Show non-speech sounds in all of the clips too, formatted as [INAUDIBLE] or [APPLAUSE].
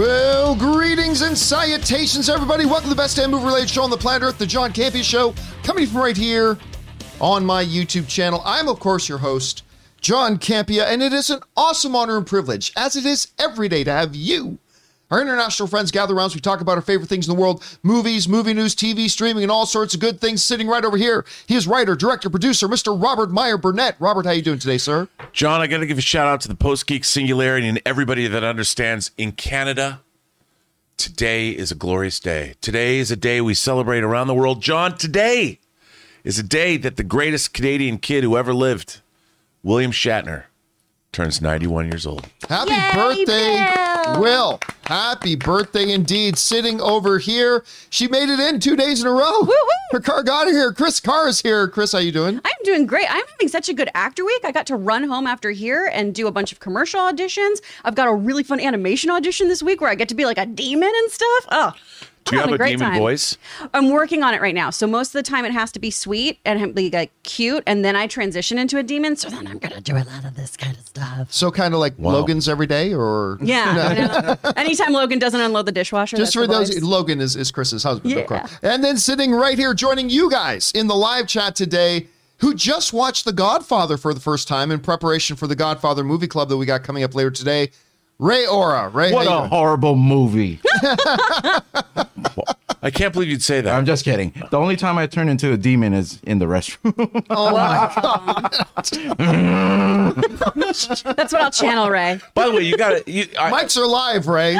Well, greetings and salutations, everybody. Welcome to the best damn movie related show on the planet Earth, the John Campea Show, coming from right here on my YouTube channel. I'm, of course, your host, John Campea, and it is an awesome honor and privilege, as it is every day, to have you, our international friends, gather around we talk about our favorite things in the world movies, movie news, TV, streaming, and all sorts of good things sitting right over here. He is writer, director, producer, Mr. Robert Meyer Burnett. Robert, how you doing today, sir? John, I got to give a shout out to the Post Geek Singularity and everybody that understands in Canada. Today is a glorious day. Today is a day we celebrate around the world. John, today is a day that the greatest Canadian kid who ever lived, William Shatner, turns 91 years old. Happy Yay, birthday, Bill. Will. Happy birthday indeed. Sitting over here. She made it in two days in a row. woo. Her car got her here. Chris Carr is here. Chris, how you doing? I'm doing great. I'm having such a good actor week. I got to run home after here and do a bunch of commercial auditions. I've got a really fun animation audition this week where I get to be like a demon and stuff. Oh, Do you I'm have having a great demon time. voice? I'm working on it right now. So most of the time it has to be sweet and be like cute, and then I transition into a demon. So then I'm gonna do a lot of this kind of stuff. So kind of like Logan's every day, or Yeah. [LAUGHS] you know, anytime Logan doesn't unload the dishwasher, Just that's for the those, vibes. Logan is, is Chris's husband, of Yeah. course. And then sitting right here, joining you guys in the live chat today, who just watched The Godfather for the first time in preparation for the Godfather movie club that we got coming up later today. Ray Aura. Ray, What how a horrible movie. [LAUGHS] I can't believe you'd say that. I'm just kidding. The only time I turn into a demon is in the restroom. [LAUGHS] Oh my [LAUGHS] god. That's what I'll channel, Ray. By the way, you got to you, I- Mics are live, Ray.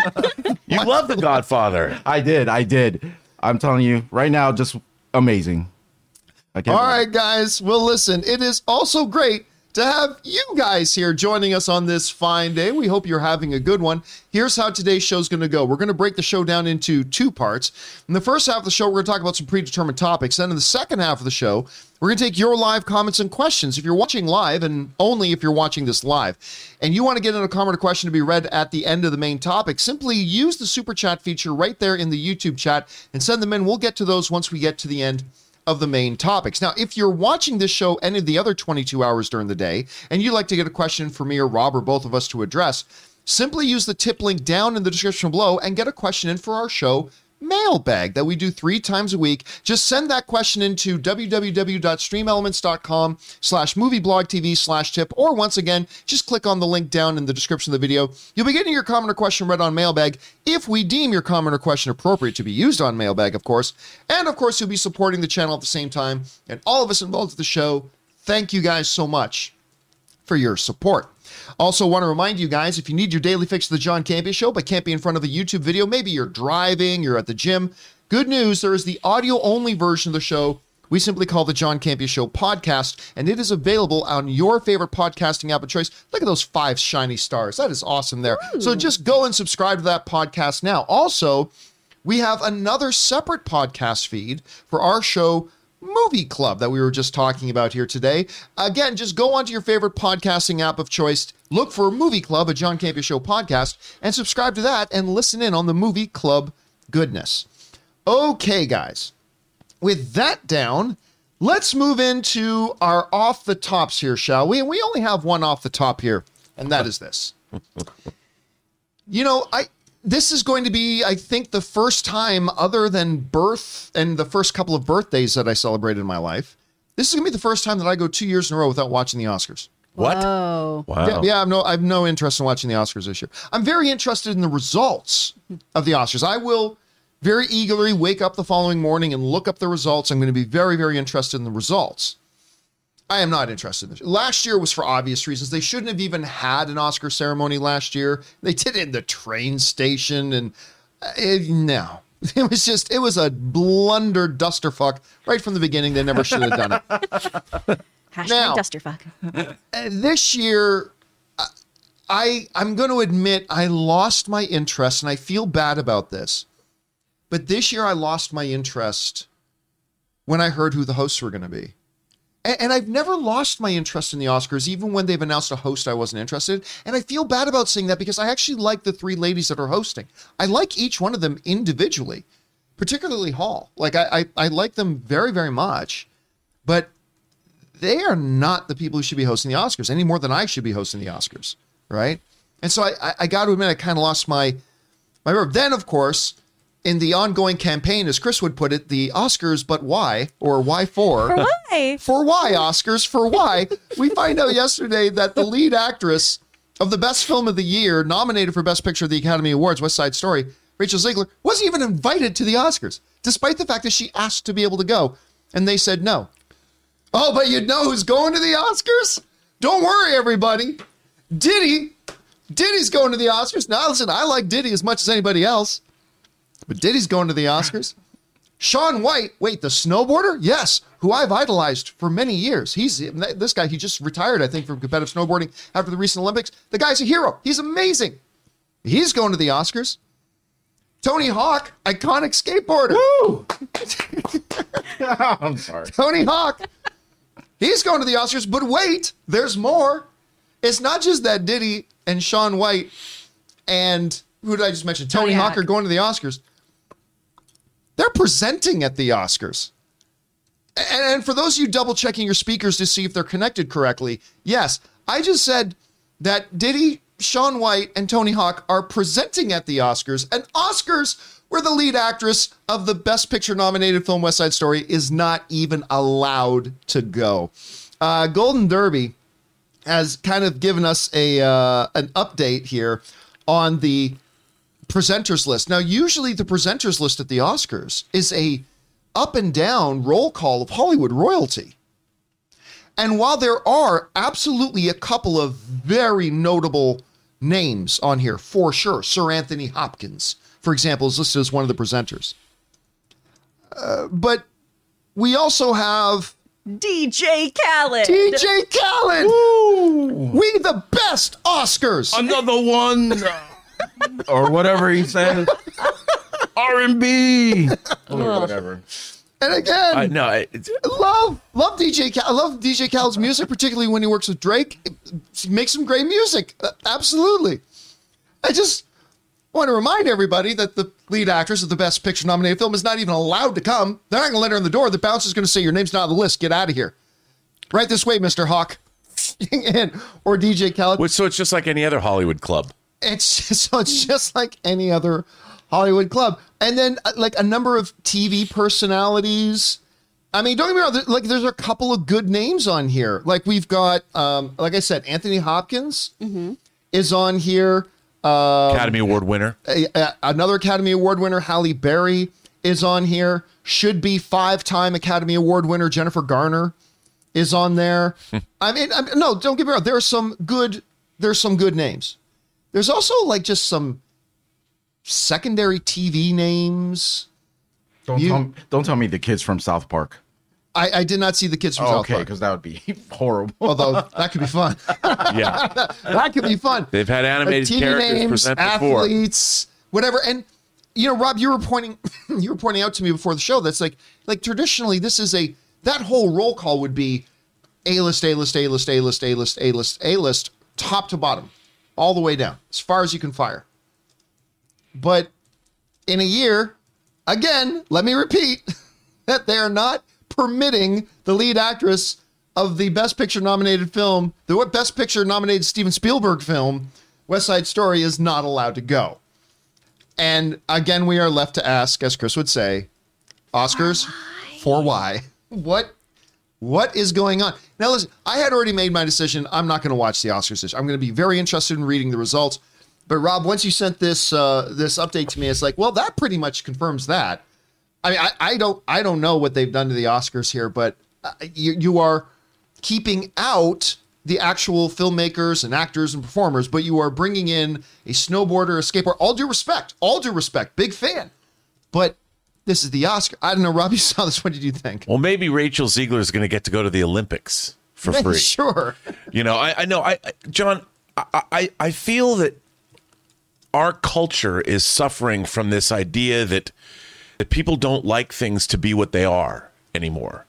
you love The Godfather. I did. I did. I'm telling you right now, just amazing. I can't All believe- right, guys. Well, listen, it is also great to have you guys here joining us on this fine day. We hope you're having a good one. Here's how today's show's going to go. We're going to break the show down into two parts. In the first half of the show, we're going to talk about some predetermined topics. Then in the second half of the show, we're going to take your live comments and questions. If you're watching live, and only if you're watching this live, and you want to get in a comment or question to be read at the end of the main topic, simply use the super chat feature right there in the YouTube chat and send them in. We'll get to those once we get to the end of the main topics. Now, if you're watching this show any of the other 22 hours during the day and you'd like to get a question for me or Rob or both of us to address, simply use the tip link down in the description below and get a question in for our show mailbag that we do three times a week. Just send that question into www.streamelements.com slash movieblogtv slash tip, or once again, just click on the link down in the description of the video. You'll be getting your comment or question read on mailbag if we deem your comment or question appropriate to be used on mailbag, of course. And of course, you'll be supporting the channel at the same time. And all of us involved with the show, thank you guys so much for your support. Also, want to remind you guys if you need your daily fix of the John Campea Show, but can't be in front of a YouTube video, maybe you're driving, you're at the gym. Good news, there is the audio only version of the show. We simply call the John Campea Show podcast, and it is available on your favorite podcasting app of choice. Look at those five shiny stars. That is awesome there. So just go and subscribe to that podcast now. Also, we have another separate podcast feed for our show movie club that we were just talking about here today. Again just go onto your favorite podcasting app of choice look for movie club a john campea show podcast and subscribe to that and listen in on the movie club goodness. Okay guys. With that down let's move into our off the tops here shall we? And we only have one off the top here and that is this. [LAUGHS] You know, I this is going to be, I think, the first time other than birth and the first couple of birthdays that I celebrated in my life. This is gonna be the first time that I go two years in a row without watching the Oscars. What? Oh. Wow. Yeah, yeah, I've no, I've no interest in watching the Oscars this year. I'm very interested in the results of the Oscars. I will very eagerly wake up the following morning and look up the results. I'm going to be very, very interested in the results. I am not interested in this. Last year was for obvious reasons. They shouldn't have even had an Oscar ceremony last year. They did it in the train station, and uh, it, no, [LAUGHS] it was just it was a blunder dusterfuck right from the beginning. They never should have done it. [LAUGHS] Hashtag Now- dusterfuck. Uh, this year I- I I'm going to admit I lost my interest and I feel bad about this. But this year I lost my interest when I heard who the hosts were going to be. And I've never lost my interest in the Oscars, even when they've announced a host I wasn't interested. in. And I feel bad about saying that because I actually like the three ladies that are hosting. I like each one of them individually, particularly Hall. Like I, I, I like them very, very much. But they are not the people who should be hosting the Oscars any more than I should be hosting the Oscars, right? And so I, I, I got to admit, I kind of lost my Remember, then of course, in the ongoing campaign, as Chris would put it, the Oscars, but why or why for? For why? [LAUGHS] For why Oscars? For why? we find out yesterday that the lead actress of the best film of the year, nominated for Best Picture of the Academy Awards, West Side Story, Rachel Zegler, wasn't even invited to the Oscars, despite the fact that she asked to be able to go, and they said no. Oh, but you know who's going to the Oscars? Don't worry, everybody. Diddy. Diddy's going to the Oscars. Now, listen, I like Diddy as much as anybody else, but Diddy's going to the Oscars. Shaun White, wait, the snowboarder? Yes, who I've idolized for many years. He's this guy, he just retired, I think, from competitive snowboarding after the recent Olympics. The guy's a hero. He's amazing. He's going to the Oscars. Tony Hawk, iconic skateboarder. Woo! [LAUGHS] I'm sorry. Tony Hawk. He's going to the Oscars, but wait, there's more. It's not just that Diddy and Shaun White and who did I just mention? Tony, Tony Hawk Hawk. are going to the Oscars. They're presenting at the Oscars. And, for those of you double checking your speakers to see if they're connected correctly, yes, I just said that Diddy, Shaun White, and Tony Hawk are presenting at the Oscars, and Oscars where the lead actress of the Best Picture nominated film West Side Story is not even allowed to go. Uh, Golden Derby has kind of given us a uh, an update here on the presenters list. Now, usually the presenters list at the Oscars is a up and down roll call of Hollywood royalty. And while there are absolutely a couple of very notable names on here, for sure, Sir Anthony Hopkins, for example, is listed as one of the presenters. Uh, but we also have DJ Khaled. DJ Khaled. We the best Oscars. Another one. [LAUGHS] or whatever he said. R and B. Or whatever. And again, I know I- it's, love love DJ Khaled. I love DJ Khaled's music, particularly when he works with Drake. He makes some great music. Uh, absolutely. I just want to remind everybody that the lead actress of the Best Picture nominated film is not even allowed to come. They're not going to let her in the door. The bouncer's going to say, "Your name's not on the list. Get out of here." Right this way, Mister Hawk. [LAUGHS] and or DJ Khaled. which so it's just like any other Hollywood club. It's [LAUGHS] just, so it's just like any other Hollywood club, and then uh, like a number of TV personalities. I mean, don't get me wrong. Like, there's a couple of good names on here. Like, we've got, um, like I said, Anthony Hopkins is on here. Uh, Academy Award winner. a- a- another Academy Award winner, Halle Berry, is on here. Should be five-time Academy Award winner Jennifer Garner is on there. I mean, I mean, no, don't get me wrong. There are some good. There's some good names. There's also like just some secondary TV names. Don't You- tell, don't tell me the kids from South Park. I, I did not see the kids from Oh, South okay, Park, because that would be [LAUGHS] horrible. although that could be fun. [LAUGHS] Yeah, [LAUGHS] that could be fun. they've had animated TV characters names, present before. athletes, whatever. And you know, Rob, you were pointing you were pointing out to me before the show that's like like traditionally this is a that whole roll call would be A list, A list, A list, A list, A list, A list, A list, top to bottom, all the way down, as far as you can fire. But in a year, again, let me repeat [LAUGHS] that they are not permitting the lead actress of the Best Picture nominated film, the Best Picture nominated Steven Spielberg film, West Side Story, is not allowed to go. And again, we are left to ask, as Chris would say, Oscars for why? [LAUGHS] What what is going on? Now listen, I had already made my decision. I'm not going to watch the Oscars. this- I'm going to be very interested in reading the results. But Rob, once you sent this uh, this update to me, it's like, well, that pretty much confirms that. I mean, I, I don't I don't know what they've done to the Oscars here, but uh, you you are keeping out the actual filmmakers and actors and performers, but you are bringing in a snowboarder, a skateboarder. All due respect, all due respect, big fan, but this is the Oscar. I don't know, Rob. [LAUGHS] You saw this. What did you think? Well, maybe Rachel Zegler is going to get to go to the Olympics for free. sure. You know, I, I know, I, I John, I, I, I feel that our culture is suffering from this idea that that people don't like things to be what they are anymore.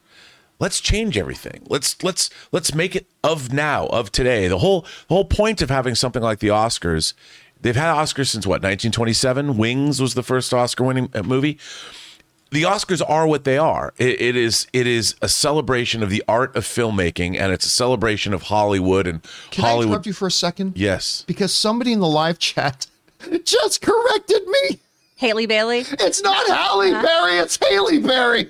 Let's change everything. Let's let's let's make it of now, of today. The whole the whole point of having something like the Oscars, they've had Oscars since what 1927. Wings was the first Oscar-winning uh, movie the Oscars are what they are. It, it is it is a celebration of the art of filmmaking, and it's a celebration of Hollywood and Can I interrupt you for a second? Yes. Because somebody in the live chat [LAUGHS] just corrected me. Halle Bailey. It's not Halle uh-huh. Berry, it's Haley Berry.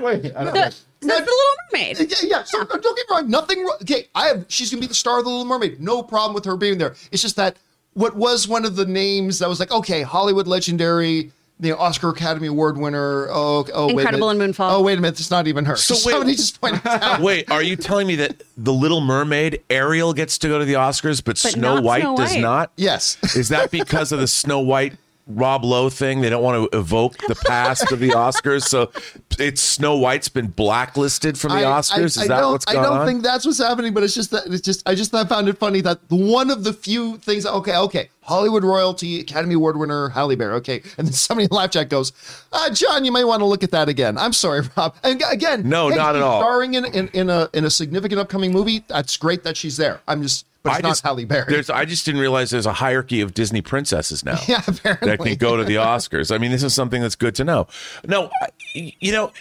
Wait, I don't The, the, the Little Mermaid. Yeah, yeah. So don't get me wrong. Nothing. Okay, I have. She's gonna be the star of the Little Mermaid. No problem with her being there. It's just that what was one of the names that was like, okay, Hollywood legendary, the Oscar Academy Award winner. Oh, oh, wait a Incredible minute. in Moonfall. Oh, wait a minute. It's not even her. So [LAUGHS] So wait- somebody just pointed out. Wait, are you telling me that the Little Mermaid Ariel gets to go to the Oscars, but, But Snow White Snow does not? Yes. Is that because of the Snow White Rob Lowe thing? They don't want to evoke the past of the [LAUGHS] Oscars, so it's Snow White's been blacklisted from the I- Oscars. I, Is I that what's I don't on? think that's what's happening, but it's just that it's just I just I found it funny that one of the few things. Okay, okay, Hollywood royalty, Academy Award winner Halle Berry. Okay, and then somebody in the Live Chat goes, uh, "John, you may want to look at that again." I'm sorry, [LAUGHS] Rob. And again, No, hey, not at all. Starring in, in in a in a significant upcoming movie. That's great that she's there. I'm just, but it's I not just, Halle Berry. There's, I just didn't realize there's a hierarchy of Disney princesses now. [LAUGHS] Yeah, apparently. that can go to the Oscars. I mean, this is something that's good to know. No, you know,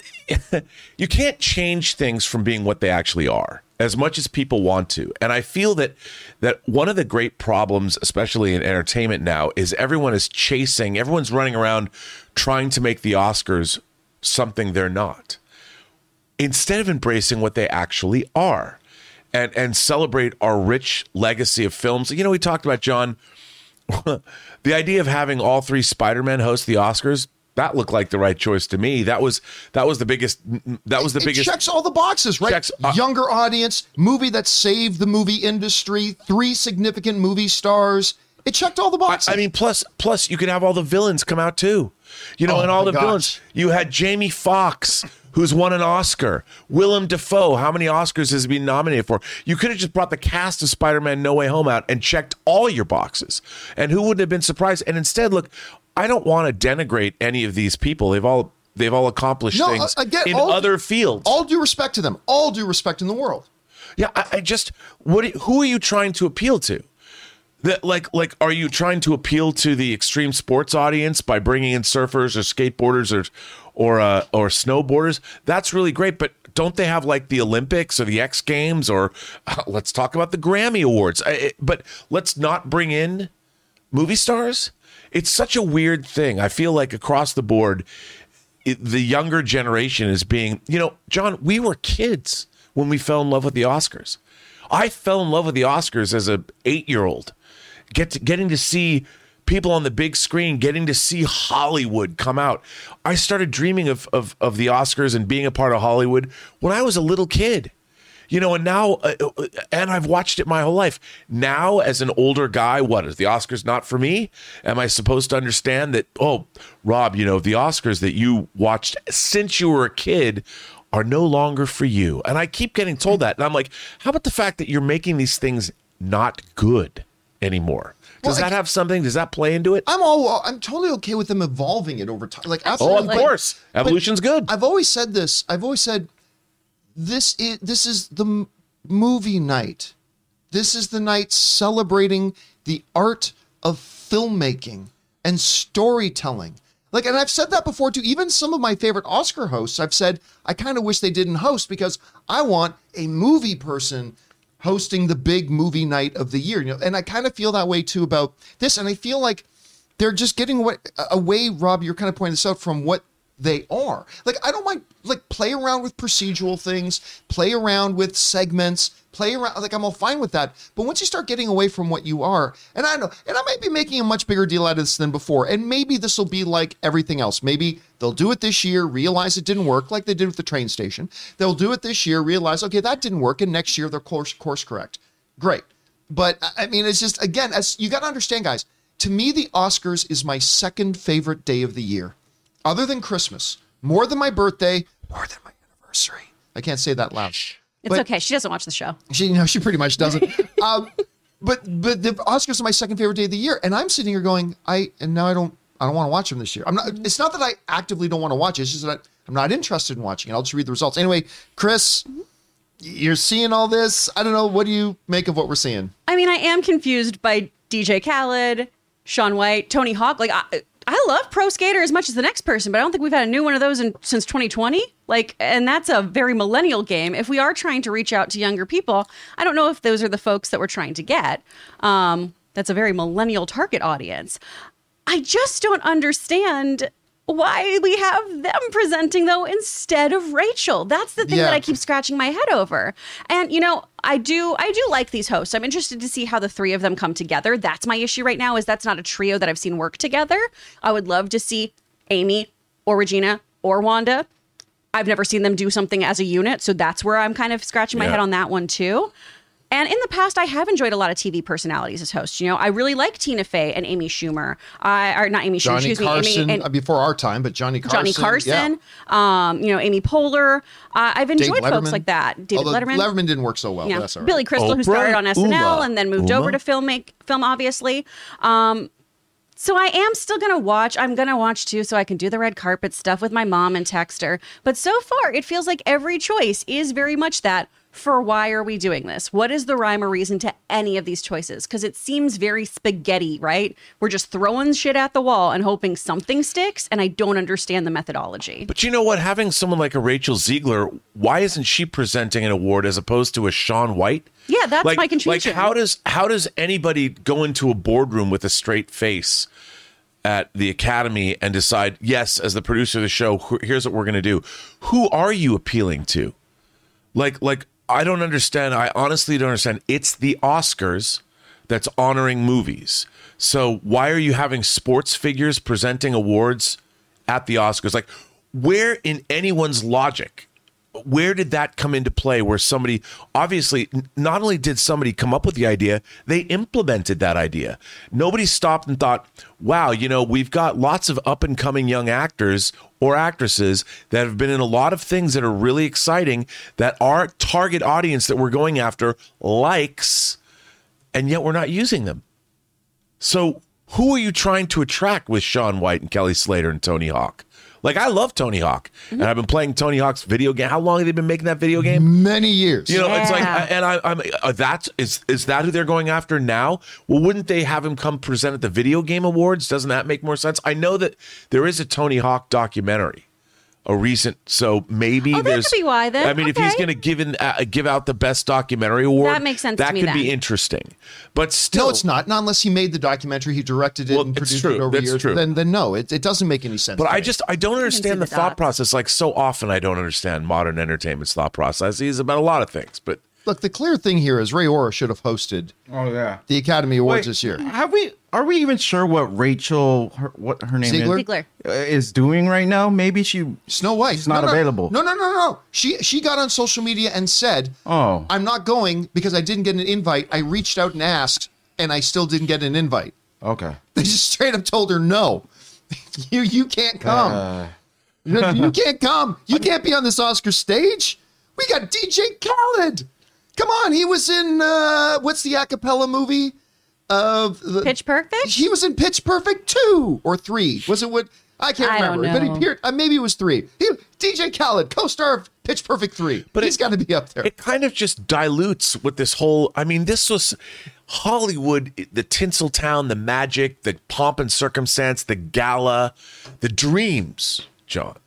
[LAUGHS] you can't change things from being what they actually are as much as people want to. And I feel that that one of the great problems especially in entertainment now is everyone is chasing, everyone's running around trying to make the Oscars something they're not instead of embracing what they actually are and and celebrate our rich legacy of films. You know, we talked about John [LAUGHS] the idea of having all three Spider-Men host the Oscars, that looked like the right choice to me. That was that was the biggest that was the it biggest checks all the boxes, right? Checks- uh, Younger audience, movie that saved the movie industry, three significant movie stars. It checked all the boxes. I mean, plus, plus, you could have all the villains come out too. You know, Oh and all the gosh. villains. You had Jamie Foxx, who's won an Oscar. Willem Dafoe, how many Oscars has he been nominated for? You could have just brought the cast of Spider-Man: No Way Home out and checked all your boxes, and who wouldn't have been surprised? And instead, look, I don't want to denigrate any of these people. They've all they've all accomplished No, things uh, again, in all- other fields. all due respect to them. All due respect in the world. Yeah, I, I just what? Who are you trying to appeal to? That like like are you trying to appeal to the extreme sports audience by bringing in surfers or skateboarders or or uh, or snowboarders? That's really great, but don't they have like the Olympics or the X Games or uh, let's talk about the Grammy Awards? I, it- but let's not bring in movie stars. It's such a weird thing. I feel like across the board, it, the younger generation is being, you know, John, we were kids when we fell in love with the Oscars. I fell in love with the Oscars as a eight year old, get to, getting to see people on the big screen, getting to see Hollywood come out. I started dreaming of, of, of the Oscars and being a part of Hollywood when I was a little kid. You know and now uh, uh, and i've watched it my whole life. Now as an older guy what is the oscars not for me? Am i supposed to understand that oh rob you know the oscars that you watched since you were a kid are no longer for you? And i keep getting told that and i'm like how about the fact that you're making these things not good anymore does Well, I- that have something does that play into it I'm all I'm totally okay with them evolving it over time. Like oh absolutely. of but- course evolution's good I've always said this. I've always said this is this is the movie night. This is the night celebrating the art of filmmaking and storytelling. Like, and I've said that before too. Even some of my favorite Oscar hosts, I've said I kind of wish they didn't host because I want a movie person hosting the big movie night of the year. You know, and I kind of feel that way too about this. And I feel like they're just getting away, away Rob. You're kind of pointing this out from what they are. Like I don't mind like play around with procedural things, play around with segments, play around like I'm all fine with that. But once you start getting away from what you are, and I know, and I might be making a much bigger deal out of this than before, and maybe this will be like everything else. Maybe they'll do it this year, realize it didn't work, like they did with the train station. They'll do it this year, realize okay that didn't work, and next year they're course course correct. Great, but I- mean it's just again as you got to understand, guys. To me, the Oscars is my second favorite day of the year other than Christmas, more than my birthday, more than my anniversary. I can't say that loud. It's But- okay. She doesn't watch the show. She, you know, she pretty much doesn't. [LAUGHS] um, but but the Oscars are my second favorite day of the year, and I'm sitting here going, I and now I don't I don't want to watch them this year. I'm not. It's not that I actively don't want to watch it. It's just that I'm not interested in watching it. I'll just read the results anyway. Chris, you're seeing all this. I don't know. What do you make of what we're seeing? I mean, I am confused by DJ Khaled, Shaun White, Tony Hawk. Like, I, I love Pro Skater as much as the next person, but I don't think we've had a new one of those in, since 2020. Like, and that's a very millennial game. If we are trying to reach out to younger people, I don't know if those are the folks that we're trying to get. Um, that's a very millennial target audience. I just don't understand why we have them presenting though instead of Rachel. That's the thing Yeah. that I keep scratching my head over. And you know, I do I do like these hosts. I'm interested to see how the three of them come together. That's my issue right now is that's not a trio that I've seen work together. I would love to see Amy or Regina or Wanda. I've never seen them do something as a unit, so that's where I'm kind of scratching my Yeah. head on that one too. And in the past, I have enjoyed a lot of TV personalities as hosts. You know, I really like Tina Fey and Amy Schumer. I or not Amy Schumer, Johnny excuse me, Carson Amy uh, and before our time, but Johnny Carson. Johnny Carson. yeah. Um, you know, Amy Poehler. Uh, I've enjoyed folks like that. David Although Letterman. didn't work so well. yeah, but that's all right. Billy Crystal, who started on SNL Uma. and then moved Uma. over to film make film, obviously. Um, so I am still gonna watch. I'm gonna watch too, so I can do the red carpet stuff with my mom and text her. But so far, it feels like every choice is very much that. For why are we doing this? What is the rhyme or reason to any of these choices? Because it seems very spaghetti, right? We're just throwing shit at the wall and hoping something sticks, and I don't understand the methodology. But you know what? Having someone like a Rachel Zegler, why isn't she presenting an award as opposed to a Shaun White? Yeah, that's like, my Like how does how does anybody go into a boardroom with a straight face at the Academy and decide, yes, as the producer of the show, here's what we're going to do? Who are you appealing to? Like like I don't understand. I honestly don't understand. It's the Oscars that's honoring movies. So why are you having sports figures presenting awards at the Oscars? Like where in anyone's logic where did that come into play where somebody obviously not only did somebody come up with the idea they implemented that idea nobody stopped and thought wow you know we've got lots of up and coming young actors or actresses that have been in a lot of things that are really exciting that our target audience that we're going after likes and yet we're not using them so who are you trying to attract with Shaun White and Kelly Slater and Tony Hawk? Like I love Tony Hawk, and I've been playing Tony Hawk's video game. How long have they been making that video game? Many years. You know, it's like, and I, I'm uh, that's is is that who they're going after now? Well, wouldn't they have him come present at the video game awards? Doesn't that make more sense? I know that there is a Tony Hawk documentary, a recent, so maybe Oh, that there's. could be why then. I mean, if he's going to give in, uh, give out the best documentary award, That makes sense to That me could be then. interesting, but still, no, it's not. Not unless he made the documentary, he directed it Well, and it's produced true. it over That's years. true. Then, then no, it, it doesn't make any sense. But I me. just I don't understand the, the thought process. Like so often, I don't understand modern entertainment's thought processes about a lot of things. But look. The clear thing here is Ray Ora should have hosted Oh yeah. the Academy Awards Wait, this year. Have we? Are we even sure what Rachel, her, what her name Zegler? is, Zegler. uh, is doing right now? Maybe she. Snow White. She's not No, no, available. No, no, no, no. She she got on social media and said, Oh. I'm not going because I didn't get an invite. I reached out and asked, and I still didn't get an invite." Okay. [LAUGHS] They just straight up told her, "No, [LAUGHS] you you can't come. Uh, you, you [LAUGHS] can't come. You can't be on this Oscar stage. We got DJ Khaled. Come on, he was in uh, what's the a cappella movie? Of the, Pitch Perfect? He was in Pitch Perfect two or three. Was it what? I can't I don't remember. But he appeared. Uh, maybe it was three. He, DJ Khaled, co-star of Pitch Perfect three. But he's got to be up there. it kind of just dilutes with this whole. I mean, this was Hollywood, the Tinseltown, the magic, the pomp and circumstance, the gala, the dreams. John,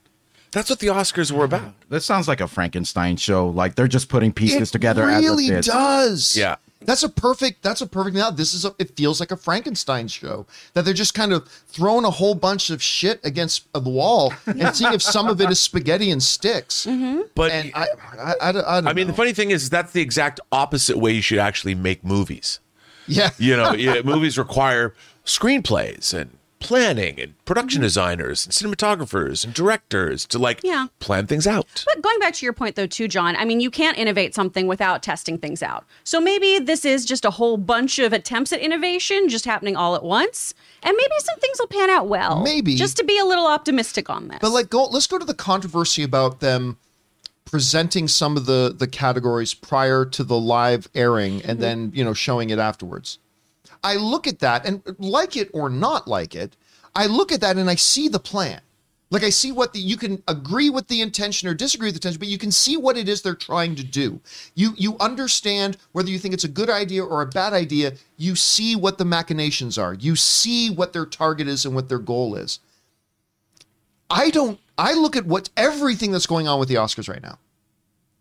that's what the Oscars were about. this sounds like a Frankenstein show. Like they're just putting pieces it together really as a fit. does. Yeah. That's a perfect. That's a perfect. Now this is. A, it feels like a Frankenstein show that they're just kind of throwing a whole bunch of shit against the wall and seeing if some of it is spaghetti and sticks. Mm-hmm. But And I, I, I, I, don't I mean, know. the funny thing is, that's the exact opposite way you should actually make movies. yeah, You know, [LAUGHS] yeah, movies require screenplays and planning and production mm-hmm. designers and cinematographers and directors to like Yeah. plan things out. But going back to your point, though, too, John, I mean, you can't innovate something without testing things out. So maybe this is just a whole bunch of attempts at innovation just happening all at once. And maybe some things will pan out well. Maybe. Just to be a little optimistic on this. But like, go. Let's go to the controversy about them presenting some of the the categories prior to the live airing and mm-hmm. then you know showing it afterwards. I look at that and like it or not like it, I look at that and I see the plan. Like I see what the you can agree with the intention or disagree with the intention, but you can see what it is they're trying to do. You you understand whether you think it's a good idea or a bad idea. You see what the machinations are. You see what their target is and what their goal is. I don't. I look at what everything that's going on with the Oscars right now.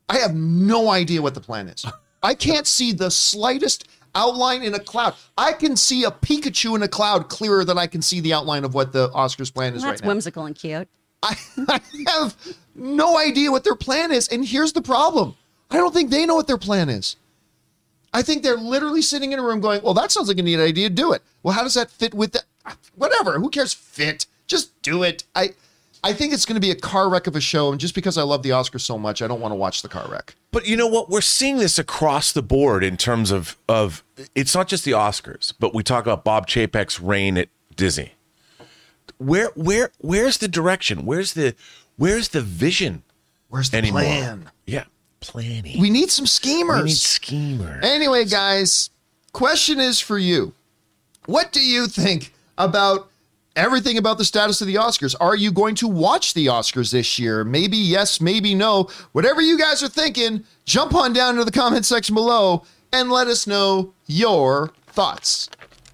I have no idea what the plan is. [LAUGHS] I can't see the slightest outline in a cloud. I can see a Pikachu in a cloud clearer than I can see the outline of what the Oscars plan is That's right now. whimsical and cute. I, [LAUGHS] I have no idea what their plan is. And here's the problem I don't think they know what their plan is. I think they're literally sitting in a room going, well, that sounds like a neat idea. Do it. Well, how does that fit with the whatever? Who cares? Fit. Just do it. I I think it's going to be a car wreck of a show. And just because I love the Oscars so much, I don't want to watch the car wreck. But you know what? We're seeing this across the board in terms of of it's not just the Oscars, but we talk about Bob Chapek's reign at Disney. Where where where's the direction? Where's the where's the vision Where's the anymore? plan? Yeah, planning. We need some schemers. We need schemer. Anyway, guys, question is for you. What do you think about everything about the status of the Oscars? Are you going to watch the Oscars this year? Maybe yes, maybe no. Whatever you guys are thinking, jump on down to the comment section below and let us know your thoughts.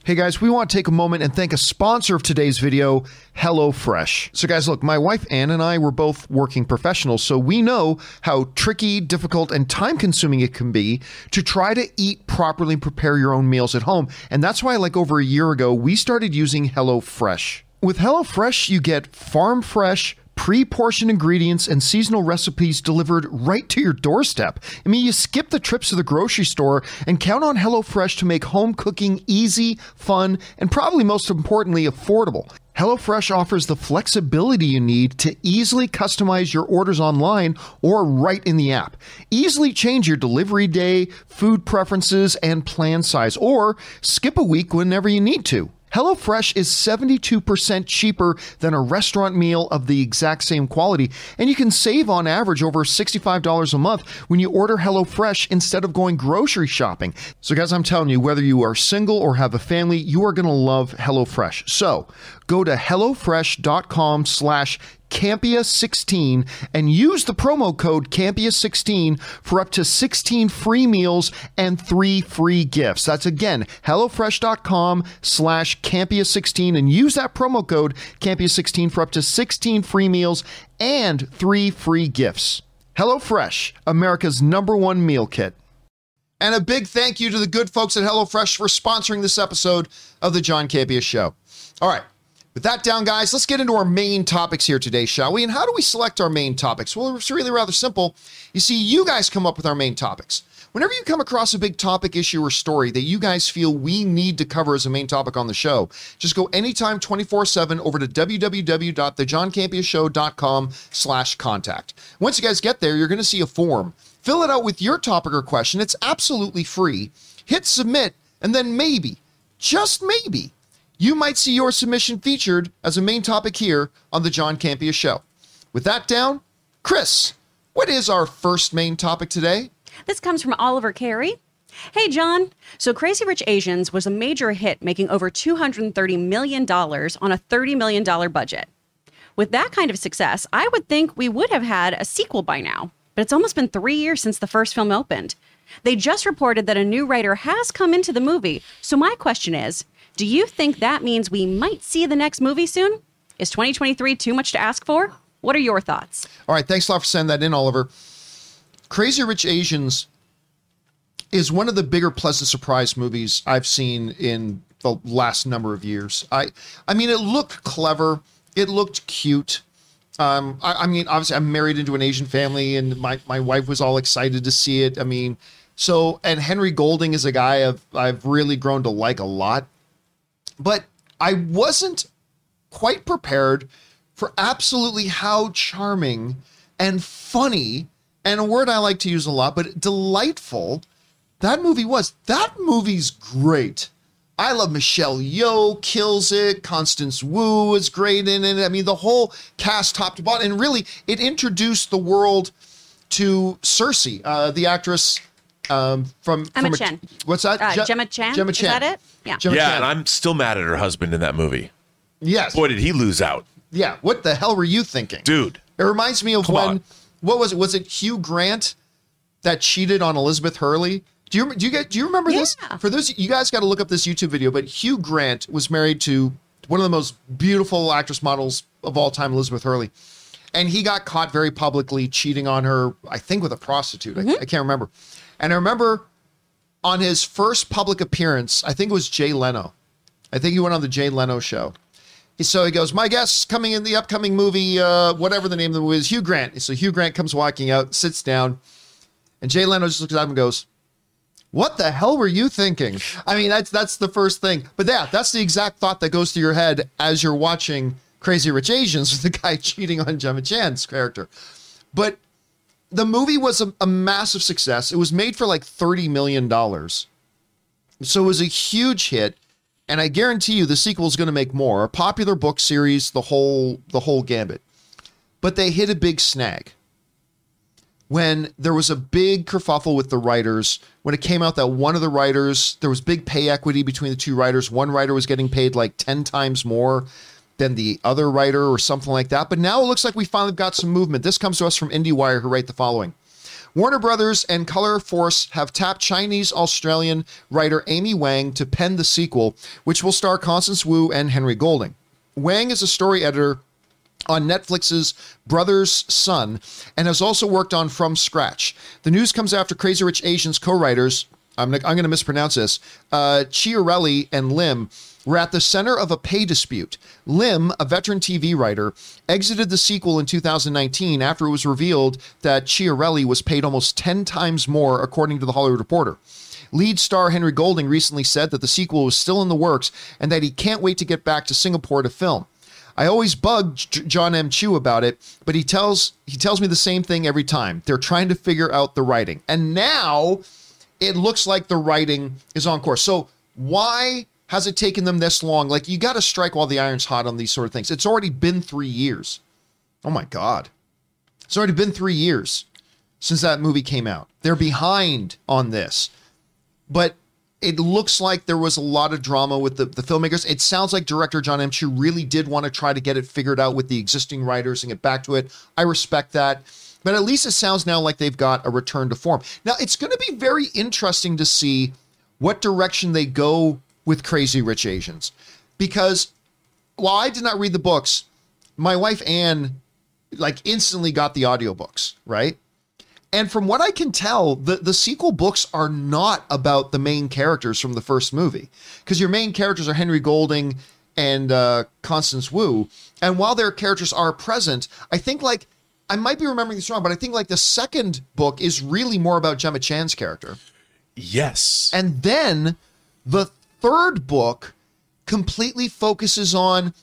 Hey guys, we want to take a moment and thank a sponsor of today's video, HelloFresh. So, guys, look, my wife Ann and I were both working professionals, so we know how tricky, difficult, and time consuming it can be to try to eat properly and prepare your own meals at home. And that's why, like over a year ago, we started using HelloFresh. With HelloFresh, you get farm fresh, pre portioned ingredients and seasonal recipes delivered right to your doorstep. I mean, you skip the trips to the grocery store and count on HelloFresh to make home cooking easy, fun, and probably most importantly, affordable. HelloFresh offers the flexibility you need to easily customize your orders online or right in the app. Easily change your delivery day, food preferences, and plan size, or skip a week whenever you need to. HelloFresh is 72% cheaper than a restaurant meal of the exact same quality, and you can save on average over $65 a month when you order HelloFresh instead of going grocery shopping. So, guys, I'm telling you, whether you are single or have a family, you are going to love HelloFresh. So, go to HelloFresh.com slash Campea16 and use the promo code Campea16 for up to 16 free meals and three free gifts. That's again, HelloFresh.com slash Campea16 and use that promo code Campea16 for up to 16 free meals and three free gifts. HelloFresh, America's number one meal kit. And a big thank you to the good folks at HelloFresh for sponsoring this episode of the John Campea Show. All right. With that down, guys, let's get into our main topics here today, shall we? And how do we select our main topics? Well, it's really rather simple. You see, you guys come up with our main topics. Whenever you come across a big topic, issue, or story that you guys feel we need to cover as a main topic on the show, just go anytime 24-7 over to www.thejohncampeashow.com slash contact. Once you guys get there, you're going to see a form. Fill it out with your topic or question. It's absolutely free. Hit submit, and then maybe, just maybe, you might see your submission featured as a main topic here on the John Campea Show. With that down, Chris, what is our first main topic today? This comes from Oliver Carey. Hey, John. So Crazy Rich Asians was a major hit, making over $230 million on a $30 million budget. With that kind of success, I would think we would have had a sequel by now, but it's almost been three years since the first film opened. They just reported that a new writer has come into the movie. So my question is do you think that means we might see the next movie soon? Is 2023 too much to ask for? What are your thoughts? All right, thanks a lot for sending that in, Oliver. Crazy Rich Asians is one of the bigger pleasant surprise movies I've seen in the last number of years. I I mean it looked clever, it looked cute. Um, I, I mean, obviously, I'm married into an Asian family, and my, my wife was all excited to see it. I mean, so and Henry Golding is a guy I've I've really grown to like a lot, but I wasn't quite prepared for absolutely how charming and funny, and a word I like to use a lot, but delightful that movie was. That movie's great. I love Michelle Yeoh, kills it. Constance Wu is great in it. I mean, the whole cast, top to bottom, and really, it introduced the world to Cersei, uh, the actress um, from Emma from a- Chen. what's that? Uh, Je- Gemma Chan? Gemma Is that it? Yeah. Gemma yeah, Chan. and I'm still mad at her husband in that movie. yes. Boy, did he lose out, Yeah. What the hell were you thinking, dude. It reminds me of Come when on. what was it? Was it Hugh Grant that cheated on Elizabeth Hurley? Do you do you get do you remember this? For those you guys got to look up this YouTube video. But Hugh Grant was married to one of the most beautiful actress models of all time, Elizabeth Hurley, and he got caught very publicly cheating on her. I think with a prostitute. I, I can't remember. And I remember on his first public appearance, I think it was Jay Leno. I think he went on the Jay Leno show. So he goes, My guest coming in the upcoming movie, uh, whatever the name of the movie is, Hugh Grant. So Hugh Grant comes walking out, sits down, and Jay Leno just looks at him and goes, What the hell were you thinking? I mean, that's that's the first thing. But yeah, that's the exact thought that goes through your head as you're watching Crazy Rich Asians [LAUGHS] with the guy cheating on Gemma Chan's character. But the movie was a, a massive success. It was made for like $30 million. So it was a huge hit. And I guarantee you the sequel is going to make more. A popular book series, the whole the whole gambit. But they hit a big snag. When there was a big kerfuffle with the writers, when it came out that one of the writers, there was big pay equity between the two writers. One writer was getting paid like 10 times more than the other writer or something like that. But now it looks like we finally got some movement. This comes to us from IndieWire, who write the following. Warner Brothers and Color Force have tapped Chinese Australian writer Amy Wang to pen the sequel, which will star Constance Wu and Henry Golding. Wang is a story editor on Netflix's Brothers Sun and has also worked on From Scratch. The news comes after Crazy Rich Asians co writers, I'm, I'm going to mispronounce this, uh, Chiarelli and Lim were at the center of a pay dispute. Lim, a veteran TV writer, exited the sequel in 2019 after it was revealed that Chiarelli was paid almost 10 times more, according to the Hollywood Reporter. Lead star Henry Golding recently said that the sequel was still in the works and that he can't wait to get back to Singapore to film. I always bug John M. Chu about it, but he tells he tells me the same thing every time. They're trying to figure out the writing. And now it looks like the writing is on course. So why has it taken them this long? Like you got to strike while the iron's hot on these sort of things. It's already been 3 years. Oh my god. It's already been 3 years since that movie came out. They're behind on this. But it looks like there was a lot of drama with the, the filmmakers. It sounds like director John M. Chu really did want to try to get it figured out with the existing writers and get back to it. I respect that. But at least it sounds now like they've got a return to form. Now, it's going to be very interesting to see what direction they go with Crazy Rich Asians. Because while I did not read the books, my wife Anne like instantly got the audiobooks, right? And from what I can tell, the, the sequel books are not about the main characters from the first movie. Because your main characters are Henry Golding and uh, Constance Wu. And while their characters are present, I think like I might be remembering this wrong, but I think like the second book is really more about Gemma Chan's character. Yes. And then the third book completely focuses on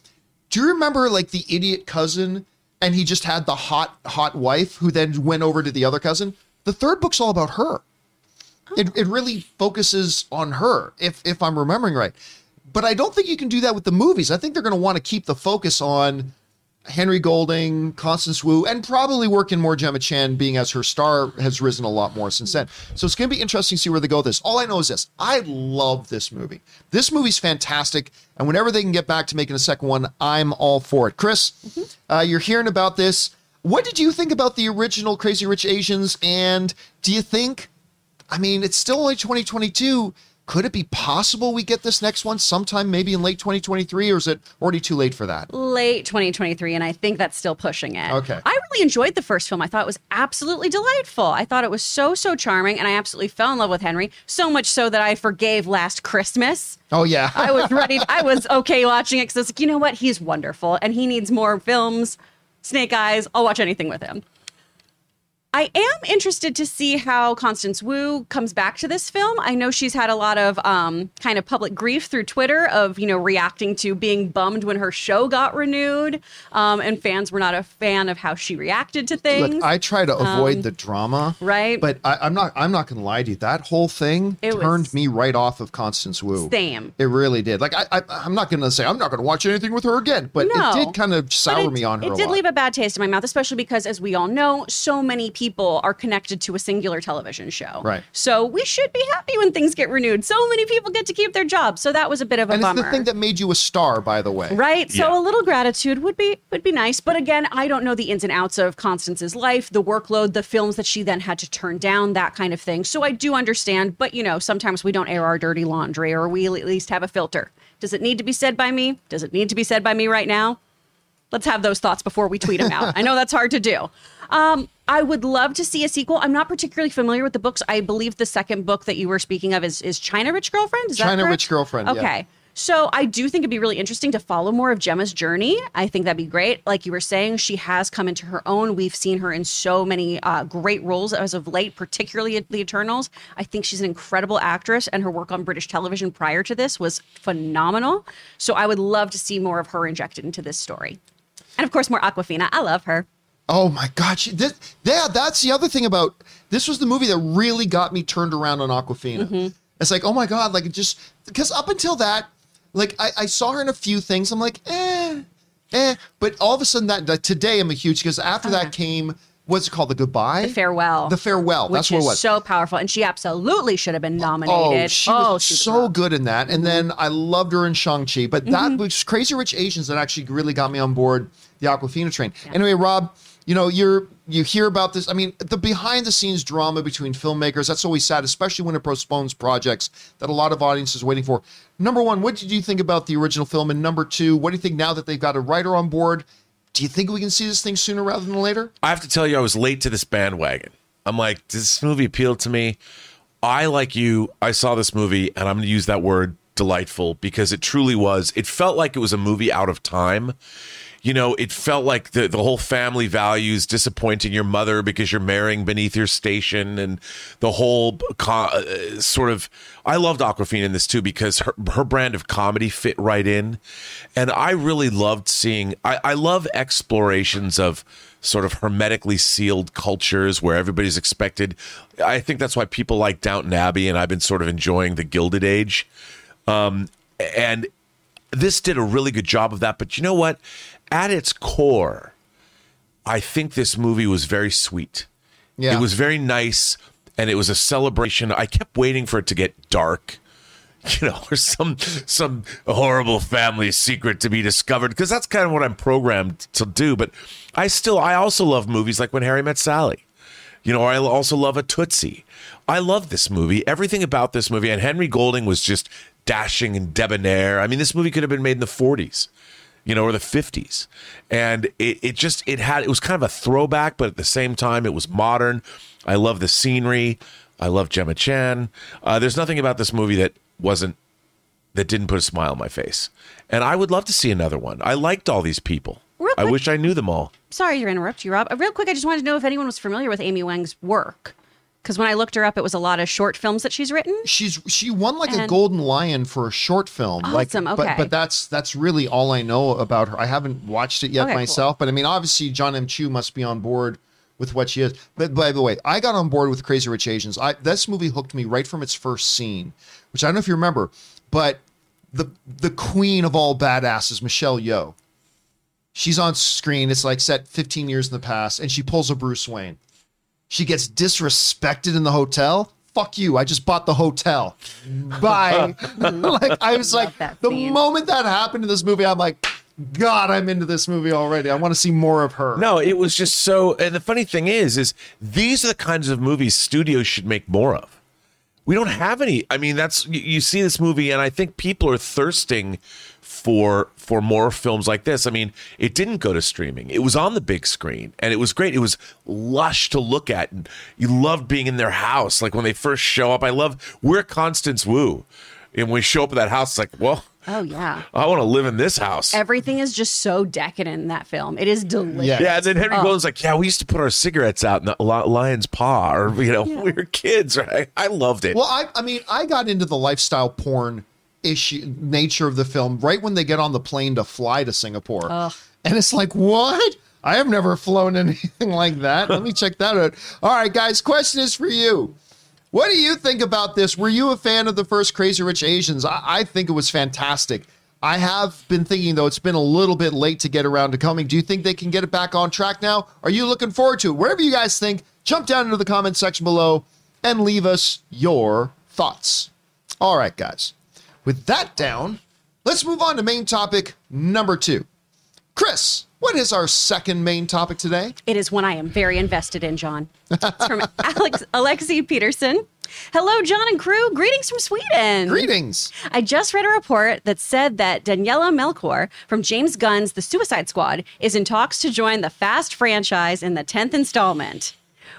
do you remember like the idiot cousin and he just had the hot hot wife who then went over to the other cousin? The third book's all about her. Oh. It, it really focuses on her if if I'm remembering right. But I don't think you can do that with the movies. I think they're going to want to keep the focus on Henry Golding, Constance Wu, and probably working more Gemma Chan, being as her star has risen a lot more since then. So it's going to be interesting to see where they go with this. All I know is this I love this movie. This movie's fantastic. And whenever they can get back to making a second one, I'm all for it. Chris, uh, you're hearing about this. What did you think about the original Crazy Rich Asians? And do you think, I mean, it's still only 2022. Could it be possible we get this next one sometime maybe in late 2023 or is it already too late for that? late 2023 and i think that's still pushing it. Okay. i really enjoyed the first film. I thought it was absolutely delightful. I thought it was so so charming and i absolutely fell in love with henry so much so that i forgave last christmas. Oh yeah. [LAUGHS] i was ready i was okay watching it because i was like you know what? He's wonderful and he needs more films. Snake eyes i'll watch anything with him I am interested to see how Constance Wu comes back to this film. I know she's had a lot of um, kind of public grief through Twitter of you know reacting to being bummed when her show got renewed, um, and fans were not a fan of how she reacted to things. Look, I try to avoid the drama, Um, right. But I, I'm not. I'm not going to lie to you. That whole thing It turned was- me right off of Constance Wu. Same. It really did. Like I, I I'm not going to say I'm not going to watch anything with her again, but No. it did kind of sour it, me on her. It did leave a bad taste in my mouth, especially because, as we all know, so many people are connected to a singular television show. Right. So we should be happy when things get renewed. So many people get to keep their jobs. So that was a bit of a and it's bummer. the thing that made you a star, by the way. Right. So Yeah. a little gratitude would be would be nice. But again, I don't know the ins and outs of Constance's life, the workload, the films that she then had to turn down, that kind of thing. So I do understand, but you know, sometimes we don't air our dirty laundry or we at least have a filter. Does it need to be said by me? Does it need to be said by me right now? Let's have those thoughts before we tweet them out. I know that's hard to do. Um, I would love to see a sequel. I'm not particularly familiar with the books. I believe the second book that you were speaking of is is China Rich Girlfriend. Is China? Rich Girlfriend, yeah. Okay. So I do think it'd be really interesting to follow more of Gemma's journey. I think that'd be great. Like you were saying, she has come into her own. We've seen her in so many uh, great roles as of late, particularly at The Eternals. I think she's an incredible actress, and her work on British television prior to this was phenomenal. So I would love to see more of her injected into this story. And of course, more Awkwafina. I love her. Oh my God! She, this, yeah, that's the other thing about this was the movie that really got me turned around on Awkwafina. Mm-hmm. It's like, oh my God! Like it just because up until that, like I, I saw her in a few things. I'm like, eh, eh. But all of a sudden, that, that today I'm a huge because after that came what's it called? The goodbye, Uh-huh. The farewell. the farewell. Which That's what it was. so powerful. And she absolutely should have been nominated. Oh, nominated. she was she so rocked. Mm-hmm. good in that. And then I loved her in Shang-Chi. But that was Crazy Rich Asians that actually really got me on board the Awkwafina train. Anyway, Rob, you know, you're you hear about this. I mean, the behind the scenes drama between filmmakers, that's always sad, especially when it postpones projects that a lot of audiences waiting for. Number one, what did you think about the original film? And number two, what do you think now that they've got a writer on board? Do you think we can see this thing sooner rather than later? I have to tell you, I was late to this bandwagon. I'm like, does this movie appeal to me? I, like you, I saw this movie, and I'm going to use that word delightful because it truly was. It felt like it was a movie out of time. You know, it felt like the, the whole family values disappointing your mother because you're marrying beneath your station, and the whole co- uh, sort of. I loved Awkwafina in this too because her, her brand of comedy fit right in. And I really loved seeing, I, I love explorations of sort of hermetically sealed cultures where everybody's expected. I think that's why people like Downton Abbey, and I've been sort of enjoying the Gilded Age. Um, and this did a really good job of that. But you know what? At its core, I think this movie was very sweet. Yeah. It was very nice and it was a celebration. I kept waiting for it to get dark. [LAUGHS] You know, or some some horrible family secret to be discovered because that's kind of what I'm programmed to do. But I still, I also love movies like When Harry Met Sally. You know, I also love a Tootsie. I love this movie. Everything about this movie, and Henry Golding was just dashing and debonair. I mean, this movie could have been made in the 40s, you know, or the 50s. And it, it just, it had, it was kind of a throwback, but at the same time, it was modern. I love the scenery. I love Gemma Chan. Uh, there's nothing about this movie that wasn't, that didn't put a smile on my face. And I would love to see another one. I liked all these people. Real I quick- wish I knew them all. Sorry to interrupt you, Rob. Uh, Real quick, I just wanted to know if anyone was familiar with Amy Wang's work. Because when I looked her up, it was a lot of short films that she's written. she's she won like a golden lion for a short film Awesome, but okay. but that's that's really all i know about her i haven't watched it yet Okay, cool. myself but i mean obviously john m chu must be on board with what she is but by the way i got on board with crazy rich asians i this movie hooked me right from its first scene which i don't know if you remember but the the queen of all badasses michelle yeoh she's on screen it's like set 15 years in the past and she pulls a bruce wayne she gets disrespected in the hotel. Fuck you. I just bought the hotel. Bye. [LAUGHS] like I was like the scene. moment that happened in this movie, I'm like, God, I'm into this movie already. I want to see more of her. No, it was just so. And the funny thing is, is these are the kinds of movies studios should make more of. We don't have any. I mean, that's you, you see this movie, and I think people are thirsting for for more films like this. I mean, it didn't go to streaming; it was on the big screen, and it was great. It was lush to look at, and you loved being in their house. Like when they first show up, I love. We're Constance Wu, and when we show up at that house, it's like, well, Oh, yeah. I want to live in this house. Everything is just so decadent in that film. It is delicious. Yeah. Yeah, and then Oh. Henry Golding's like, yeah, we used to put our cigarettes out in the lion's paw, or you know, [LAUGHS] we were kids, right? I loved it. Well, I I mean, I got into the lifestyle porn issue nature of the film right when they get on the plane to fly to Singapore. And it's like, what? I have never flown [LAUGHS] anything like that. Let me check that out. All right, guys, question is for you. What do you think about this? Were you a fan of the first Crazy Rich Asians? I, I think it was fantastic. I have been thinking, though, it's been a little bit late to get around to coming. Do you think they can get it back on track now? Are you looking forward to it? Wherever you guys think, jump down into the comment section below and leave us your thoughts. All right, guys. With that down, let's move on to main topic number two. Chris, what is our second main topic today? It is one I am very invested in, John. It's from [LAUGHS] Alex Alexi Peterson. Hello, John and crew. Greetings from Sweden. Greetings. I just read a report that said that Daniela Melchior from James Gunn's The Suicide Squad is in talks to join the Fast franchise in the 10th installment.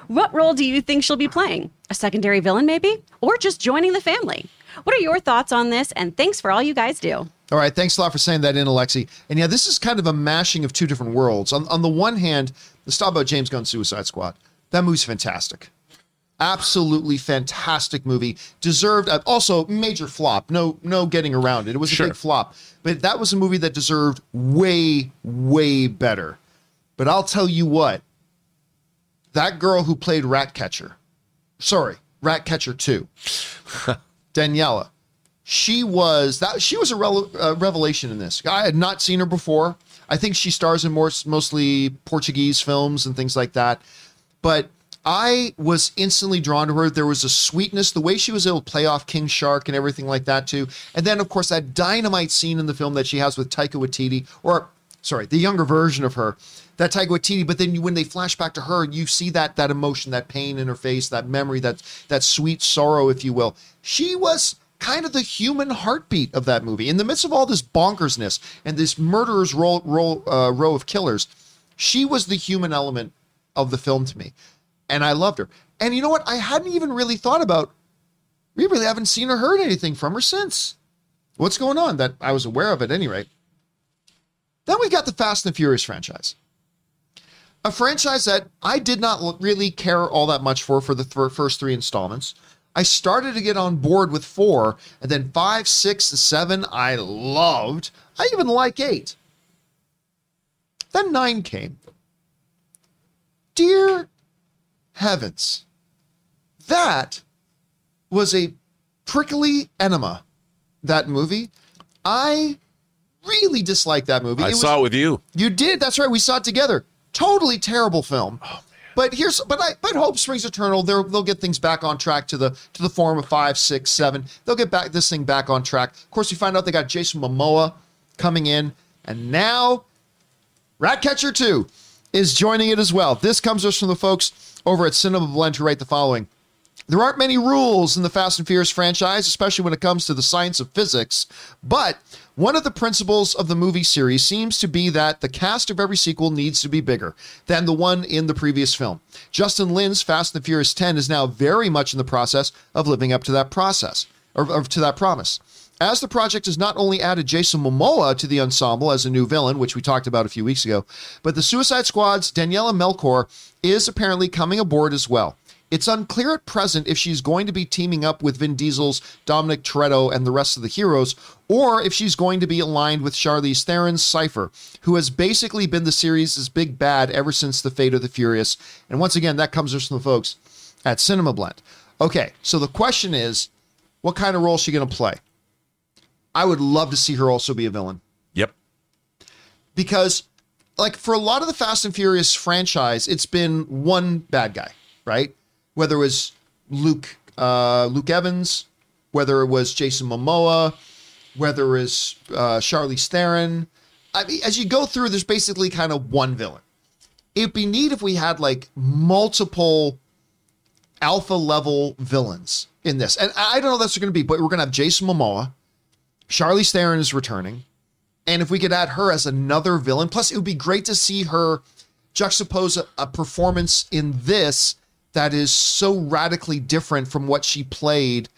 What role do you think she'll be playing? A secondary villain, maybe? Or just joining the family? What are your thoughts on this? And thanks for all you guys do. All right, thanks a lot for saying that in, Alexi. And yeah, this is kind of a mashing of two different worlds. On, on the one hand, let's talk about James Gunn's Suicide Squad. That movie's fantastic. Absolutely fantastic movie. Deserved uh, also major flop. No, no getting around it. It was a Sure. big flop, but that was a movie that deserved way, way better. But I'll tell you what, that girl who played Ratcatcher, sorry, Ratcatcher two, [LAUGHS] Daniela, she was that she was a uh, revelation in this. I had not seen her before. I think she stars in more mostly Portuguese films and things like that. But I was instantly drawn to her. There was a sweetness, the way she was able to play off King Shark and everything like that too. And then of course that dynamite scene in the film that she has with Taika Waititi, or sorry, the younger version of her, that Taika Waititi. But then you, when they flash back to her, you see that that emotion, that pain in her face, that memory, that that sweet sorrow, if you will. She was kind of the human heartbeat of that movie. In the midst of all this bonkersness and this murderer's row, row, uh, row of killers, she was the human element of the film to me. And I loved her. And you know what? I hadn't even really thought about, we really haven't seen or heard anything from her since. What's going on that I was aware of at any rate? Then we got the Fast and the Furious franchise. A franchise that I did not really care all that much for for the th- first three installments. I started to get on board with four, and then five, six, and seven, I loved. I even like eight. Then nine came. Dear heavens, that was a prickly enema, that movie. I really disliked that movie. I was- saw it with you. you did. That's right. We saw it together. Totally terrible film. Oh, but here's but I but hope springs eternal. They'll they'll get things back on track to the to the form of five, six, seven. They'll get back this thing back on track. Of course, we find out they got Jason Momoa coming in, and now Ratcatcher 2 is joining it as well. This comes to us from the folks over at Cinema Blend who write the following. There aren't many rules in the Fast and Furious franchise, especially when it comes to the science of physics, but one of the principles of the movie series seems to be that the cast of every sequel needs to be bigger than the one in the previous film. Justin Lin's Fast and the Furious 10 is now very much in the process of living up to that process, or, or to that promise. As the project has not only added Jason Momoa to the ensemble as a new villain, which we talked about a few weeks ago, but the Suicide Squad's Daniela Melchior is apparently coming aboard as well. It's unclear at present if she's going to be teaming up with Vin Diesel's Dominic Toretto and the rest of the heroes, or if she's going to be aligned with Charlize Theron's Cypher, who has basically been the series' big bad ever since the Fate of the Furious. And once again, that comes from the folks at Cinema Blend. Okay, so the question is, what kind of role is she going to play? I would love to see her also be a villain Yep. because like for a lot of the Fast and Furious franchise, it's been one bad guy, right? Whether it was Luke uh, Luke Evans, whether it was Jason Momoa, whether it was uh, Charlize Theron. I mean, as you go through, there's basically kind of one villain. It'd be neat if we had like multiple alpha level villains in this, and I don't know that's going to be, but we're going to have Jason Momoa. Charlize Theron is returning. And if we could add her as another villain, plus it would be great to see her juxtapose a, a performance in this that is so radically different from what she played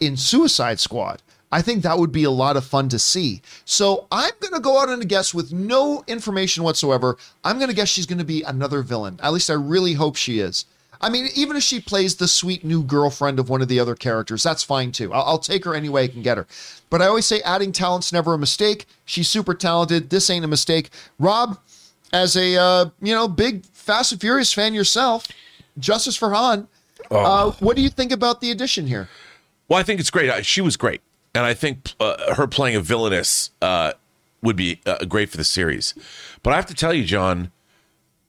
in Suicide Squad. I think that would be a lot of fun to see. So I'm going to go out on a guess with no information whatsoever. I'm going to guess she's going to be another villain. At least I really hope she is. I mean, even if she plays the sweet new girlfriend of one of the other characters, that's fine too. I'll, I'll take her any way I can get her. But I always say adding talent's never a mistake. She's super talented. This ain't a mistake. Rob, as a uh, you know big Fast and Furious fan yourself, Justice for Han, uh, what do you think about the addition here? Well, I think it's great. She was great, and I think uh, her playing a villainess uh, would be uh, great for the series. But I have to tell you, John,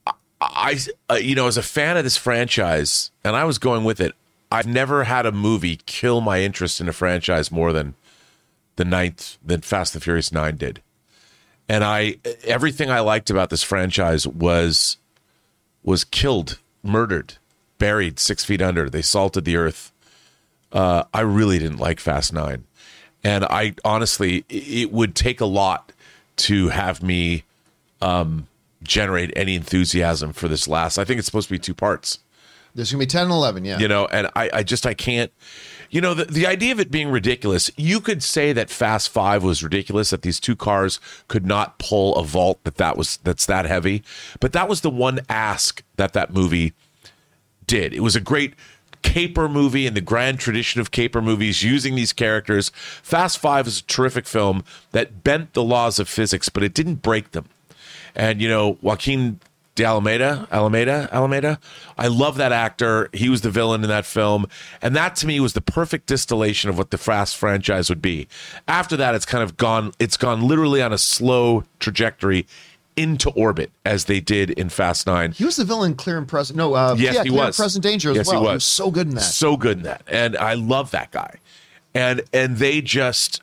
I, I uh, you know, as a fan of this franchise, and I was going with it. I've never had a movie kill my interest in a franchise more than the ninth than Fast and Furious Nine did. And I everything I liked about this franchise was was killed, murdered, buried six feet under. They salted the earth uh, I really didn't like Fast Nine, and I honestly, it would take a lot to have me um, generate any enthusiasm for this last. I think it's supposed to be two parts There's gonna be 10 and 11, yeah. you know and i, I just i can't you know the, the idea of it being ridiculous you could say that fast five was ridiculous that these two cars could not pull a vault that that was that's that heavy but that was the one ask that that movie did. It was a great caper movie in the grand tradition of caper movies using these characters. Fast five is a terrific film that bent the laws of physics but it didn't break them. And you know Joaquin de Alameda, Alameda, Alameda. I love that actor. He was the villain in that film, and that to me was the perfect distillation of what the Fast franchise would be. After that, it's kind of gone. It's gone literally on a slow trajectory into orbit as they did in Fast Nine. He was the villain Clear and Present. No, uh, Yes, yeah, he Clear was. and Present Danger as Yes, well. he was. so good in that. So good in that, and I love that guy. And and they just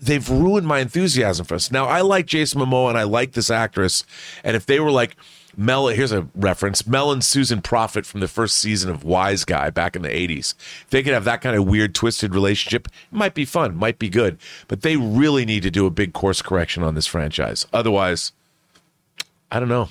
they've ruined my enthusiasm for us. Now I like Jason Momoa and I like this actress, and if they were like Mel, here's a reference: Mel and Susan Profitt from the first season of Wiseguy back in the '80s. If they could have that kind of weird, twisted relationship, it might be fun, might be good. But they really need to do a big course correction on this franchise. Otherwise, I don't know.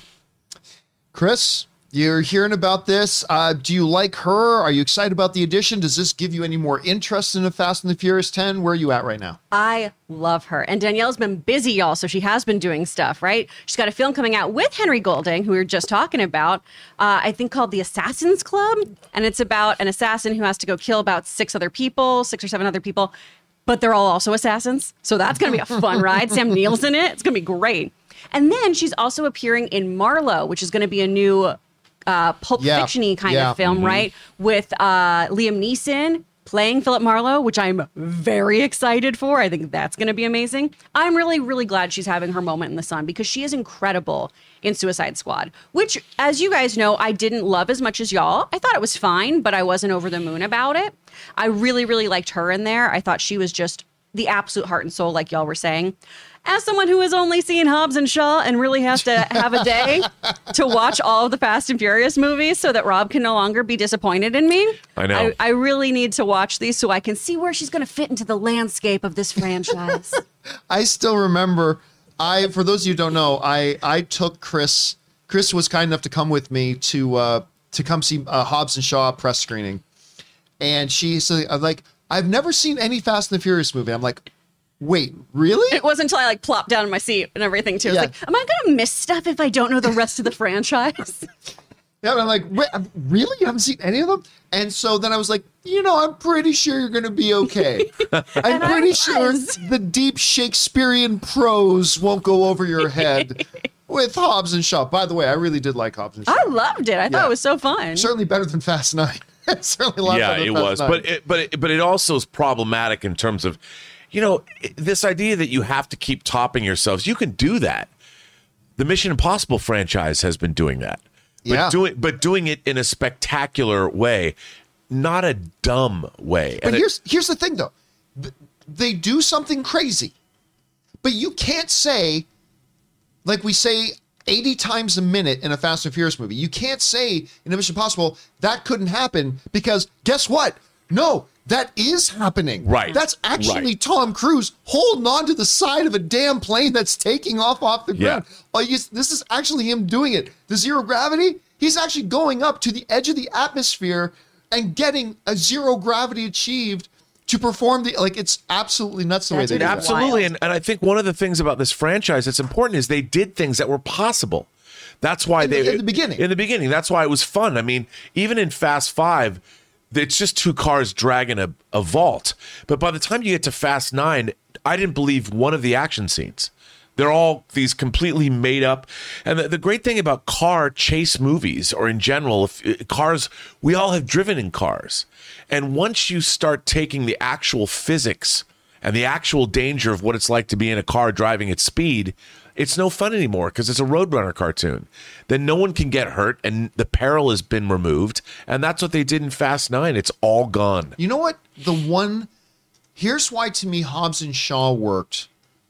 Chris, you're hearing about this. Uh, do you like her? Are you excited about the addition? Does this give you any more interest in the Fast and the Furious 10? Where are you at right now? I love her. And Danielle's been busy, y'all, so she has been doing stuff, right? She's got a film coming out with Henry Golding, who we were just talking about, uh, I think called The Assassin's Club. And it's about an assassin who has to go kill about six other people, six or seven other people, but they're all also assassins. So that's going to be a fun [LAUGHS] ride. Sam Neill's in it. It's going to be great. And then she's also appearing in Marlowe, which is going to be a new uh, Pulp Yeah, Fiction-y kind yeah. of film, right? With uh, Liam Neeson playing Philip Marlowe, which I'm very excited for. I think that's going to be amazing. I'm really, really glad she's having her moment in the sun because she is incredible in Suicide Squad, which, as you guys know, I didn't love as much as y'all. I thought it was fine, but I wasn't over the moon about it. I really, really liked her in there. I thought she was just the absolute heart and soul, like y'all were saying. As someone who has only seen Hobbs and Shaw and really has to have a day [LAUGHS] to watch all of the Fast and Furious movies so that Rob can no longer be disappointed in me, I know. I, I really need to watch these so I can see where she's going to fit into the landscape of this franchise. [LAUGHS] I still remember. I, for those of you who don't know, I I took Chris. Chris was kind enough to come with me to uh, to come see uh, Hobbs and Shaw press screening, and she said, "I'm like, I've never seen any Fast and the Furious movie." I'm like, "Wait, really?" it wasn't until I like plopped down in my seat and everything too. I was Yeah. like, am I going to miss stuff if I don't know the rest of the franchise? [LAUGHS] Yeah, and I'm like, Wait, I'm- really? You haven't seen any of them? And so then I was like, you know, I'm pretty sure you're going to be okay. [LAUGHS] I'm pretty sure the deep Shakespearean prose won't go over your head [LAUGHS] with Hobbs and Shaw. By the way, I really did like Hobbs and Shaw. I loved it. I thought it was so fun. Certainly better than Fast Nine. Certainly a lot yeah, better it Fast was, Nine. but it, but it, but it also is problematic in terms of, you know, this idea that you have to keep topping yourselves. You can do that. The Mission Impossible franchise has been doing that, but Yeah. doing but doing it in a spectacular way, not a dumb way. But And it- here's here's the thing though. They do something crazy. But you can't say like we say 80 times a minute in a Fast and Furious movie. You can't say in a Mission Impossible that couldn't happen because guess what? No, that is happening. Right. That's actually Right. Tom Cruise holding on to the side of a damn plane that's taking off off the Yeah. ground. Oh, you, this is actually him doing it. The zero gravity, he's actually going up to the edge of the atmosphere and getting a zero gravity achieved to perform the like it's absolutely nuts the way they do. Absolutely. And, and I think one of the things about this franchise that's important is they did things that were possible. That's why In the- they in the beginning. In the beginning, that's why it was fun. I mean, even in Fast Five, it's just two cars dragging a, a vault. But by the time you get to Fast Nine, I didn't believe one of the action scenes. They're all these completely made up. And the, the great thing about car chase movies, or in general, if uh, cars, we all have driven in cars. And once you start taking the actual physics and the actual danger of what it's like to be in a car driving at speed, it's no fun anymore because it's a Roadrunner cartoon. Then no one can get hurt and the peril has been removed. And that's what they did in Fast Nine. It's all gone. You know what? The one here's why to me Hobbs and Shaw worked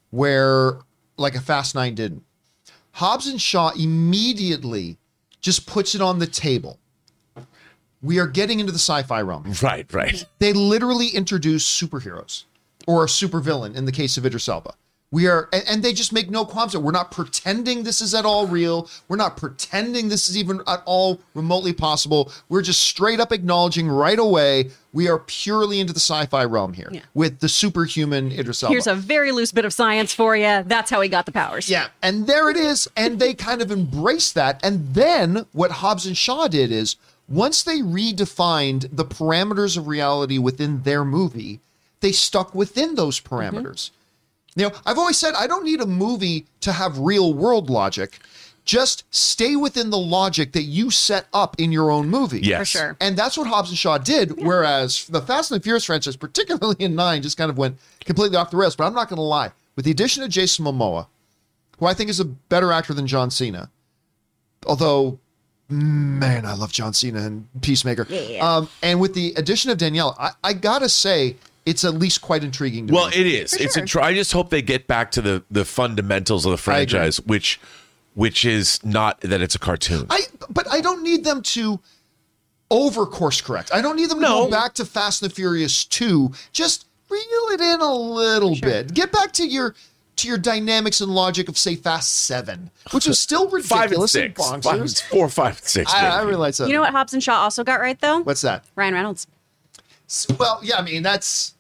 where like a Fast Nine didn't. Hobbs and Shaw immediately just puts it on the table. we are getting into the sci-fi realm. [LAUGHS] Right, right. They literally introduce superheroes or a supervillain in the case of Idris Elba. We are, and, and they just make no qualms. We're not pretending this is at all real. We're not pretending this is even at all remotely possible. We're just straight up acknowledging right away we are purely into the sci-fi realm here Yeah. with the superhuman Idris Elba. Here's a very loose bit of science for you. That's how he got the powers. Yeah, and there it is. And they kind of embraced that. And then what Hobbs and Shaw did is once they redefined the parameters of reality within their movie, they stuck within those mm-hmm. parameters. You know, I've always said I don't need a movie to have real world logic. Just stay within the logic that you set up in your own movie. Yes. For sure. And that's what Hobbs and Shaw did. Whereas the Fast and the Furious franchise, particularly in nine, just kind of went completely off the rails. But I'm not going to lie. With the addition of Jason Momoa, who I think is a better actor than John Cena, although, man, I love John Cena and Peacemaker. Yeah. Um, and with the addition of Danielle, I, I got to say, it's at least quite intriguing to Well, me. it is. It's a sure. try. I just hope they get back to the the fundamentals of the franchise, which which is not that it's a cartoon. I but I don't need them to over course correct. I don't need them to No. go back to Fast and the Furious 2. Just reel it in a little bit. Get back to your to your dynamics and logic of say Fast 7, which was still ridiculous [LAUGHS] five and six, five and four, five and six. I, I maybe. realize that. You know what Hobbs and Shaw also got right though? What's that? Ryan Reynolds. Well, yeah, I mean that's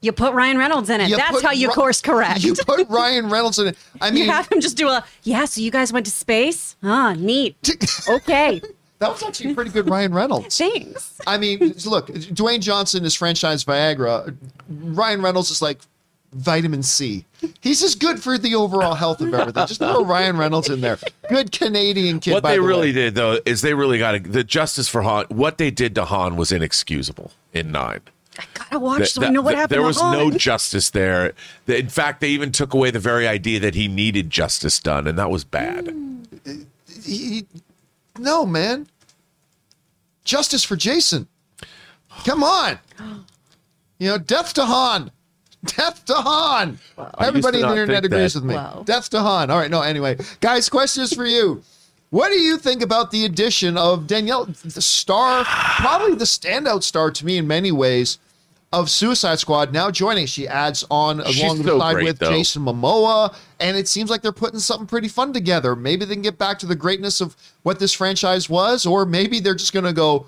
You put Ryan Reynolds in it. you That's how you course correct. You put Ryan Reynolds in it. [LAUGHS] I mean, You have him just do a yeah. So you guys went to space? Ah, neat. [LAUGHS] Okay, that was actually pretty good Ryan Reynolds. thanks. I mean, look, Dwayne Johnson is franchise Viagra. Ryan Reynolds is like vitamin C. He's just good for the overall health of everything. Just throw Ryan Reynolds in there. Good Canadian kid. What by they the really way. did though is they really got to, the justice for Han. What they did to Han was inexcusable in nine. I gotta watch That- so I know what that- happened. There was Han. no justice there. In fact, they even took away the very idea that he needed justice done, and that was bad. He- he- no, man. Justice for Jason. Come on. You know, death to Han. [LAUGHS] Death to Han. I used Everybody to in the internet agrees that. with me. Wow. Death to Han. All right, no, anyway. Guys, question is for you. What do you think about the addition of Danielle, the star, probably the standout star to me in many ways, of Suicide Squad now joining? She adds on She's along so the side great, with though. Jason Momoa, and it seems like they're putting something pretty fun together. Maybe they can get back to the greatness of what this franchise was, or maybe they're just going to go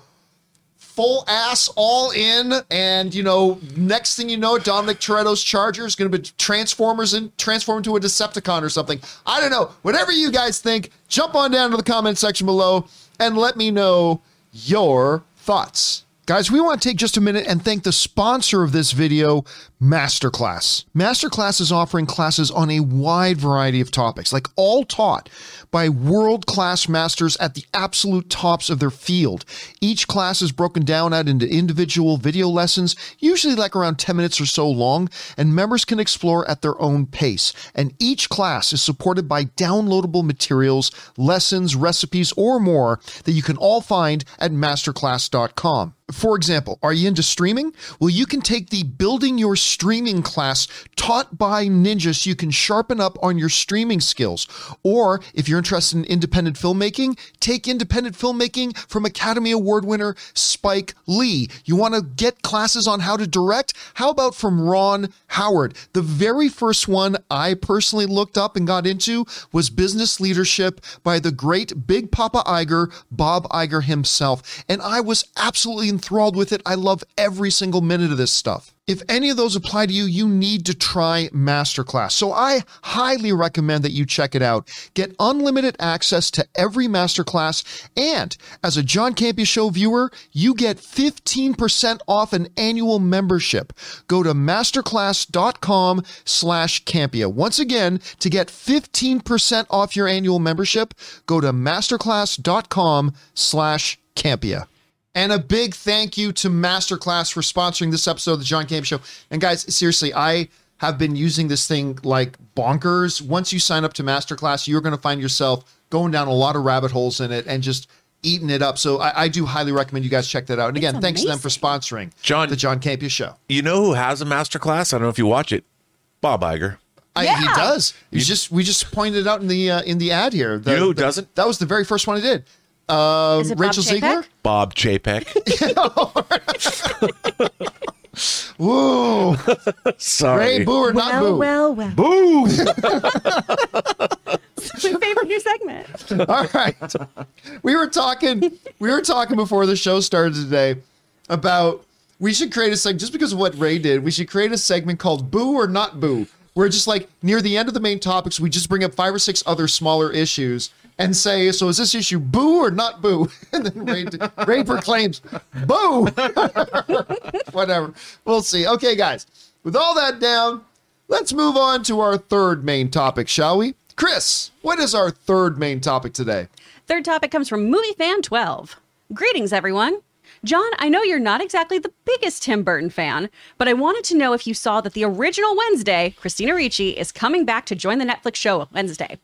full ass all in and you know next thing you know dominic toretto's charger is going to be transformers and transform into a decepticon or something. I don't know. Whatever you guys think jump on down to the comment section below and let me know your thoughts. Guys, we want to take just a minute and thank the sponsor of this video, Masterclass. Masterclass is offering classes on a wide variety of topics, like all taught by world class masters at the absolute tops of their field. Each class is broken down out into individual video lessons, usually like around 10 minutes or so long, and members can explore at their own pace. And each class is supported by downloadable materials, lessons, recipes, or more that you can all find at masterclass.com. For example, are you into streaming? Well, you can take the Building Your Streaming class taught by ninjas you can sharpen up on your streaming skills. Or if you're interested in independent filmmaking, take independent filmmaking from Academy Award winner Spike Lee. You want to get classes on how to direct? How about from Ron Howard? The very first one I personally looked up and got into was Business Leadership by the great Big Papa Iger, Bob Iger himself. And I was absolutely enthralled with it. I love every single minute of this stuff. If any of those apply to you, you need to try Masterclass. So I highly recommend that you check it out. Get unlimited access to every Masterclass. And as a John Campea Show viewer, you get 15% off an annual membership. Go to masterclass.com slash Campea. Once again, to get 15% off your annual membership, go to masterclass.com slash Campea. And a big thank you to Masterclass for sponsoring this episode of the John Campea Show. And guys, seriously, I have been using this thing like bonkers. Once you sign up to Masterclass, you're going to find yourself going down a lot of rabbit holes in it and just eating it up. So I, I do highly recommend you guys check that out. And again, thanks to them for sponsoring John- the John Campea Show. You know who has a Masterclass? I don't know if you watch it. Bob Iger. I, he Yeah. does. He's just we just pointed it out in the uh, in the ad here. The- You know who the- doesn't? That was the very first one I did. Uh, Is it Bob Rachel Chapek? Zegler. Bob Chapek. [LAUGHS] [LAUGHS] Woo! Sorry. Ray, boo or not boo? well, well. Boo! [LAUGHS] It's my favorite new segment. All right. We were talking. We were talking before the show started today about we should create a segment just because of what Ray did. We should create a segment called "Boo or Not Boo," where just like near the end of the main topics, we just bring up five or six other smaller issues and say, "So is this issue boo or not boo?" [LAUGHS] And then Ray, Ray proclaims, "Boo." [LAUGHS] Whatever. We'll see. Okay, guys. With all that down, let's move on to our third main topic, shall we? Chris, what is our third main topic today? Third topic comes from Movie Fan 12. Greetings, everyone. John, I know you're not exactly the biggest Tim Burton fan, but I wanted to know if you saw that the original Wednesday, Christina Ricci, is coming back to join the Netflix show Wednesday.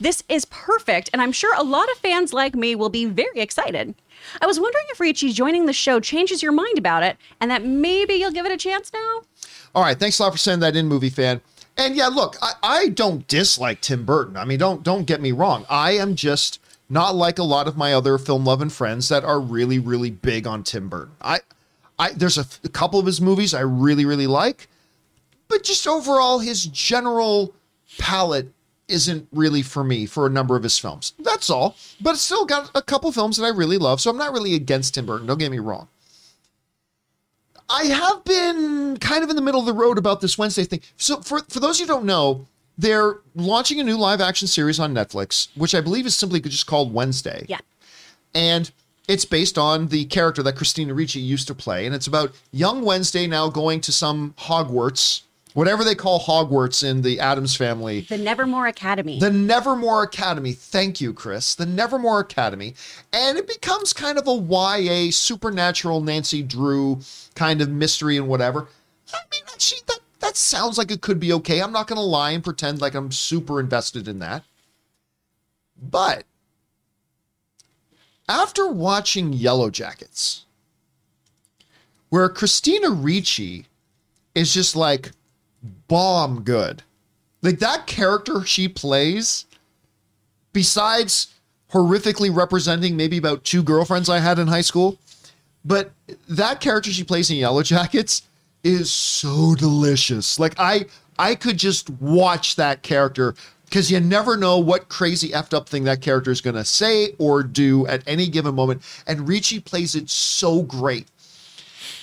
This is perfect, and I'm sure a lot of fans like me will be very excited. I was wondering if Ricci joining the show changes your mind about it, and that maybe you'll give it a chance now? All right, thanks a lot for sending that in, movie fan. And yeah, look, I, I don't dislike Tim Burton. I mean, don't don't get me wrong. I am just not like a lot of my other film loving friends that are really, really big on Tim Burton. I, I there's a, a couple of his movies I really, really like, but just overall, his general palette isn't really for me for a number of his films. That's all. But it's still got a couple films that I really love, so I'm not really against Tim Burton. Don't get me wrong. I have been kind of in the middle of the road about this Wednesday thing. So for for those who don't know, they're launching a new live action series on Netflix, which I believe is simply just called Wednesday. Yeah. And it's based on the character that Christina Ricci used to play, and it's about young Wednesday now going to some Hogwarts, whatever they call Hogwarts in the Addams family. The Nevermore Academy. The Nevermore Academy. Thank you, Chris. The Nevermore Academy. And it becomes kind of a YA supernatural Nancy Drew kind of mystery and whatever. I mean, she, that, that sounds like it could be okay. I'm not going to lie and pretend like I'm super invested in that. But after watching Yellowjackets, where Christina Ricci is just like bomb good. Like that character she plays, besides horrifically representing maybe about two girlfriends I had in high school, but that character she plays in Yellowjackets is so delicious. Like I I could just watch that character because you never know what crazy effed up thing that character is going to say or do at any given moment. And Ricci plays it so great.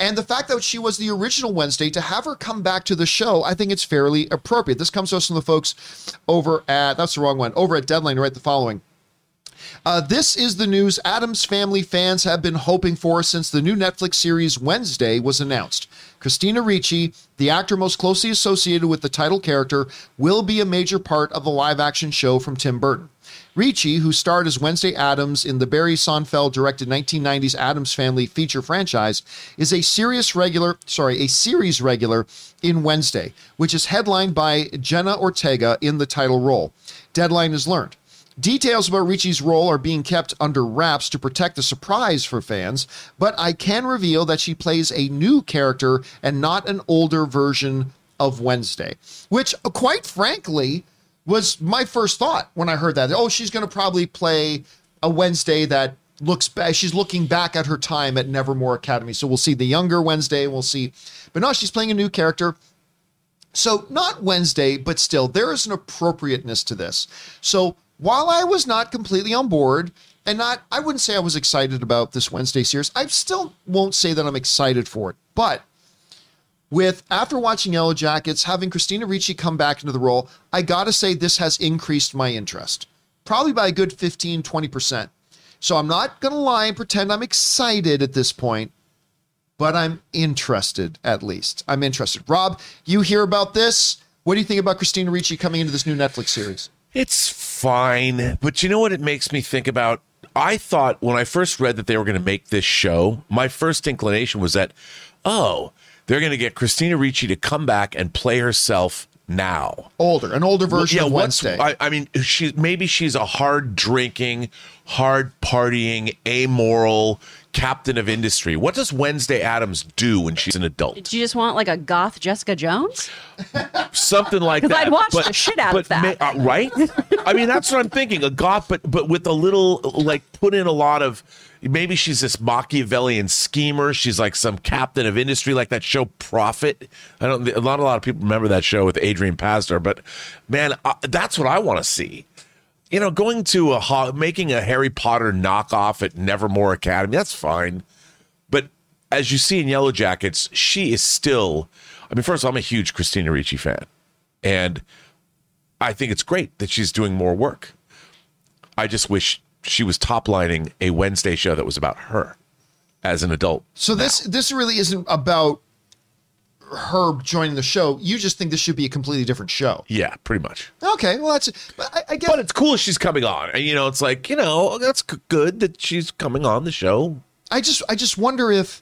And the fact that she was the original Wednesday, to have her come back to the show, I think it's fairly appropriate. This comes to us from the folks over at, that's the wrong one, over at Deadline to write the following. Uh, this is the news Addams Family fans have been hoping for since the new Netflix series Wednesday was announced. Christina Ricci, the actor most closely associated with the title character, will be a major part of the live action show from Tim Burton. Ricci, who starred as Wednesday Addams in the Barry Sonnenfeld directed 1990s Addams Family feature franchise, is a serious regular, sorry, a series regular in Wednesday, which is headlined by Jenna Ortega in the title role. Deadline has learned. Details about Ricci's role are being kept under wraps to protect the surprise for fans, but I can reveal that she plays a new character and not an older version of Wednesday, which, uh, quite frankly, was my first thought when I heard that. Oh, she's going to probably play a Wednesday that looks back. She's looking back at her time at Nevermore Academy. So we'll see the younger Wednesday. We'll see. But no, she's playing a new character. So not Wednesday, but still, there is an appropriateness to this. So while I was not completely on board and not, I wouldn't say I was excited about this Wednesday series, I still won't say that I'm excited for it. But with after watching Yellowjackets, having Christina Ricci come back into the role, I gotta say this has increased my interest, probably by a good 15, 20%. So I'm not gonna lie and pretend I'm excited at this point, but I'm interested at least. I'm interested. Rob, you hear about this? What do you think about Christina Ricci coming into this new Netflix series? It's fine, but you know what it makes me think about? I thought when I first read that they were to make this show, my first inclination was that, oh, they're going to get Christina Ricci to come back and play herself now. Older, an older version yeah, of Wednesday. I, I mean, she maybe she's a hard drinking, hard partying, amoral captain of industry. What does Wednesday Addams do when she's an adult? Do you just want like a goth Jessica Jones? Something like that. I'd watch the shit out of that. uh, right? I mean, that's what I'm thinking. A goth, but but with a little like put in a lot of. Maybe she's this Machiavellian schemer. She's like some captain of industry, like that show Profit. I don't. A lot, a lot of people remember that show with Adrian Pasdar. But man, uh, that's what I want to see. You know, going to a making a Harry Potter knockoff at Nevermore Academy. That's fine. But as you see in Yellowjackets, she is still. I mean, first of all, I'm a huge Christina Ricci fan, and I think it's great that she's doing more work. I just wish she was top lining a Wednesday show that was about her as an adult. So this this really isn't about her joining the show. You just think this should be a completely different show. Yeah, pretty much. Okay, well that's. But I, I get. But it's cool she's coming on. And, you know, it's like, you know, that's good that she's coming on the show. I just I just wonder if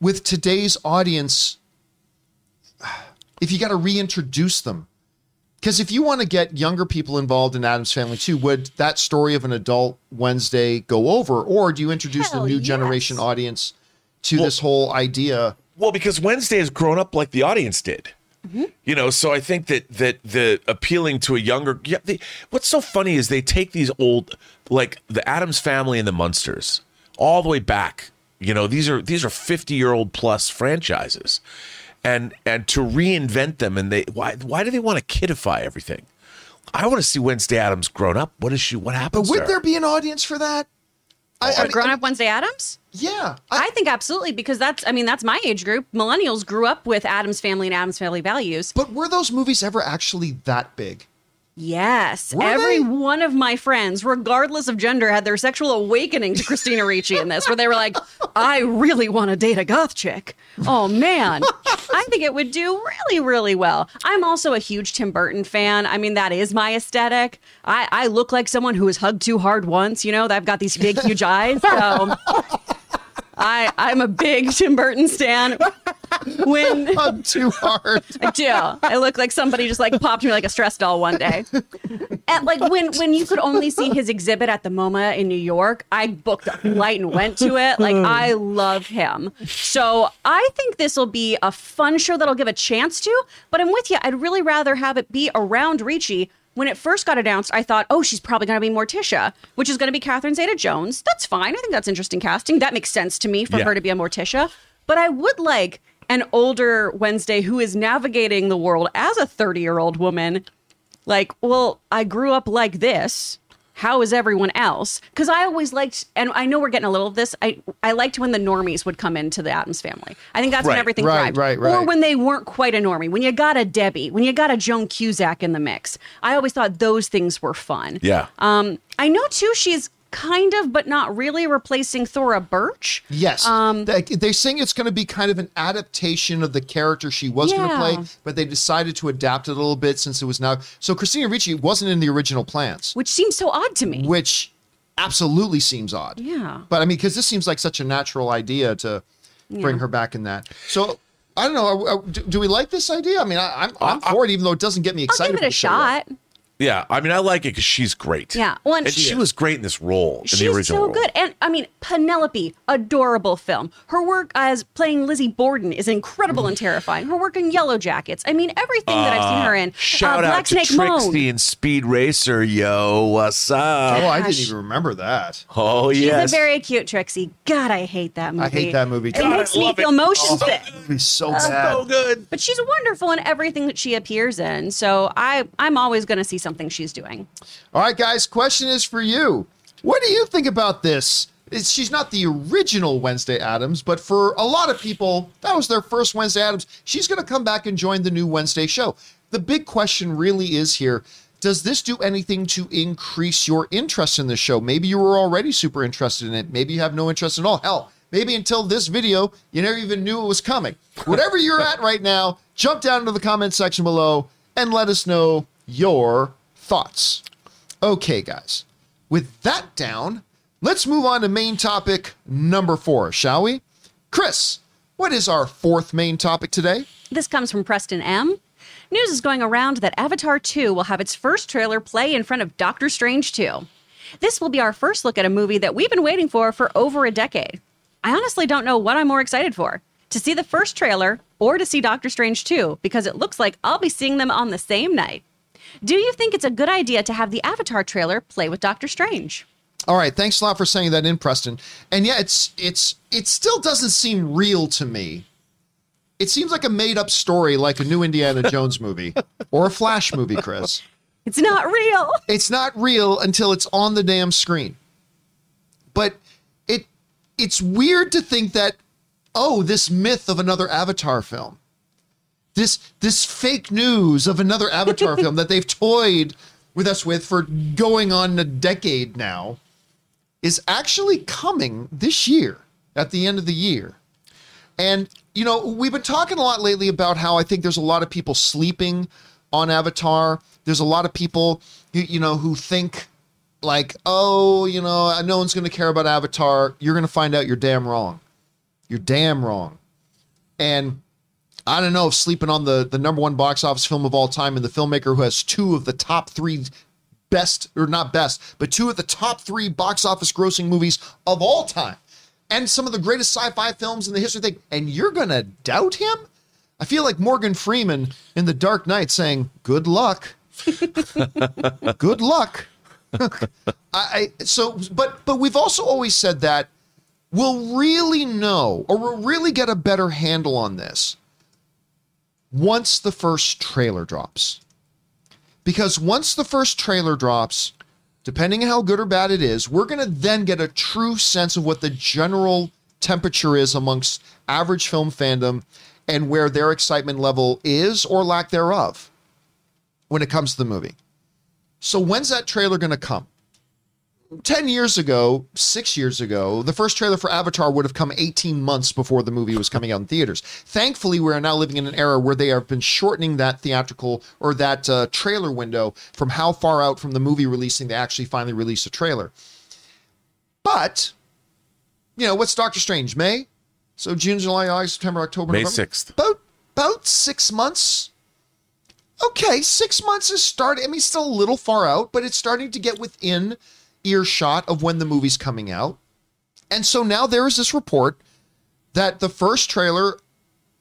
with today's audience if you got to reintroduce them. Cuz if you want to get younger people involved in Adam's family too, would that story of an adult Wednesday go over or do you introduce Hell the new yes. generation audience to this whole idea? Well, because Wednesday has grown up like the audience did. Mm-hmm. You know, so I think that that the appealing to a younger yeah, they, what's so funny is they take these old like the Addams family and the Munsters all the way back. You know, these are these are 50-year-old plus franchises. And and to reinvent them and they why why do they want to kidify everything? I want to see Wednesday Addams grown up. What is she what But happens? to would her? there be an audience for that? I, I Or grown up Wednesday Addams? yeah. I, I think absolutely because that's I mean that's my age group. Millennials grew up with Addams family and Addams family values. but were those movies ever actually that big? Yes, Were every they? one of my friends, regardless of gender, had their sexual awakening to Christina Ricci in this, where they were like, "I really want to date a goth chick." Oh man, I think it would do really, really well. I'm also a huge Tim Burton fan. I mean, that is my aesthetic. I, I look like someone who was hugged too hard once. You know, I've got these big, huge eyes. So [LAUGHS] I I'm a big Tim Burton stan. When [LAUGHS] Hug too hard. I do. I look like somebody just like popped me like a stress doll one day. And like when when you could only see his exhibit at the MoMA in New York, I booked a flight and went to it. Like hmm. I love him. So I think this will be a fun show that I'll give a chance to. But I'm with you. I'd really rather have it be around Ricci. When it first got announced, I thought, oh, she's probably going to be Morticia, which is going to be Catherine Zeta Jones. That's fine. I think that's interesting casting. That makes sense to me for Yeah. her to be a Morticia. But I would like an older Wednesday who is navigating the world as a 30 year old woman. Like, well, I grew up like this. How is everyone else? Because I always liked, and I know we're getting a little of this. I I liked when the normies would come into the Addams family. I think that's when Right, everything right, thrived. right, Or when they weren't quite a normie. When you got a Debbie, when you got a Joan Cusack in the mix. I always thought those things were fun. Yeah. Um, I know too. She's kind of, but not really, replacing Thora Birch. Yes. Um, they, they're saying it's going to be kind of an adaptation of the character she was going to play, but they decided to adapt it a little bit since it was now. So Christina Ricci wasn't in the original plans, which seems so odd to me. which absolutely seems odd. Yeah. But I mean, because this seems like such a natural idea to bring her back in that. So I don't know. are- are- do, do we like this idea? I mean, I, I'm, I'm for it, even though it doesn't get me excited. I'll excited. give for it a shot. show yet. Shot. Yeah, I mean, I like it because she's great. Yeah, well, and and she she was great in this role in She's the original so role. good. And I mean, Penelope, adorable film. Her work as playing Lizzie Borden is incredible and terrifying. Her work in Yellowjackets. I mean, everything that I've seen her in. Uh, Shout uh, out Black to Trixie Moan. and Speed Racer. Yo, what's up? Oh, I didn't even remember that. Oh, yeah, She's a very cute Trixie. God, I hate that movie. I hate that movie. It God, makes I me feel it. motion sick. It's so bad. so good. But she's wonderful in everything that she appears in. So I, I'm always going to see something she's doing. All right, guys, question is for you. What do you think about this? It's, she's not the original Wednesday Addams, but for a lot of people, that was their first Wednesday Addams. She's going to come back and join the new Wednesday show. The big question really is here does this do anything to increase your interest in the show? Maybe you were already super interested in it. Maybe you have no interest at all. Hell, maybe until this video, you never even knew it was coming. [LAUGHS] Whatever you're at right now, jump down into the comment section below and let us know your thoughts. Okay, guys, with that down, let's move on to main topic number four, shall we? Chris, what is our fourth main topic today? This comes from Preston M. News is going around that Avatar 2 will have its first trailer play in front of Doctor Strange 2. This will be our first look at a movie that we've been waiting for for over a decade. I honestly don't know what I'm more excited for to see the first trailer or to see Doctor Strange 2, because it looks like I'll be seeing them on the same night. Do you think it's a good idea to have the Avatar trailer play with Doctor Strange? All right, thanks a lot for saying that in Preston. And yeah, it's it's it still doesn't seem real to me. It seems like a made up story like a new Indiana Jones movie [LAUGHS] or a Flash movie, Chris. It's not real. It's not real until it's on the damn screen. But it it's weird to think that oh, this myth of another Avatar film. This this fake news of another Avatar film that they've toyed with us with for going on a decade now is actually coming this year at the end of the year. And, you know, we've been talking a lot lately about how I think there's a lot of people sleeping on Avatar. There's a lot of people, you, you know, who think like, oh, you know, no one's going to care about Avatar. You're going to find out you're damn wrong. You're damn wrong. And I don't know if sleeping on the, the number one box office film of all time and the filmmaker who has two of the top three best, or not best, but two of the top three box office grossing movies of all time and some of the greatest sci-fi films in the history thing, and you're gonna doubt him? I feel like Morgan Freeman in The Dark Knight saying, "Good luck, [LAUGHS] good luck." [LAUGHS] I, I so, but but we've also always said that we'll really know, or we'll really get a better handle on this once the first trailer drops. Because once the first trailer drops, depending on how good or bad it is, we're going to then get a true sense of what the general temperature is amongst average film fandom and where their excitement level is or lack thereof when it comes to the movie. So, when's that trailer going to come? 10 years ago, six years ago, the first trailer for Avatar would have come 18 months before the movie was coming out in theaters. Thankfully, we are now living in an era where they have been shortening that theatrical or that uh, trailer window from how far out from the movie releasing they actually finally release a trailer. But, you know, what's Doctor Strange? May? So June, July, August, September, October, May November? 6th. About, about six months. Okay, six months is starting. I mean, still a little far out, but it's starting to get within earshot of when the movie's coming out. And so now there is this report that the first trailer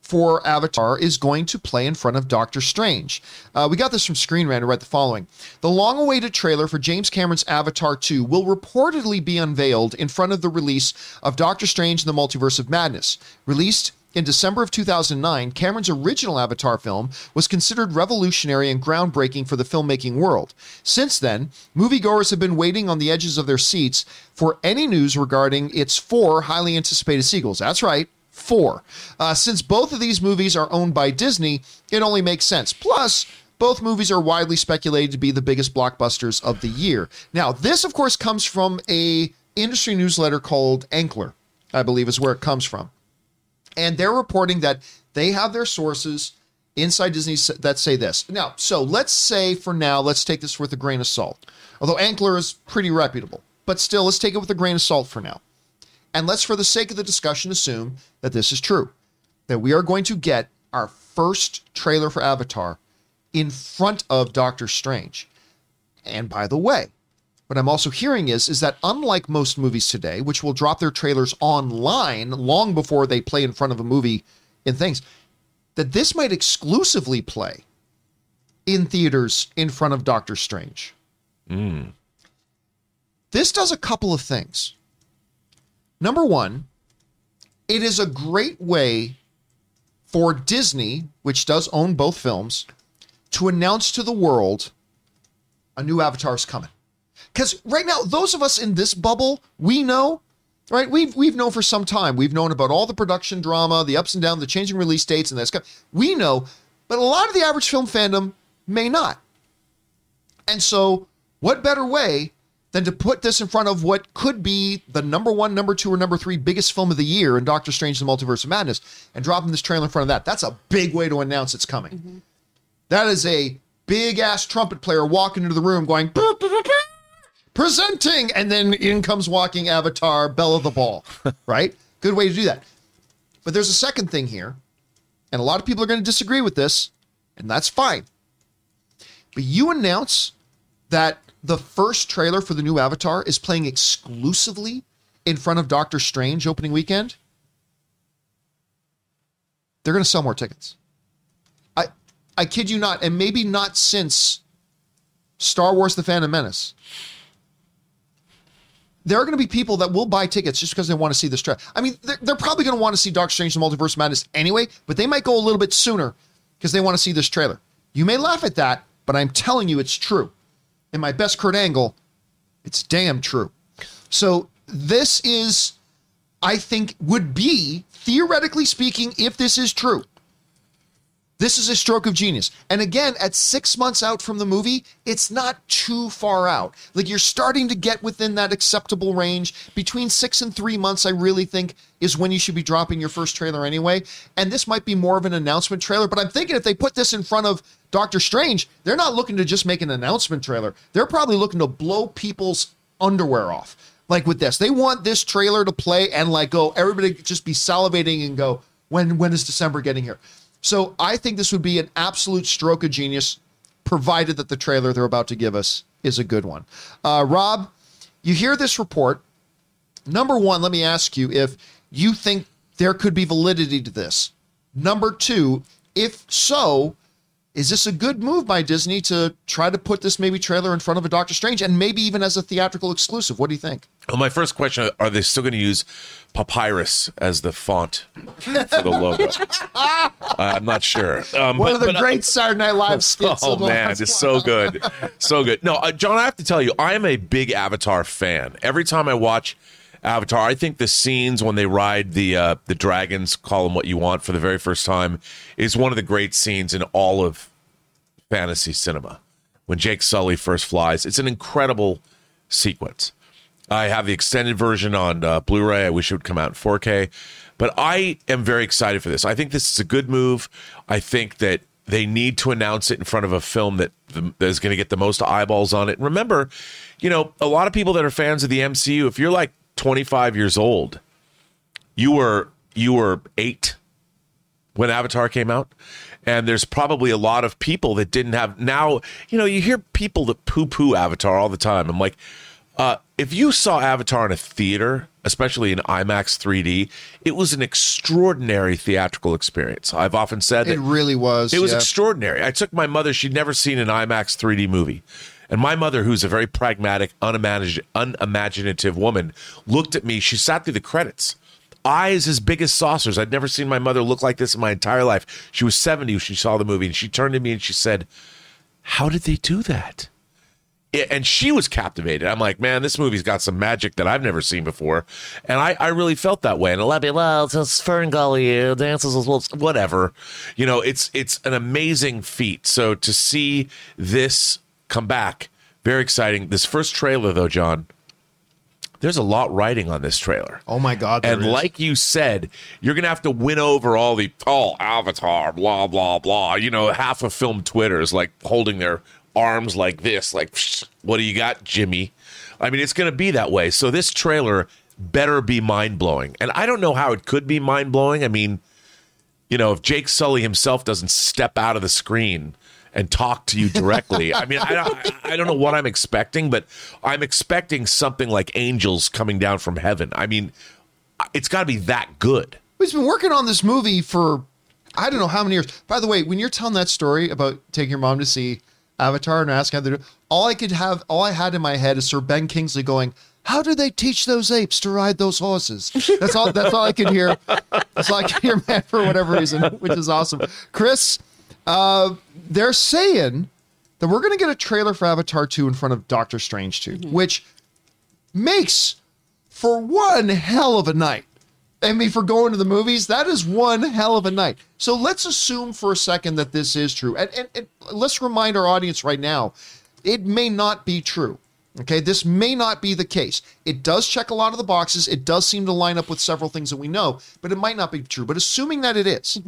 for Avatar is going to play in front of Doctor Strange. Uh, we got this from Screen Rant, who write the following The long awaited trailer for James Cameron's Avatar 2 will reportedly be unveiled in front of the release of Doctor Strange and the Multiverse of Madness. Released in December of 2009, Cameron's original Avatar film was considered revolutionary and groundbreaking for the filmmaking world. Since then, moviegoers have been waiting on the edges of their seats for any news regarding its four highly anticipated sequels. That's right, four. Uh, since both of these movies are owned by Disney, it only makes sense. Plus, both movies are widely speculated to be the biggest blockbusters of the year. Now, this, of course, comes from a industry newsletter called Ankler, I believe is where it comes from and they're reporting that they have their sources inside Disney that say this. Now, so let's say for now, let's take this with a grain of salt. Although Ankler is pretty reputable, but still, let's take it with a grain of salt for now. And let's, for the sake of the discussion, assume that this is true. That we are going to get our first trailer for Avatar in front of Doctor Strange. And by the way, what I'm also hearing is is that unlike most movies today, which will drop their trailers online long before they play in front of a movie in things, that this might exclusively play in theaters in front of Doctor Strange. Hmm. This does a couple of things. Number one, it is a great way for Disney, which does own both films, to announce to the world a new Avatar is coming. Because right now, those of us in this bubble, we know, right? We've we've known for some time. We've known about all the production drama, the ups and downs, the changing release dates, and this. We know, but a lot of the average film fandom may not. And so, what better way than to put this in front of what could be the number one, number two, or number three biggest film of the year in Doctor Strange: The Multiverse of Madness, and dropping this trailer in front of that? That's a big way to announce it's coming. Mm-hmm. That is a big ass trumpet player walking into the room, going. "Boop, boop, boop, boop." Presenting and then in comes walking avatar bella the ball [LAUGHS] right good way to do that but there's a second thing here and a lot of people are going to disagree with this and that's fine but you announce that the first trailer for the new Avatar is playing exclusively in front of Doctor Strange opening weekend, they're going to sell more tickets. I I kid you not, and maybe not since Star Wars: The Phantom Menace. There are going to be people that will buy tickets just because they want to see this trailer. I mean, they're, they're probably going to want to see Doctor Strange: The Multiverse Madness anyway, but they might go a little bit sooner because they want to see this trailer. You may laugh at that, but I'm telling you, it's true. In my best Kurt Angle, it's damn true. So this is, I think, would be theoretically speaking, if this is true, this is a stroke of genius. And again, at six months out from the movie, it's not too far out. Like you're starting to get within that acceptable range. Between six and three months, I really think is when you should be dropping your first trailer anyway. And this might be more of an announcement trailer, but I'm thinking if they put this in front of Doctor Strange, they're not looking to just make an announcement trailer. They're probably looking to blow people's underwear off. Like with this, they want this trailer to play and like go, everybody just be salivating and go, when when is December getting here? So I think this would be an absolute stroke of genius, provided that the trailer they're about to give us is a good one. Uh, Rob, you hear this report. Number one, let me ask you if you think there could be validity to this. Number two, if so, is this a good move by Disney to try to put this maybe trailer in front of a Doctor Strange and maybe even as a theatrical exclusive? What do you think? Well, my first question: Are they still going to use papyrus as the font for the logo? uh, [LAUGHS] I'm not sure. Um, One but- of the but I- great Saturday Night Live [LAUGHS] skits. Oh man, it's so good, so good. No, uh, John, I have to tell you, I am a big Avatar fan. Every time I watch Avatar, I think the scenes when they ride the uh, the dragons, call them what you want, for the very first time, is one of the great scenes in all of fantasy cinema. When Jake Sully first flies, it's an incredible sequence. I have the extended version on uh, Blu-ray. I wish it would come out in 4K, but I am very excited for this. I think this is a good move. I think that they need to announce it in front of a film that, that is going to get the most eyeballs on it. Remember, you know, a lot of people that are fans of the MCU, if you're like 25 years old, you were you were eight when Avatar came out. And there's probably a lot of people that didn't have now, you know, you hear people that poo poo Avatar all the time. I'm like, uh, if you saw Avatar in a theater, especially in IMAX 3D, it was an extraordinary theatrical experience. I've often said that It really was. it was yeah. extraordinary. I took my mother, she'd never seen an IMAX 3D movie. And my mother, who's a very pragmatic, unimaginative, unimaginative woman, looked at me. She sat through the credits. Eyes as big as saucers. I'd never seen my mother look like this in my entire life. She was 70 when she saw the movie, and she turned to me and she said, How did they do that? And she was captivated. I'm like, man, this movie's got some magic that I've never seen before, and I, I really felt that way. And of people, well, it's just Fern Gully uh, dances as well, whatever. You know, it's it's an amazing feat. So to see this come back, very exciting. This first trailer, though, John, there's a lot riding on this trailer. Oh my God. And is. like you said, you're gonna have to win over all the oh Avatar, blah blah blah. You know, half of film Twitter is like holding their arms like this, like [SNIFFS] what do you got, Jimmy? I mean, it's gonna be that way. So this trailer better be mind blowing, and I don't know how it could be mind blowing. I mean, you know, if Jake Sully himself doesn't step out of the screen and talk to you directly, I mean, I don't, I don't know what I'm expecting, but I'm expecting something like angels coming down from heaven. I mean, it's got to be that good. He's been working on this movie for I don't know how many years. By the way, when you're telling that story about taking your mom to see Avatar and asking how they do, all I could have, all I had in my head is Sir Ben Kingsley going, "How do they teach those apes to ride those horses?" That's all. That's all I could hear. That's all I could hear, man, for whatever reason, which is awesome. Chris, uh, they're saying that we're going to get a trailer for Avatar 2 in front of Doctor Strange 2, which makes for one hell of a night. I mean, for going to the movies, that is one hell of a night. So let's assume for a second that this is true. And, and, and let's remind our audience right now it may not be true. Okay, this may not be the case. It does check a lot of the boxes. It does seem to line up with several things that we know, but it might not be true. But assuming that it is,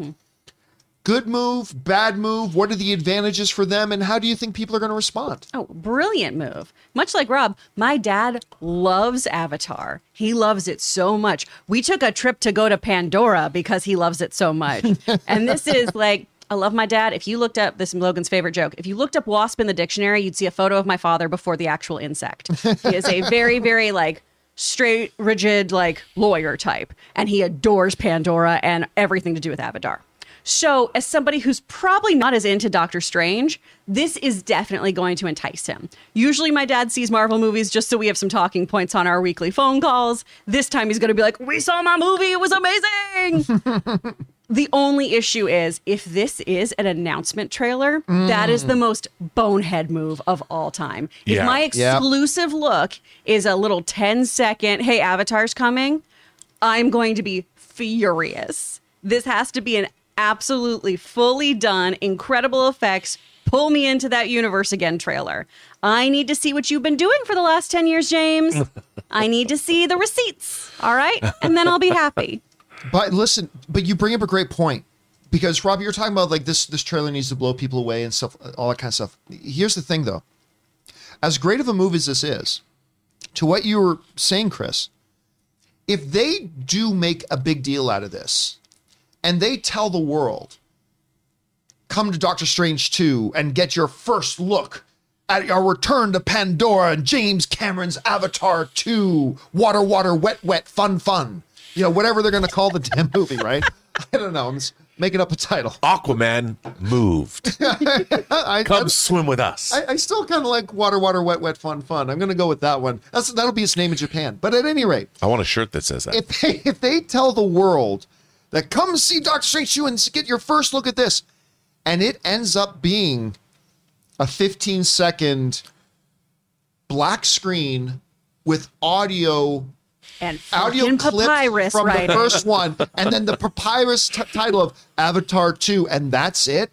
good move, bad move, what are the advantages for them, and how do you think people are going to respond? Oh, brilliant move. Much like Rob, my dad loves Avatar. He loves it so much. We took a trip to go to Pandora because he loves it so much. [LAUGHS] and this is like, I love my dad. If you looked up this is Logan's favorite joke, if you looked up wasp in the dictionary, you'd see a photo of my father before the actual insect. He is a very, very like straight, rigid, like lawyer type, and he adores Pandora and everything to do with Avatar. So, as somebody who's probably not as into Doctor Strange, this is definitely going to entice him. Usually, my dad sees Marvel movies just so we have some talking points on our weekly phone calls. This time, he's going to be like, We saw my movie, it was amazing. [LAUGHS] the only issue is if this is an announcement trailer, that is the mm. most bonehead move of all time. Yeah. If my exclusive look is a little 10 second, hey, Avatar's coming, I'm going to be furious. This has to be an absolutely fully done, incredible effects, pull me into that universe again trailer. I need to see what you've been doing for the last 10 years, James. I need to see the receipts. All right. And then I'll be happy. But listen, but you bring up a great point because Rob, you're talking about like this this trailer needs to blow people away and stuff, all that kind of stuff. Here's the thing, though, as great of a move as this is, to what you were saying, Chris, if they do make a big deal out of this, and they tell the world, come to Doctor Strange 2 and get your first look at our return to Pandora and James Cameron's Avatar 2, water, water, wet, wet, fun, fun. You know, whatever they're going to call the damn [LAUGHS] movie, right? I don't know. I'm just making up a title. Aquaman moved. [LAUGHS] I, Come I, swim with us. I, I still kind of like water, water, wet, wet, fun, fun. I'm going to go with that one. That's that'll be its name in Japan. But at any rate, I want a shirt that says that. if they [LAUGHS] if they tell the world that come see Doctor Strange 2 and get your first look at this, and it ends up being a 15 second black screen with audio And audio fucking clip papyrus from writing. the first one, and then the papyrus t- title of Avatar 2, and that's it.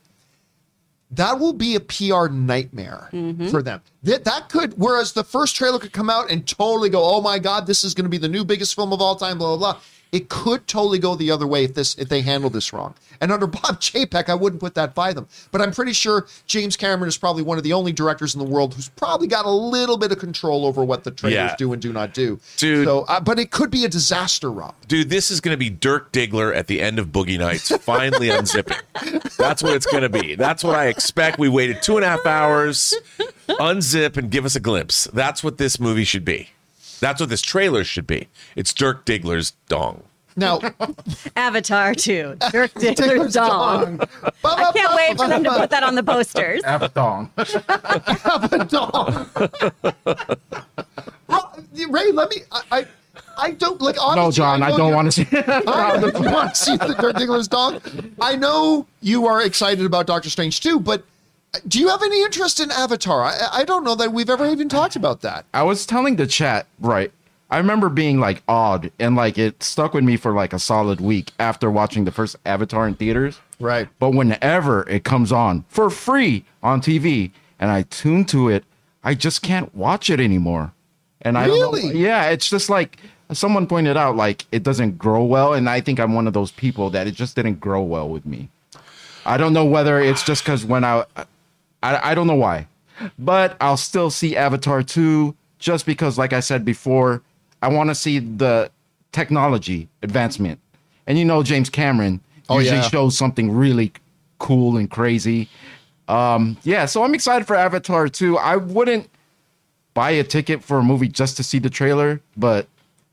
That will be a PR nightmare Mm-hmm. for them. That that could, whereas the first trailer could come out and totally go, "Oh my God, this is going to be the new biggest film of all time." Blah blah blah. It could totally go the other way if this if they handle this wrong. And under Bob [LAUGHS] Chapek, I wouldn't put that by them. But I'm pretty sure James Cameron is probably one of the only directors in the world who's probably got a little bit of control over what the trailers Yeah. do and do not do. Dude. So, uh, but it could be a disaster, Rob. Dude, this is going to be Dirk Diggler at the end of Boogie Nights, finally [LAUGHS] unzipping. That's what it's going to be. That's what I expect. We waited two and a half hours, unzip and give us a glimpse. That's what this movie should be. That's what this trailer should be. It's Dirk Diggler's dong. Now, [LAUGHS] Avatar 2. Dirk [LAUGHS] Diggler's dong. I can't wait for them to put that on the posters. Avathong. [LAUGHS] Ray, let me. I, I, I don't like. No, John, I know don't want to see. I don't want to see the Dirk Diggler's dog. I know you are excited about Doctor Strange too, but do you have any interest in Avatar? I, I don't know that we've ever even talked about that. I was telling the chat, right? I remember being like awed and like it stuck with me for like a solid week after watching the first Avatar in theaters. Right. But whenever it comes on for free on TV and I tune to it, I just can't watch it anymore. And I don't know. Really? Yeah, it's just like someone pointed out, like it doesn't grow well. And I think I'm one of those people that it just didn't grow well with me. I don't know whether it's just because when I, I, I don't know why, but I'll still see Avatar 2 just because, like I said before, I want to see the technology advancement. And you know, James Cameron Oh, usually yeah. shows something really cool and crazy. Um, yeah, so I'm excited for Avatar 2. I wouldn't buy a ticket for a movie just to see the trailer, but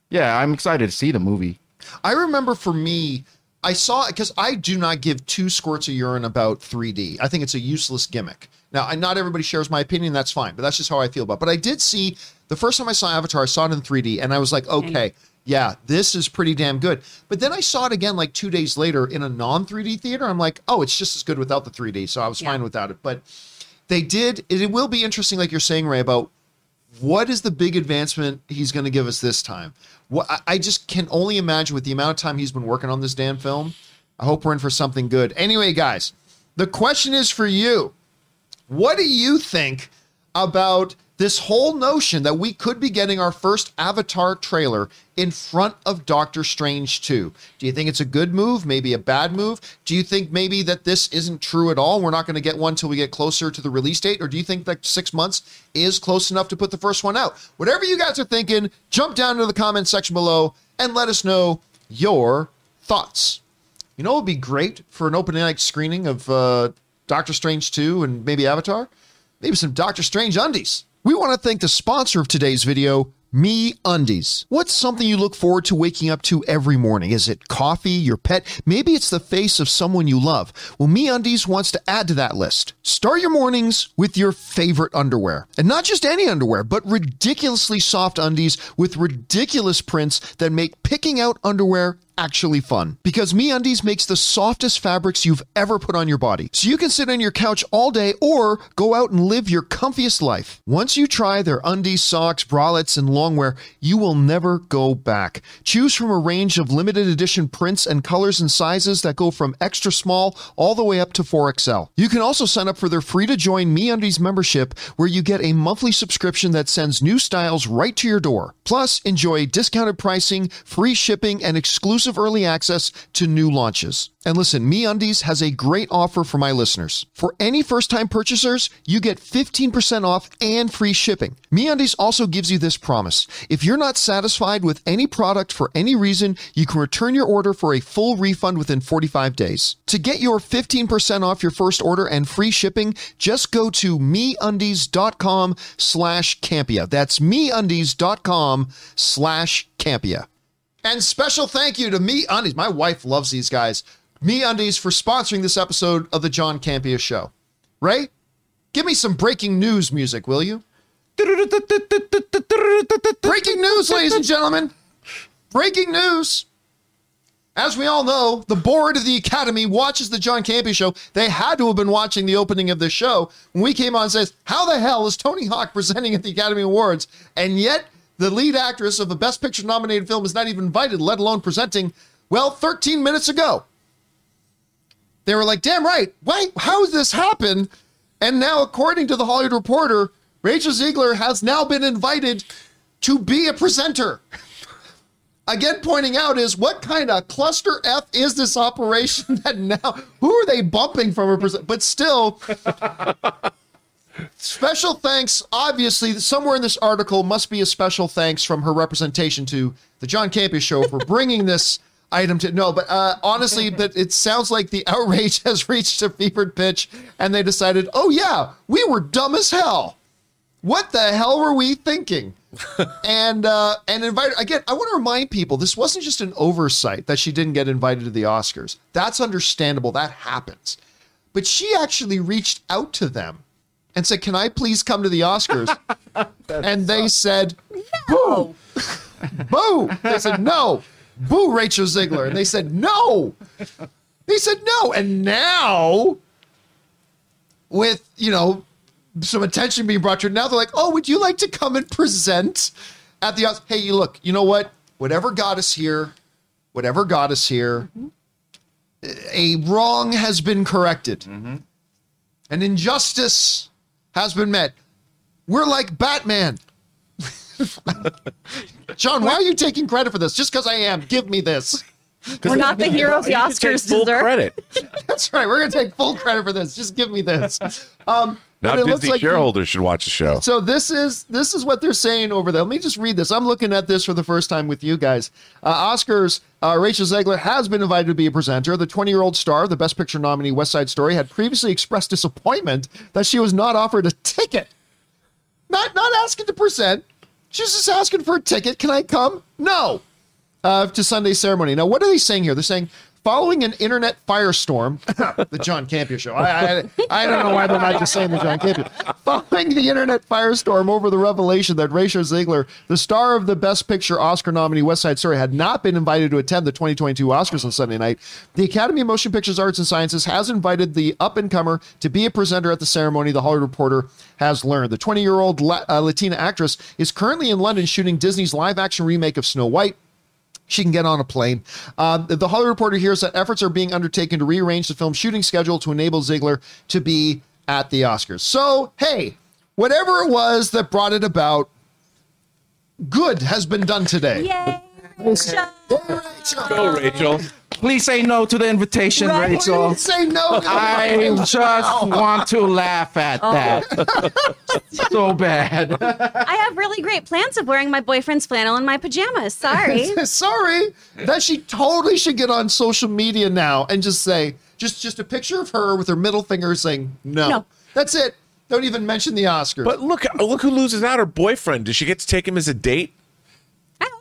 yeah, I'm excited to see the movie. I remember for me, I saw it because I do not give two squirts of urine about 3D. I think it's a useless gimmick. Now, I, not everybody shares my opinion. That's fine, but that's just how I feel about. it. But I did see the first time I saw Avatar, I saw it in 3D, and I was like, okay, yeah, this is pretty damn good. But then I saw it again like two days later in a non 3D theater. I'm like, oh, it's just as good without the 3D. So I was fine without it. But they did. It, it will be interesting, like you're saying, Ray, about what is the big advancement he's going to give us this time? What I- just can only imagine with the amount of time he's been working on this damn film. I hope we're in for something good. Anyway, guys, the question is for you. What do you think about this whole notion that we could be getting our first Avatar trailer in front of Doctor Strange 2? Do you think it's a good move, maybe a bad move? Do you think maybe that this isn't true at all? We're not going to get one until we get closer to the release date? Or do you think that six months is close enough to put the first one out? Whatever you guys are thinking, jump down to the comment section below and let us know your thoughts. You know, it would be great for an open night screening of uh, Doctor Strange 2 and maybe Avatar? Maybe some Doctor Strange undies. We want to thank the sponsor of today's video, Me Undies. What's something you look forward to waking up to every morning? Is it coffee, your pet? Maybe it's the face of someone you love. Well, Me Undies wants to add to that list. Start your mornings with your favorite underwear. And not just any underwear, but ridiculously soft undies with ridiculous prints that make picking out underwear actually fun because MeUndies makes the softest fabrics you've ever put on your body. So you can sit on your couch all day or go out and live your comfiest life. Once you try their undies, socks, bralettes, and longwear, you will never go back. Choose from a range of limited edition prints and colors and sizes that go from extra small all the way up to 4XL. You can also sign up for their free to join MeUndies membership where you get a monthly subscription that sends new styles right to your door. Plus, enjoy discounted pricing, free shipping, and exclusive early access to new launches. And listen, MeUndies has a great offer for my listeners. For any first-time purchasers, you get 15% off and free shipping. MeUndies also gives you this promise. If you're not satisfied with any product for any reason, you can return your order for a full refund within 45 days. To get your 15% off your first order and free shipping, just go to MeUndies.com slash Campea. That's MeUndies.com slash Campea. And special thank you to Me Undies. My wife loves these guys. Me Undies for sponsoring this episode of the John Campea Show. Ray, give me some breaking news music, will you? Breaking news, ladies and gentlemen. Breaking news. As we all know, the board of the Academy watches the John Campea show. They had to have been watching the opening of the show. When we came on and says, How the hell is Tony Hawk presenting at the Academy Awards? And yet the lead actress of a Best Picture nominated film is not even invited, let alone presenting, well, 13 minutes ago. They were like, damn right. Wait, how does this happen? And now, according to the Hollywood Reporter, Rachel Zegler has now been invited to be a presenter. Again, pointing out is what kind of cluster F is this operation [LAUGHS] that now, who are they bumping from a present? But still, special thanks. Obviously, somewhere in this article must be a special thanks from her representation to the John Campea show for bringing [LAUGHS] this item to no but uh honestly [LAUGHS] but it sounds like the outrage [LAUGHS] has reached a fevered pitch and they decided oh yeah we were dumb as hell. What the hell were we thinking? And uh and invited again i want to remind people this wasn't just an oversight that she didn't get invited to the oscars. That's understandable. That happens. But she actually reached out to them and said can i please come to the oscars? [LAUGHS] And they said boo. [LAUGHS] Boo. They said no. Boo rachel zegler. And they said no. They said no. And now with you know some attention being brought to it now they're like oh would you like to come and present at the Oscars?" hey you look you know what? Whatever got us here whatever got us here mm-hmm. a wrong has been corrected. Mm-hmm. An injustice has been met. We're like batman. [LAUGHS] John why are you taking credit for this? Just because i am. Give me this. We're not the heroes the You can take Oscars full deserve. credit. [LAUGHS] that's right. We're gonna take full credit for this. Just give me this. Um Now but it looks Disney like the- shareholders should watch the show. So this is this is what they're saying over there. Let me just read this. I'm looking at this for the first time with you guys. Uh, Oscars. Uh, Rachel Zegler has been invited to be a presenter. The 20 year old star, the Best Picture nominee, West Side Story, had previously expressed disappointment that she was not offered a ticket. Not not asking to present. She's just asking for a ticket. Can I come? No. Uh, to Sunday ceremony. Now, what are they saying here? They're saying following an internet firestorm, [LAUGHS] the John Campea show. I, I I don't know why they're not just saying the John Campea. Following the internet firestorm over the revelation that Rachel Zegler, the star of the Best Picture Oscar nominee West Side Story, had not been invited to attend the 2022 Oscars on Sunday night, the Academy of Motion Pictures Arts and Sciences has invited the up and comer to be a presenter at the ceremony. The Hollywood Reporter has learned the 20 year old La- uh, Latina actress is currently in London shooting Disney's live action remake of Snow White she can get on a plane. Uh, the Hollywood Reporter hears that efforts are being undertaken to rearrange the film's shooting schedule to enable Zegler to be at the Oscars. So, hey, whatever it was that brought it about, good has been done today. Yay! Go, Rachel. Please say no to the invitation, Right. Rachel. Say no. I just [LAUGHS] want to laugh at Oh. that. [LAUGHS] so bad. I have really great plans of wearing my boyfriend's flannel in my pajamas. Sorry. [LAUGHS] Sorry. That she totally should get on social media now and just say, just just a picture of her with her middle finger saying no. No. That's it. Don't even mention the Oscars. But look, look who loses out. Her boyfriend. Does she get to take him as a date?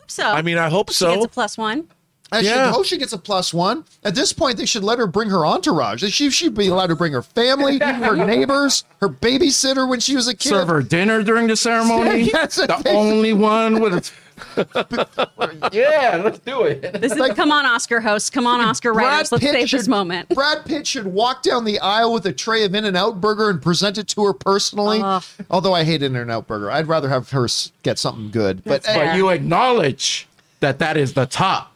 So. I mean, I hope she so. a plus one. I should Yeah. hope she gets a plus one. At this point, they should let her bring her entourage. She should be allowed to bring her family, [LAUGHS] her neighbors, her babysitter when she was a kid. Serve her dinner during the ceremony. [LAUGHS] Yes, the they- only one with a. [LAUGHS] yeah, let's do it. This is like, come on, Oscar hosts. Come on, Oscar writers. Let's save should, this moment. Brad Pitt should walk down the aisle with a tray of In and Out Burger and present it to her personally. Ugh. Although I hate In and Out Burger, I'd rather have her get something good. But That's eh, fair. But you acknowledge that that is the top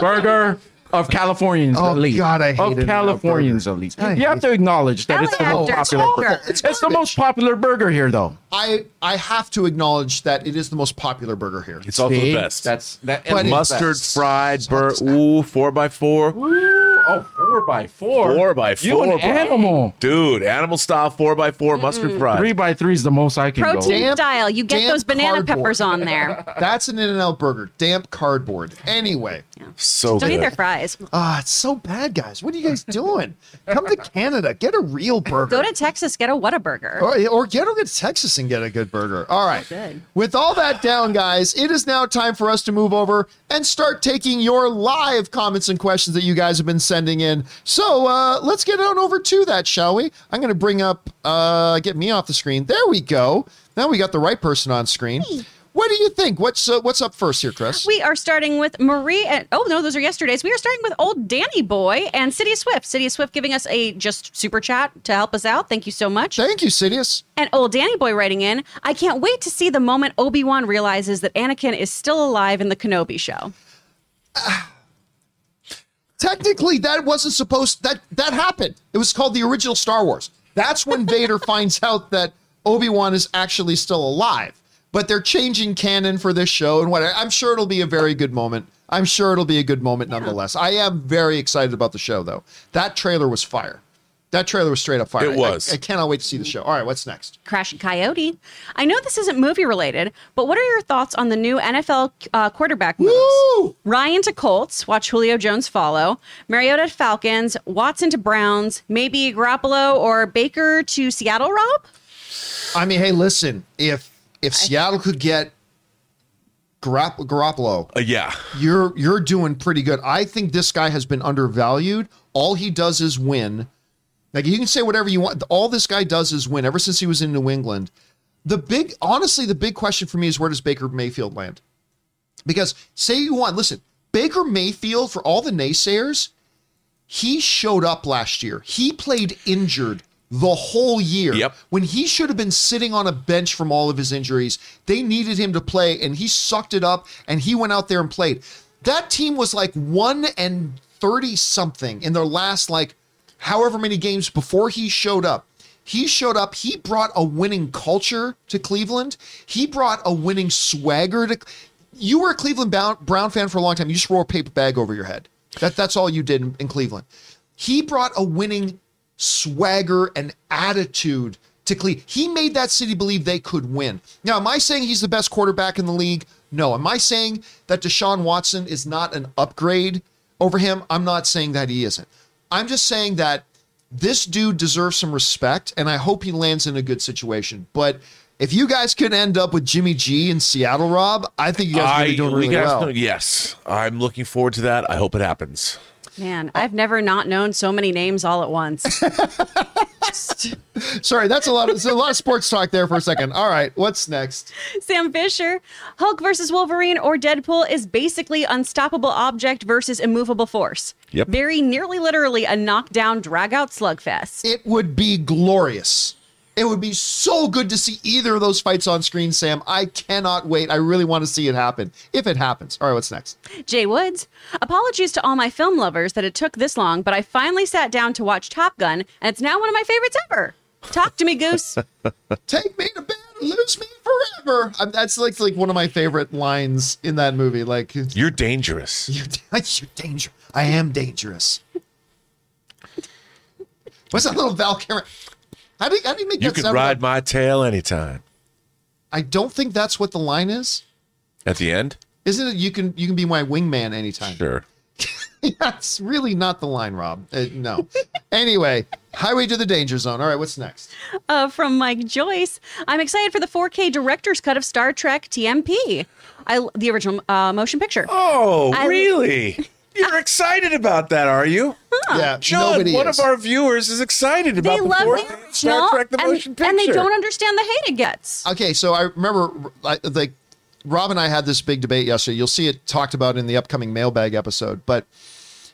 burger of Californians at least. Oh, elite. God, I hate of In-N-Out Californians elite. I You have to acknowledge that it's the most popular. burger. It's It's, the most popular burger here, though. I I have to acknowledge that it is the most popular burger here. It's also the best. That's that. But mustard best. fried bur. Ooh, four by four. Oh, four by four. Four by You four, an animal. Dude, animal style four by 4 mustard fried. Three by three is the most I can Protein go. Damp- style. You get those banana cardboard. peppers on there. That's an In and Out Burger. Damp cardboard. Anyway. so Don't eat their fries. Ah, it's so bad, guys. What are you guys [LAUGHS] doing? Come to Canada. Get a real burger. Go to Texas, get a Whataburger. Or, or get over to Texas and get a good burger. All right. Good. With all that down, guys, it is now time for us to move over and start taking your live comments and questions that you guys have been sending in. So uh, let's get on over to that, shall we? I'm going to bring up, uh, get me off the screen. There we go. Now we got the right person on screen. What do you think? What's uh, what's up first here, Chris? We are starting with Marie. And, oh no, those are yesterday's. We are starting with old Danny Boy and City Swift. City Swift giving us a just super chat to help us out. Thank you so much. Thank you, Sidious. And old Danny Boy writing in, I can't wait to see the moment Obi Wan realizes that Anakin is still alive in the Kenobi show. [SIGHS] technically that wasn't supposed that that happened it was called the original star wars that's when vader [LAUGHS] finds out that obi-wan is actually still alive but they're changing canon for this show and what i'm sure it'll be a very good moment i'm sure it'll be a good moment nonetheless i am very excited about the show though that trailer was fire that trailer was straight up fire It was. I, I cannot wait to see the show all right what's next Crash and Coyote. I know this isn't movie related, but what are your thoughts on the new NFL uh, quarterback moves? Woo! Ryan to Colts, watch Julio Jones follow. Mariota to Falcons, Watson to Browns, maybe Garoppolo or Baker to Seattle, Rob? i mean hey listen if if seattle could get Garop- Garoppolo Uh, yeah. you're you're doing pretty good. I think this guy has been undervalued. All he does is win. Like you can say whatever you want. All this guy does is win. Ever since he was in New England, the big honestly the big question for me is where does Baker Mayfield land? Because say you want listen, Baker Mayfield for all the naysayers, he showed up last year. He played injured the whole year. Yep. When he should have been sitting on a bench from all of his injuries, they needed him to play and he sucked it up and he went out there and played. That team was like 1 and 30 something in their last like however many games before he showed up. He showed up, he brought a winning culture to Cleveland. He brought a winning swagger to You were a Cleveland Brown, fan for a long time. You just wore a paper bag over your head. That that's all you did in, in Cleveland. He brought a winning swagger and attitude to Cleveland. He made that city believe they could win. Now, am I saying he's the best quarterback in the league? No. Am I saying that Deshaun Watson is not an upgrade over him? I'm not saying that he isn't. I'm just saying that this dude deserves some respect, and I hope he lands in a good situation. But if you guys could end up with Jimmy G in Seattle, Rob, I think you guys are be doing really well. know- yes. I'm looking forward to that. I hope it happens. Man, I've never not known so many names all at once. [LAUGHS] Sorry, that's a lot. Of, a lot of sports talk there for a second. All right, what's next? Sam Fisher, Hulk versus Wolverine or Deadpool is basically unstoppable object versus immovable force. Yep. Very nearly literally a knockdown, drag out slugfest. It would be glorious. It would be so good to see either of those fights on screen, Sam. I cannot wait. I really want to see it happen. If it happens. All right, what's next? Jay Woods, apologies to all my film lovers that it took this long, but I finally sat down to watch Top Gun, and it's now one of my favorites ever. Talk to me, Goose. [LAUGHS] Take me to bed and lose me forever. Um, that's like like one of my favorite lines in that movie. Like You're dangerous. [LAUGHS] you're, you're dangerous. I am dangerous. What's that little Val Cameron? How do you, how do you make You that can sound? ride my tail anytime. I don't think that's what the line is. At the end? Isn't it? You can you can be my wingman anytime. Sure. [LAUGHS] That's really not the line, Rob. Uh, no. anyway, highway to the danger zone. All right, what's next? Uh, from Mike Joyce, I'm excited for the 4K director's cut of Star Trek TMP. I the original uh, motion picture. Oh, I- really? [LAUGHS] You're excited about that, are you? Yeah, John, nobody one is. of our viewers is excited about it. they the love fourth the Star original, Trek the and, motion picture. and they don't understand the hate it gets. Okay, so I remember like Rob and I had this big debate yesterday. You'll see it talked about in the upcoming mailbag episode. But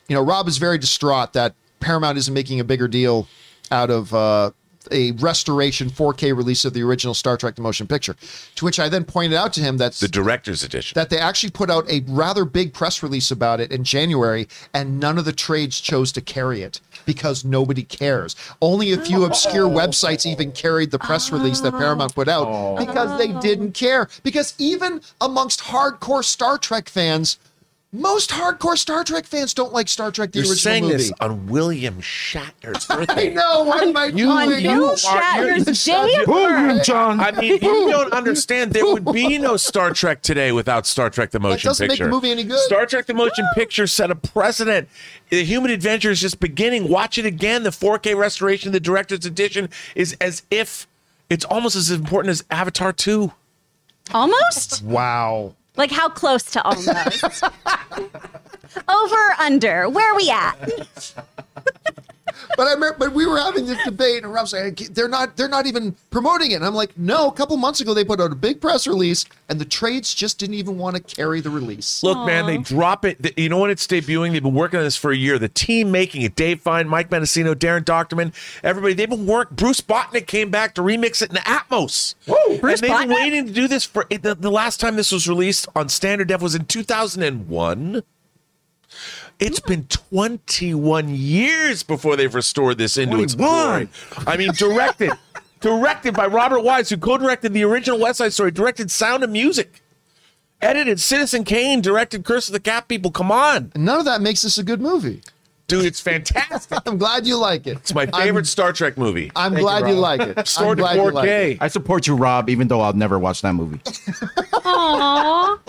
you know, Rob is very distraught that Paramount isn't making a bigger deal out of uh, a restoration 4K release of the original Star Trek the motion picture. To which I then pointed out to him that's the director's edition. that they actually put out a rather big press release about it in January, and none of the trades chose to carry it because nobody cares. Only a few obscure oh. websites even carried the press release that Paramount put out oh. because they didn't care. Because even amongst hardcore Star Trek fans, most hardcore Star Trek fans don't like Star Trek the You're original saying movie. this on William Shatner's [LAUGHS] I birthday. know. What am I You- On doing? you Bill are- Shatner's you're- day of birth. John. I mean, you don't understand. There would be no Star Trek today without Star Trek: The Motion doesn't make the Picture. movie any good. Star Trek: The Motion ah. Picture set a precedent. The Human Adventure is just beginning. Watch it again. The 4K restoration, the director's edition, is as if it's almost as important as Avatar 2. Almost? Wow. Like how close to almost? [LAUGHS] Over, under. Where are we at? [LAUGHS] But I remember, but we were having this debate, and Rob's like, "They're not, they're not even promoting it." And I'm like, "No." A couple months ago, they put out a big press release, and the trades just didn't even want to carry the release. Look, man, they drop it. You know when it's debuting? They've been working on this for a year. The team making it, Dave Fein, Mike Matessino, Daren Dochterman, everybody, they've been working. Bruce Botnick came back to remix it in Atmos. Whoa, Bruce and they've been waiting to do this for the, the last time this was released on standard def was in 2001. It's been 21 years before they've restored this into its 21. glory. I mean, directed, [LAUGHS] directed by Robert Wise, who co-directed the original West Side Story, directed Sound of Music, edited Citizen Kane, directed Curse of the Cat People. Come on, none of that makes this a good movie. dude, it's fantastic. [LAUGHS] I'm glad you like it. It's my favorite Star Trek movie. I'm, I'm Thank glad you, you, Rob. like it. [LAUGHS] I'm Stored to glad you like 4K. it. I support you, Rob, even though I'll never watch that movie. Aww.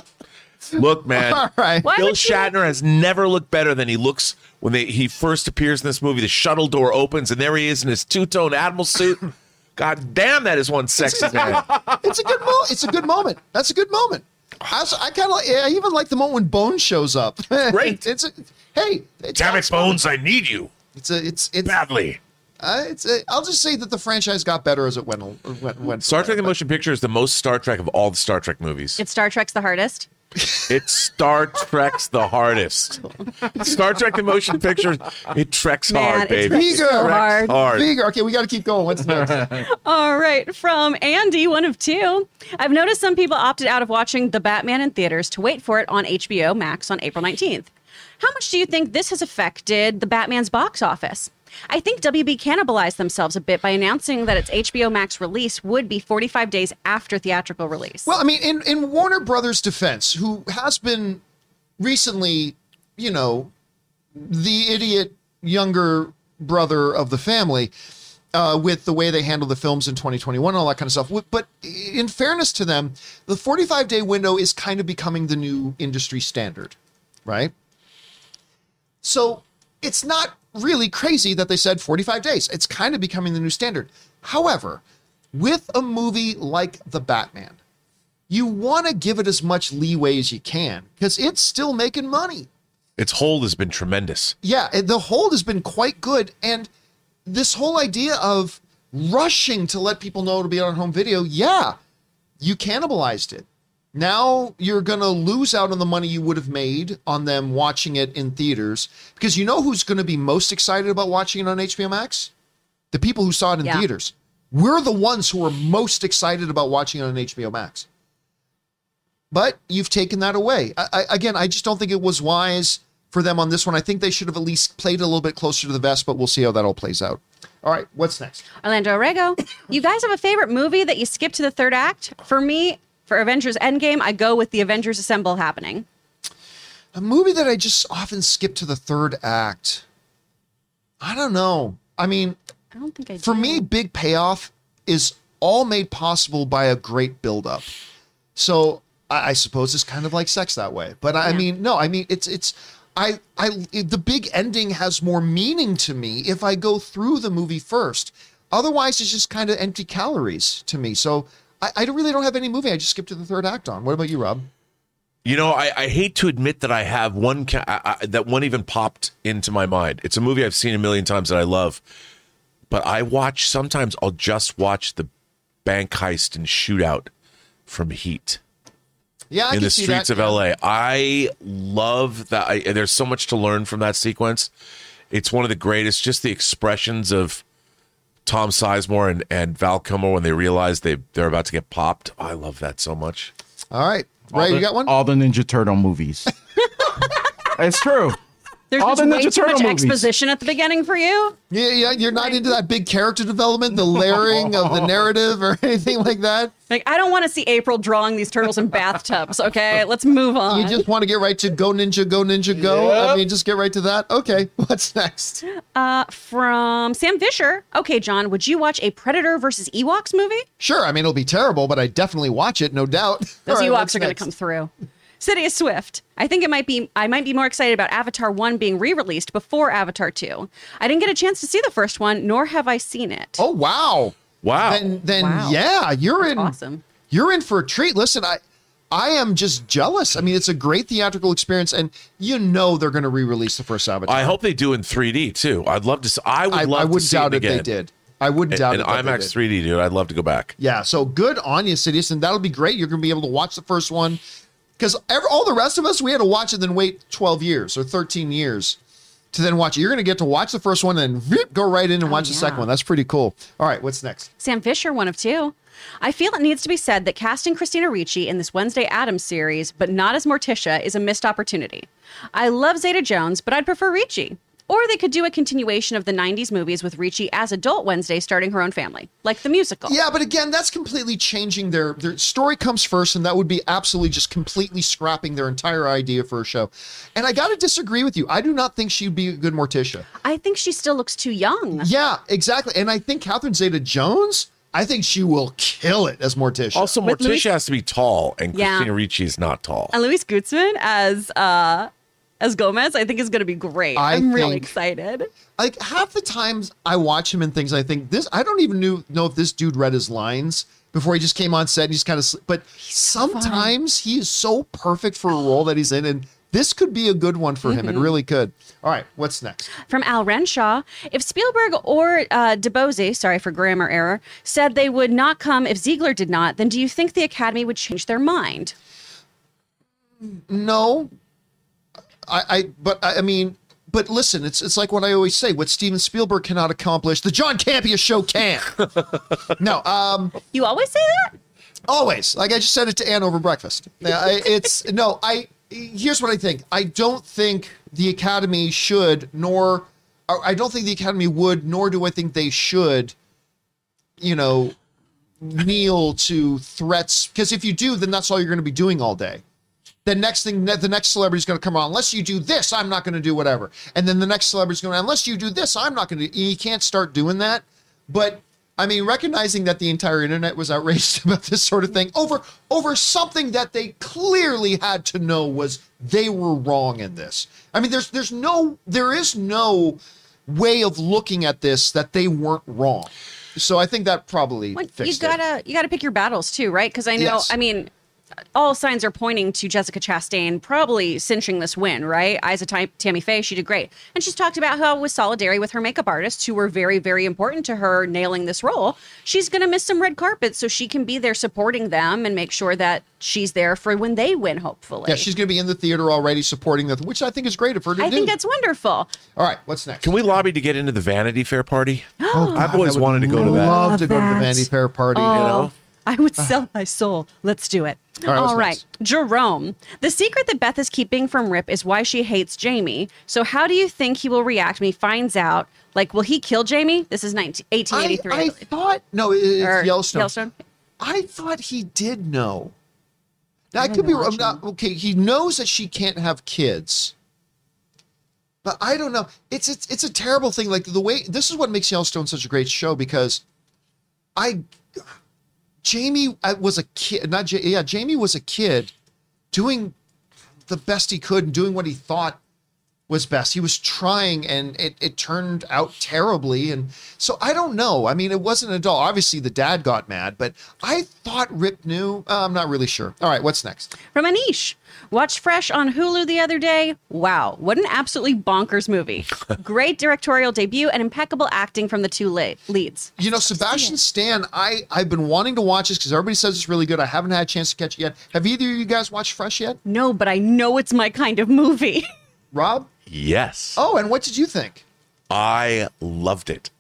Look, man. [LAUGHS] All right. Why Bill would you- Shatner has never looked better than he looks when they, he first appears in this movie. The shuttle door opens, and there he is in his two-tone admiral suit. [LAUGHS] God damn, that is one sexy man. [LAUGHS] It's a good mo- It's a good moment. That's a good moment. I, I kind of like. I even like the moment when Bones shows up. Great. it's a hey. It's Damn it, excellent. Bones, I need you It's a. It's it's. badly. Uh, it's a, I'll just say that the franchise got better as it went. went, went Star Trek: The Motion Picture is the most Star Trek of all the Star Trek movies. It's Star Trek's the hardest. It Star Trek's the hardest. Star Trek: The Motion Picture, it treks Man, hard, it's baby. Treks so hard. hard. Bigger. Okay, we got to keep going. What's next? [LAUGHS] All right, from Andy, one of two. I've noticed some people opted out of watching The Batman in theaters to wait for it on HBO Max on April 19th. How much do you think this has affected the Batman's box office? I think WB cannibalized themselves a bit by announcing that its HBO Max release would be 45 days after theatrical release. Well, I mean, in, in Warner Brothers' defense, who has been recently, you know, the idiot younger brother of the family uh, with the way they handled the films in 2021 and all that kind of stuff. But in fairness to them, the 45 day window is kind of becoming the new industry standard, right? So it's not really crazy that they said 45 days. It's kind of becoming the new standard. However, with a movie like The Batman, you want to give it as much leeway as you can because it's still making money. Its hold has been tremendous. Yeah, the hold has been quite good. And this whole idea of rushing to let people know to be on home video, yeah, you cannibalized it. Now you're going to lose out on the money you would have made on them watching it in theaters because you know who's going to be most excited about watching it on HBO Max? The people who saw it in Yeah. theaters. We're the ones who are most excited about watching it on HBO Max. But you've taken that away. I, I, again, I just don't think it was wise for them on this one. I think they should have at least played a little bit closer to the vest, but we'll see how that all plays out. All right, what's next? Orlando Rego, [COUGHS] you guys have a favorite movie that you skip to the third act? For me, for Avengers Endgame, I go with the Avengers Assemble happening. A movie that I just often skip to the third act. I don't know. I mean, I don't think I for do. me, big payoff is all made possible by a great buildup. So I, I suppose it's kind of like sex that way. But I Yeah. mean, no, I mean it's it's I I the big ending has more meaning to me if I go through the movie first. Otherwise, it's just kind of empty calories to me. So I, I really don't have any movie. I just skipped to the third act on. What about you, Rob? You know, I, I hate to admit that I have one ca- I, I, that one even popped into my mind. It's a movie I've seen a million times that I love, but I watch sometimes. I'll just watch the bank heist and shootout from Heat Yeah, I in the streets that. of LA. I love that. I, there's so much to learn from that sequence. It's one of the greatest. Just the expressions of Tom Sizemore and, and Val Kilmer when they realize they they're about to get popped. I love that so much. All right, All the- you got one? All the Ninja Turtle movies. [LAUGHS] it's true. There's all just the way Ninja too much movies. exposition at the beginning for you. Yeah, yeah, you're not into that big character development, the layering of the [LAUGHS] narrative, or anything like that. Like, I don't want to see April drawing these turtles in bathtubs. Okay, let's move on. You just want to get right to go ninja, go ninja, go. I mean, just get right to that. Okay, [LAUGHS] what's next? Uh, from Sam Fisher. Okay, John, would you watch a Predator versus Ewoks movie? Sure, I mean it'll be terrible, but I definitely watch it, no doubt. [LAUGHS] Those All right, Ewoks what's are going to come through. City of Swift. I think it might be. I might be more excited about Avatar One being re-released before Avatar Two. I didn't get a chance to see the first one, nor have I seen it. Oh wow! Wow. Then, then Wow. yeah, you're in. awesome. You're in for a treat. Listen, I, I am just jealous. I mean, it's a great theatrical experience, and you know they're going to re-release the first Avatar. I hope they do in 3D too. I'd love to. s- I would I, love I to would see doubt it if again. they did. I wouldn't doubt In it. that they IMAX 3D, dude. I'd love to go back. Yeah, so good on you, Sidious, and that'll be great. You're going to be able to watch the first one because all the rest of us we had to watch it, then wait 12 years or 13 years to then watch it. You're going to get to watch the first one and then go right in and oh, watch the second one. That's pretty cool. All right, what's next? Sam Fisher, one of two. I feel it needs to be said that casting Christina Ricci in this Wednesday Addams series, but not as Morticia, is a missed opportunity. I love Zeta Jones, but I'd prefer Ricci. Or they could do a continuation of the 90s movies with Ricci as adult Wednesday starting her own family, like the musical. Yeah, but again, that's completely changing their their story comes first, and that would be absolutely just completely scrapping their entire idea for a show. And I got to disagree with you. I do not think she'd be a good Morticia. I think she still looks too young. Yeah, exactly. And I think Catherine Zeta Jones, I think she will kill it as Morticia. Also, Morticia Louis- has to be tall, and Yeah. Christina Ricci is not tall. And Luis Guzmán as uh as Gomez, I think is going to be great. I I'm really excited. like half the times I watch him and things, I think this. I don't even knew, know if this dude read his lines before he just came on set. And he's kind of, but sometimes he is so perfect for a role that he's in, and this could be a good one for him. It really could. All right, what's next? From Al Renshaw, if Spielberg or uh, DeBose, sorry for grammar error, said they would not come if Zegler did not, then do you think the Academy would change their mind? No, I, I, but I, I mean. But listen, it's it's like what I always say: what Steven Spielberg cannot accomplish, the John Campea show can. [LAUGHS] no, um, You always say that? Always. Like I just said it to Ann over breakfast. I- it's no, I here's what I think. I don't think the Academy should, nor I don't think the Academy would, nor do I think they should, you know, kneel to threats. Because if you do, then that's all you're going to be doing all day. The next thing, the next celebrity is going to come on. Unless you do this, I'm not going to do whatever. And then the next celebrity is going to, unless you do this, I'm not going to. You can't start doing that. But I mean, recognizing that the entire internet was outraged [LAUGHS] about this sort of thing over over something that they clearly had to know was they were wrong in this. I mean, there's there's no there is no way of looking at this that they weren't wrong. So I think that probably Like, you fixed it. gotta you gotta pick your battles too, right? Because I know, Yes. I mean, all signs are pointing to Jessica Chastain probably cinching this win, right? Isa Tam- Tammy Faye, she did great, and she's talked about how with solidarity with her makeup artists, who were very, very important to her nailing this role, she's gonna miss some red carpet, so she can be there supporting them and make sure that she's there for when they win. Hopefully, Yeah, she's going to be in the theater already supporting them, which I think is great of her to I do. think that's wonderful. All right, what's next? Can we lobby to get into the Vanity Fair party? Oh, [GASPS] I've always wanted to go to that. Love to go to the. Vanity Fair party. Oh, know? I would ah. sell my soul. Let's do it. All right. All right. Jerome. The secret that Beth is keeping from Rip is why she hates Jamie. So, how do you think he will react when he finds out? Like, will he kill Jamie? This is 19, I, 1883. I I believe. thought no, it's Or Yellowstone. Yellowstone. I thought he did know. That haven't could be I'm not, okay. He knows that she can't have kids, but I don't know. It's it's it's a terrible thing. Like the way this is what makes Yellowstone such a great show because I Jamie uh, was a kid. Not yeah, Jamie was a kid doing the best he could and doing what he thought was best. He was trying and it, it turned out terribly. And so I don't know. I mean, it wasn't an adult. Obviously, the dad got mad, but I thought Rip knew. Uh, I'm not really sure. All right, what's next? From Anish. Watched Fresh on Hulu the other day. Wow, what an absolutely bonkers movie. [LAUGHS] Great directorial debut and impeccable acting from the two la- leads. You know, Sebastian Stan, I, I've been wanting to watch this because everybody says it's really good. I haven't had a chance to catch it yet. Have either of you guys watched Fresh yet? No, but I know it's my kind of movie. [LAUGHS] Rob? Yes. Oh, and what did you think? I loved it.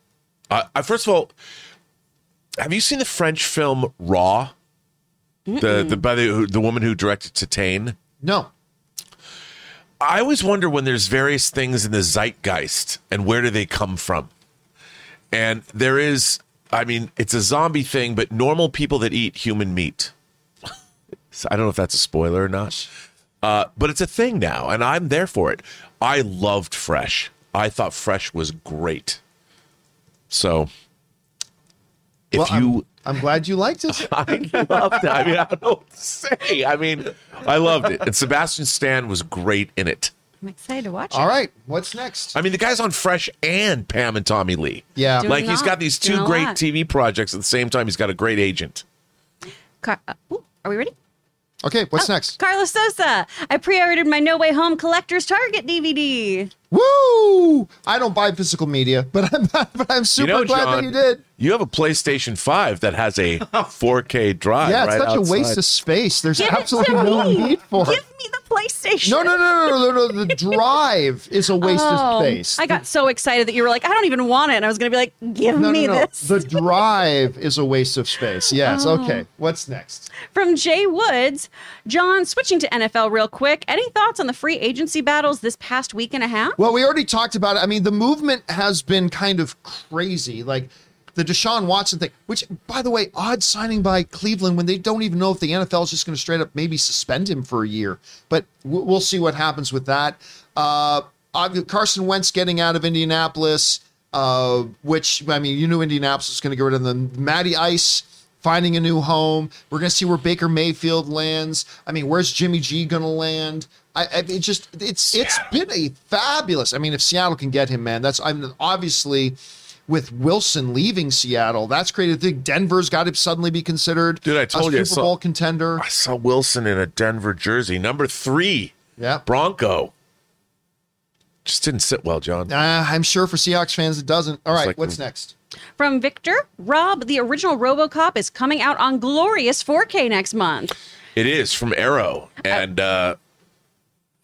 Uh, I, first of all, have you seen the French film Raw? The the by the the woman who directed Titane. No. I always wonder when there's various things in the zeitgeist and where do they come from? And there is, I mean, it's a zombie thing, but normal people that eat human meat. [LAUGHS] so I don't know if that's a spoiler or not, uh, but it's a thing now, and I'm there for it. I loved Fresh. I thought Fresh was great. So, if Well, I'm- you I'm, glad you liked it. [LAUGHS] I loved it. I mean, I don't know what to say. I mean, I loved it. And Sebastian Stan was great in it. I'm excited to watch All it. right, what's next? I mean, the guy's on Fresh and Pam and Tommy Lee. Yeah. Doing like a he's lot. got these two Doing great lot. TV projects at the same time. He's got a great agent. Car- uh, ooh, are we ready? Okay, what's Oh, next? Carlos Sosa. I pre-ordered my No Way Home Collector's Target DVD. Woo! I don't buy physical media, [LAUGHS] but I'm but I'm super you know, glad John, that you did. You have a PlayStation 5 that has a [LAUGHS] 4K drive. Yeah, it's right such a waste of space. There's Give absolutely no me. need for Give it. The PlayStation. No, no, no, no, no, no. The [LAUGHS] drive is a waste Oh, of space. I got so excited that you were like, I don't even want it. And I was going to be like, give no, me no, no. this. The drive is a waste of space. Yes. Oh. Okay. What's next? From Jay Woods. John, switching to NFL real quick. Any thoughts on the free agency battles this past week and a half? Well, we already talked about it. I mean, the movement has been kind of crazy. Like the Deshaun Watson thing, which, by the way, odd signing by Cleveland when they don't even know if the NFL is just going to straight up maybe suspend him for a year. But we'll see what happens with that. Uh, Carson Wentz getting out of Indianapolis, uh, which, I mean, you knew Indianapolis was going to get rid of them. Matty Ice finding a new home. We're going to see where Baker Mayfield lands. I mean, where's Jimmy G going to land? I, I it just it's it's been a fabulous. I mean, if Seattle can get him, man, that's I mean, obviously with Wilson leaving Seattle, that's created. I think Denver's got to suddenly be considered. Dude, I told a you, I Super saw- Bowl contender. I saw Wilson in a Denver jersey, number three, Yeah, Bronco. Just didn't sit well, John. uh, I'm sure for Seahawks fans it doesn't. All right, like what's next? From Victor, Rob, the original Robocop is coming out on glorious 4K next month. It is from Arrow, and uh,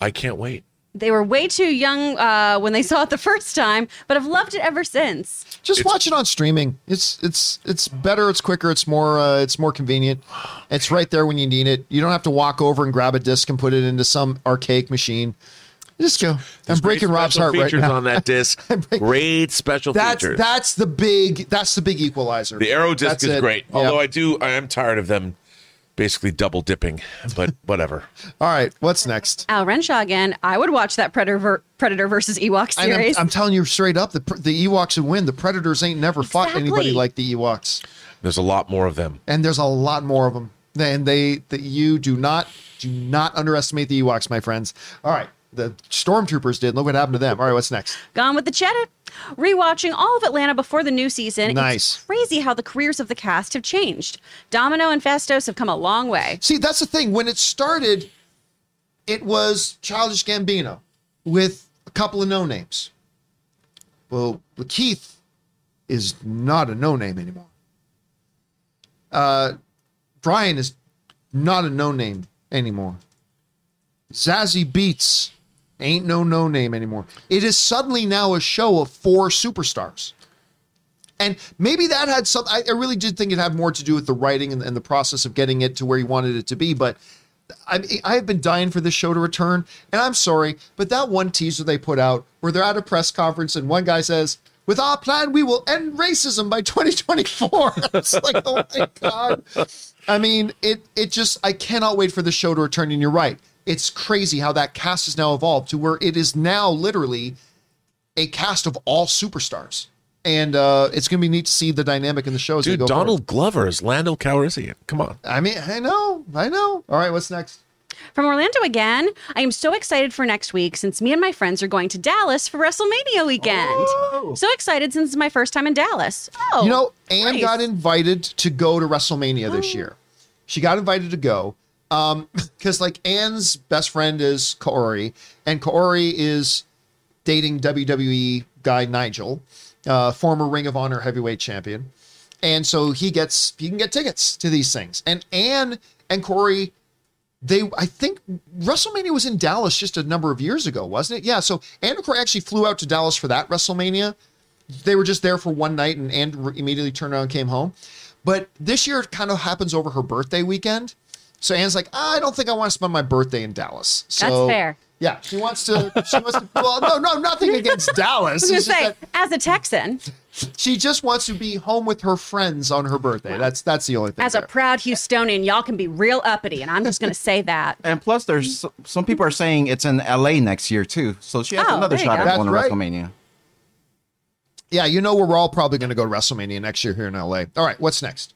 I can't wait. They were way too young uh, when they saw it the first time, but have loved it ever since. Just It's- watch it on streaming. It's it's it's better. It's quicker. It's more uh, it's more convenient. It's right there when you need it. You don't have to walk over and grab a disc and put it into some archaic machine. Just go. There's I'm breaking Rob's heart right features now. on that [LAUGHS] disc. great special That's features. that's the big that's the big equalizer. The Arrow disc That's is it. great. Yeah. Although I do, I am tired of them basically double dipping, but [LAUGHS] whatever. All right, what's next? Al Renshaw again. I would watch that Predator ver- Predator versus Ewok And I'm, series. I'm telling you straight up, the the Ewoks would win. The Predators ain't never fought anybody like the Ewoks, There's a lot more of them. and there's a lot more of them. And they that you do not do not underestimate the Ewoks, my friends. All right, the stormtroopers did. Look what happened to them. All right, what's next? Gone with the Cheddar. Rewatching all of Atlanta before the new season. Nice. It's crazy how the careers of the cast have changed. Domino and Festos have come a long way. See, that's the thing. When it started, it was Childish Gambino with a couple of no names. Well, Keith is not a no name anymore. Uh, Brian is not a no name anymore. Zazie Beetz ain't no no name anymore. It is suddenly now a show of four superstars. And maybe that had some. I, I really did think it had more to do with the writing and, and the process of getting it to where he wanted it to be. But I, I have been dying for this show to return. And I'm sorry, but that one teaser they put out where they're at a press conference and one guy says, With our plan, we will end racism by [LAUGHS] 2024. [LAUGHS] it's like, oh my god. I mean, it it just I cannot wait for the show to return. And you're right. It's crazy how that cast has now evolved to where it is now literally a cast of all superstars. And uh, it's going to be neat to see the dynamic in the show as they Dude, go forward. Donald Glover is Lando Calrissian. Come on. I mean, I know, I know. All right, what's next? From Orlando again, I am so excited for next week since me and my friends are going to Dallas for WrestleMania weekend. Oh. So excited since it's my first time in Dallas. Oh, You know, Anne nice. got invited to go to WrestleMania this year. She got invited to go um, because like Anne's best friend is Kaori, and Kaori is dating WWE guy Nigel, uh, former Ring of Honor heavyweight champion, and so he gets he can get tickets to these things. And Anne and Corey, they I think WrestleMania was in Dallas just a number of years ago, wasn't it? Yeah. So Anne and Corey actually flew out to Dallas for that WrestleMania they were just there for one night and Anne immediately turned around and came home. But this year it kind of happens over her birthday weekend. So Anne's like, ah, I don't think I want to spend my birthday in Dallas. So, That's fair. Yeah, she wants to. She wants to. Well, no, no, nothing against Dallas. [LAUGHS] I was gonna say, that as a Texan, she just wants to be home with her friends on her birthday. That's that's the only thing. as a proud Houstonian, y'all can be real uppity, and I'm just gonna say that. [LAUGHS] And plus, there's some people are saying it's in LA next year too, so she has Oh, another shot go. at That's going to right. WrestleMania. yeah, you know we're all probably going to go to WrestleMania next year here in LA. All right, what's next?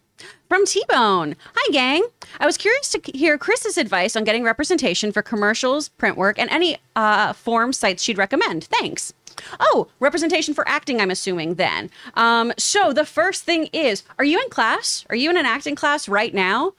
From T Bone. Hi, gang. I was curious to hear Chris's advice on getting representation for commercials, print work, and any uh, form sites she'd recommend. Thanks. Oh, representation for acting, I'm assuming then. Um, so the first thing is are you in class? Are you in an acting class right now?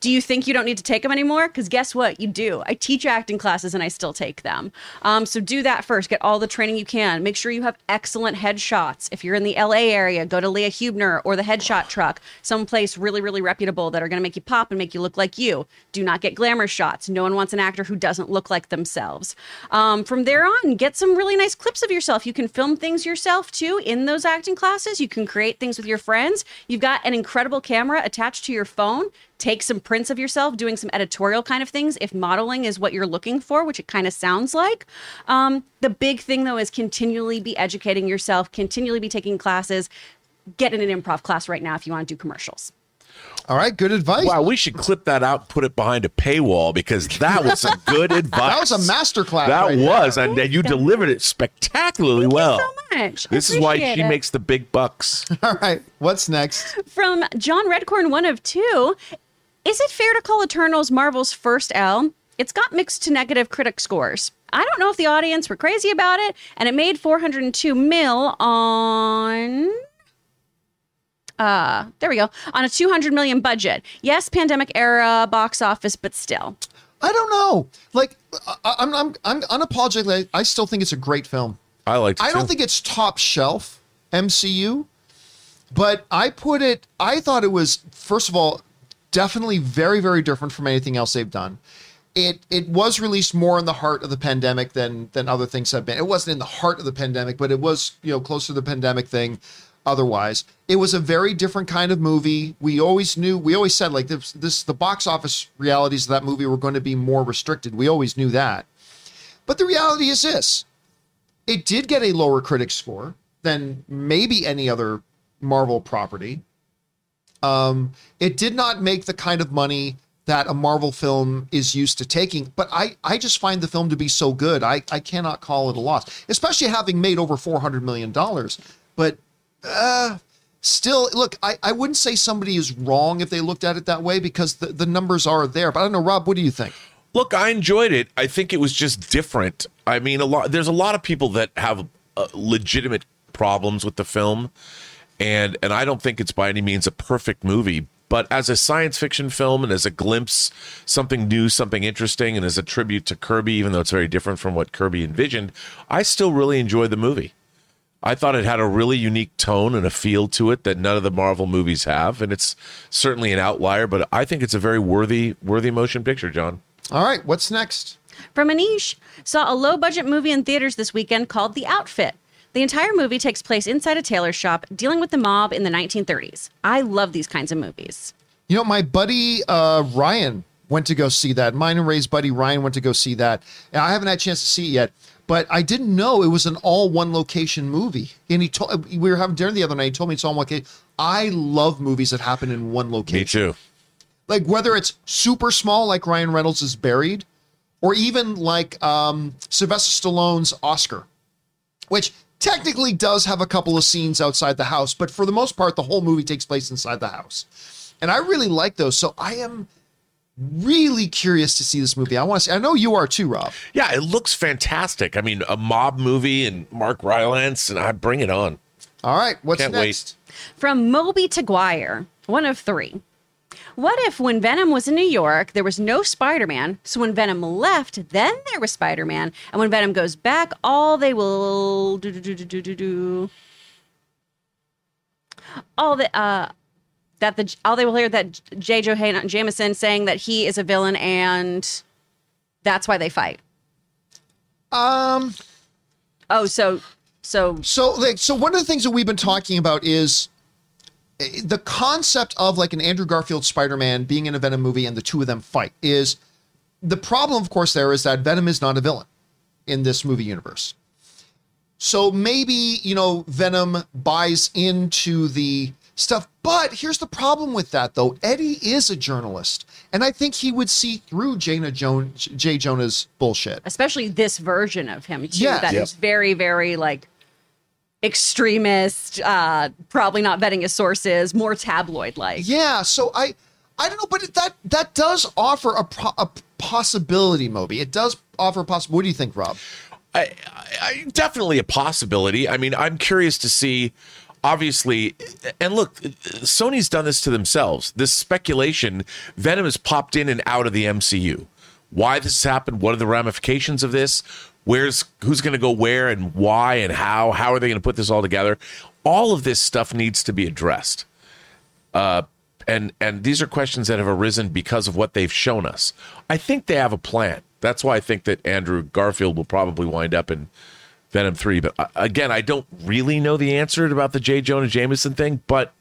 Do you think you don't need to take them anymore? Because guess what? You do. I teach acting classes and I still take them. Um, so do that first. Get all the training you can. Make sure you have excellent headshots. If you're in the LA area, go to Leah Hubner or the Headshot Truck, someplace really, really reputable that are going to make you pop and make you look like you. Do not get glamour shots. No one wants an actor who doesn't look like themselves. Um, from there on, get some really nice clips of yourself. You can film things yourself too in those acting classes. You can create things with your friends. You've got an incredible camera attached to your phone take some prints of yourself doing some editorial kind of things if modeling is what you're looking for which it kind of sounds like um, the big thing though is continually be educating yourself continually be taking classes get in an improv class right now if you want to do commercials All right, good advice. Wow, we should clip that out and put it behind a paywall because that was some good [LAUGHS] advice. That was a masterclass. That right was, there. and, and you delivered it spectacularly well. so much This is why she it. makes the big bucks. [LAUGHS] All right, what's next? from john redcorn one of two is it fair to call eternals marvel's first l it's got mixed to negative critic scores i don't know if the audience were crazy about it and it made 402 mil on uh there we go on a 200 million budget yes pandemic era box office but still I don't know. Like, I, I'm, I'm, I'm unapologetically. I still think it's a great film. I like it I don't think it's top shelf MCU, but I put it. I thought it was first of all definitely very, very different from anything else they've done. It it was released more in the heart of the pandemic than than other things have been. It wasn't in the heart of the pandemic, but it was you know close to the pandemic thing. Otherwise, it was a very different kind of movie. We always knew. We always said like this. This the box office realities of that movie were going to be more restricted. We always knew that. But the reality is this: it did get a lower critic score than maybe any other Marvel property. Um, it did not make the kind of money that a Marvel film is used to taking, but I, I just find the film to be so good. I, I cannot call it a loss, especially having made over $400 million. But uh, still, look, I, I wouldn't say somebody is wrong if they looked at it that way because the, the numbers are there. But I don't know, Rob, what do you think? Look, I enjoyed it. I think it was just different. I mean, a lot. There's a lot of people that have uh, legitimate problems with the film, and and I don't think it's by any means a perfect movie. But as a science fiction film and as a glimpse, something new, something interesting, and as a tribute to Kirby, even though it's very different from what Kirby envisioned, I still really enjoyed the movie. I thought it had a really unique tone and a feel to it that none of the Marvel movies have, and it's certainly an outlier. But I think it's a very worthy, worthy motion picture, John. All right, what's next? From Anish, saw a low budget movie in theaters this weekend called The Outfit. The entire movie takes place inside a tailor shop dealing with the mob in the 1930s. I love these kinds of movies. You know, my buddy uh, Ryan went to go see that. Mine and Ray's buddy Ryan went to go see that. And I haven't had a chance to see it yet, but I didn't know it was an all one location movie. And he told we were having dinner the other night. He told me it's all one location. I love movies that happen in one location. Me too. Like whether it's super small, like Ryan Reynolds is buried, or even like um, Sylvester Stallone's Oscar, which technically does have a couple of scenes outside the house, but for the most part, the whole movie takes place inside the house. And I really like those. So I am really curious to see this movie. I want to see. I know you are too, Rob. Yeah, it looks fantastic. I mean, a mob movie and Mark Rylance, and I bring it on. All right, what's Can't next? From Moby to Guire, one of three. What if when Venom was in New York, there was no Spider Man? So when Venom left, then there was Spider Man. And when Venom goes back, all they will do, do, do, do, do, do. All the, uh, that the all they will hear that J. Joe Jameson saying that he is a villain and that's why they fight. Um. Oh, so so So, like, so one of the things that we've been talking about is the concept of like an Andrew Garfield Spider-Man being in a Venom movie and the two of them fight is the problem, of course, there is that Venom is not a villain in this movie universe. So maybe, you know, Venom buys into the stuff. But here's the problem with that, though. Eddie is a journalist, and I think he would see through Jana Jones, Jay Jonah's bullshit. especially this version of him too Yeah. that Yep. is very very like extremist uh probably not vetting his sources more tabloid like Yeah, so I I don't know, but that that does offer a, pro, a possibility, Moby. It does offer a possibility. What do you think, Rob? I, I, definitely a possibility. I mean, I'm curious to see. Obviously, and look, Sony's done this to themselves. This speculation, Venom has popped in and out of the MCU. Why this has happened? What are the ramifications of this? Where's who's going to go where and why and how? How are they going to put this all together? All of this stuff needs to be addressed and and these are questions that have arisen because of what they've shown us. I think they have a plan. That's why I think that Andrew Garfield will probably wind up in Venom three. But uh, again, I don't really know the answer about the J. Jonah Jameson thing, but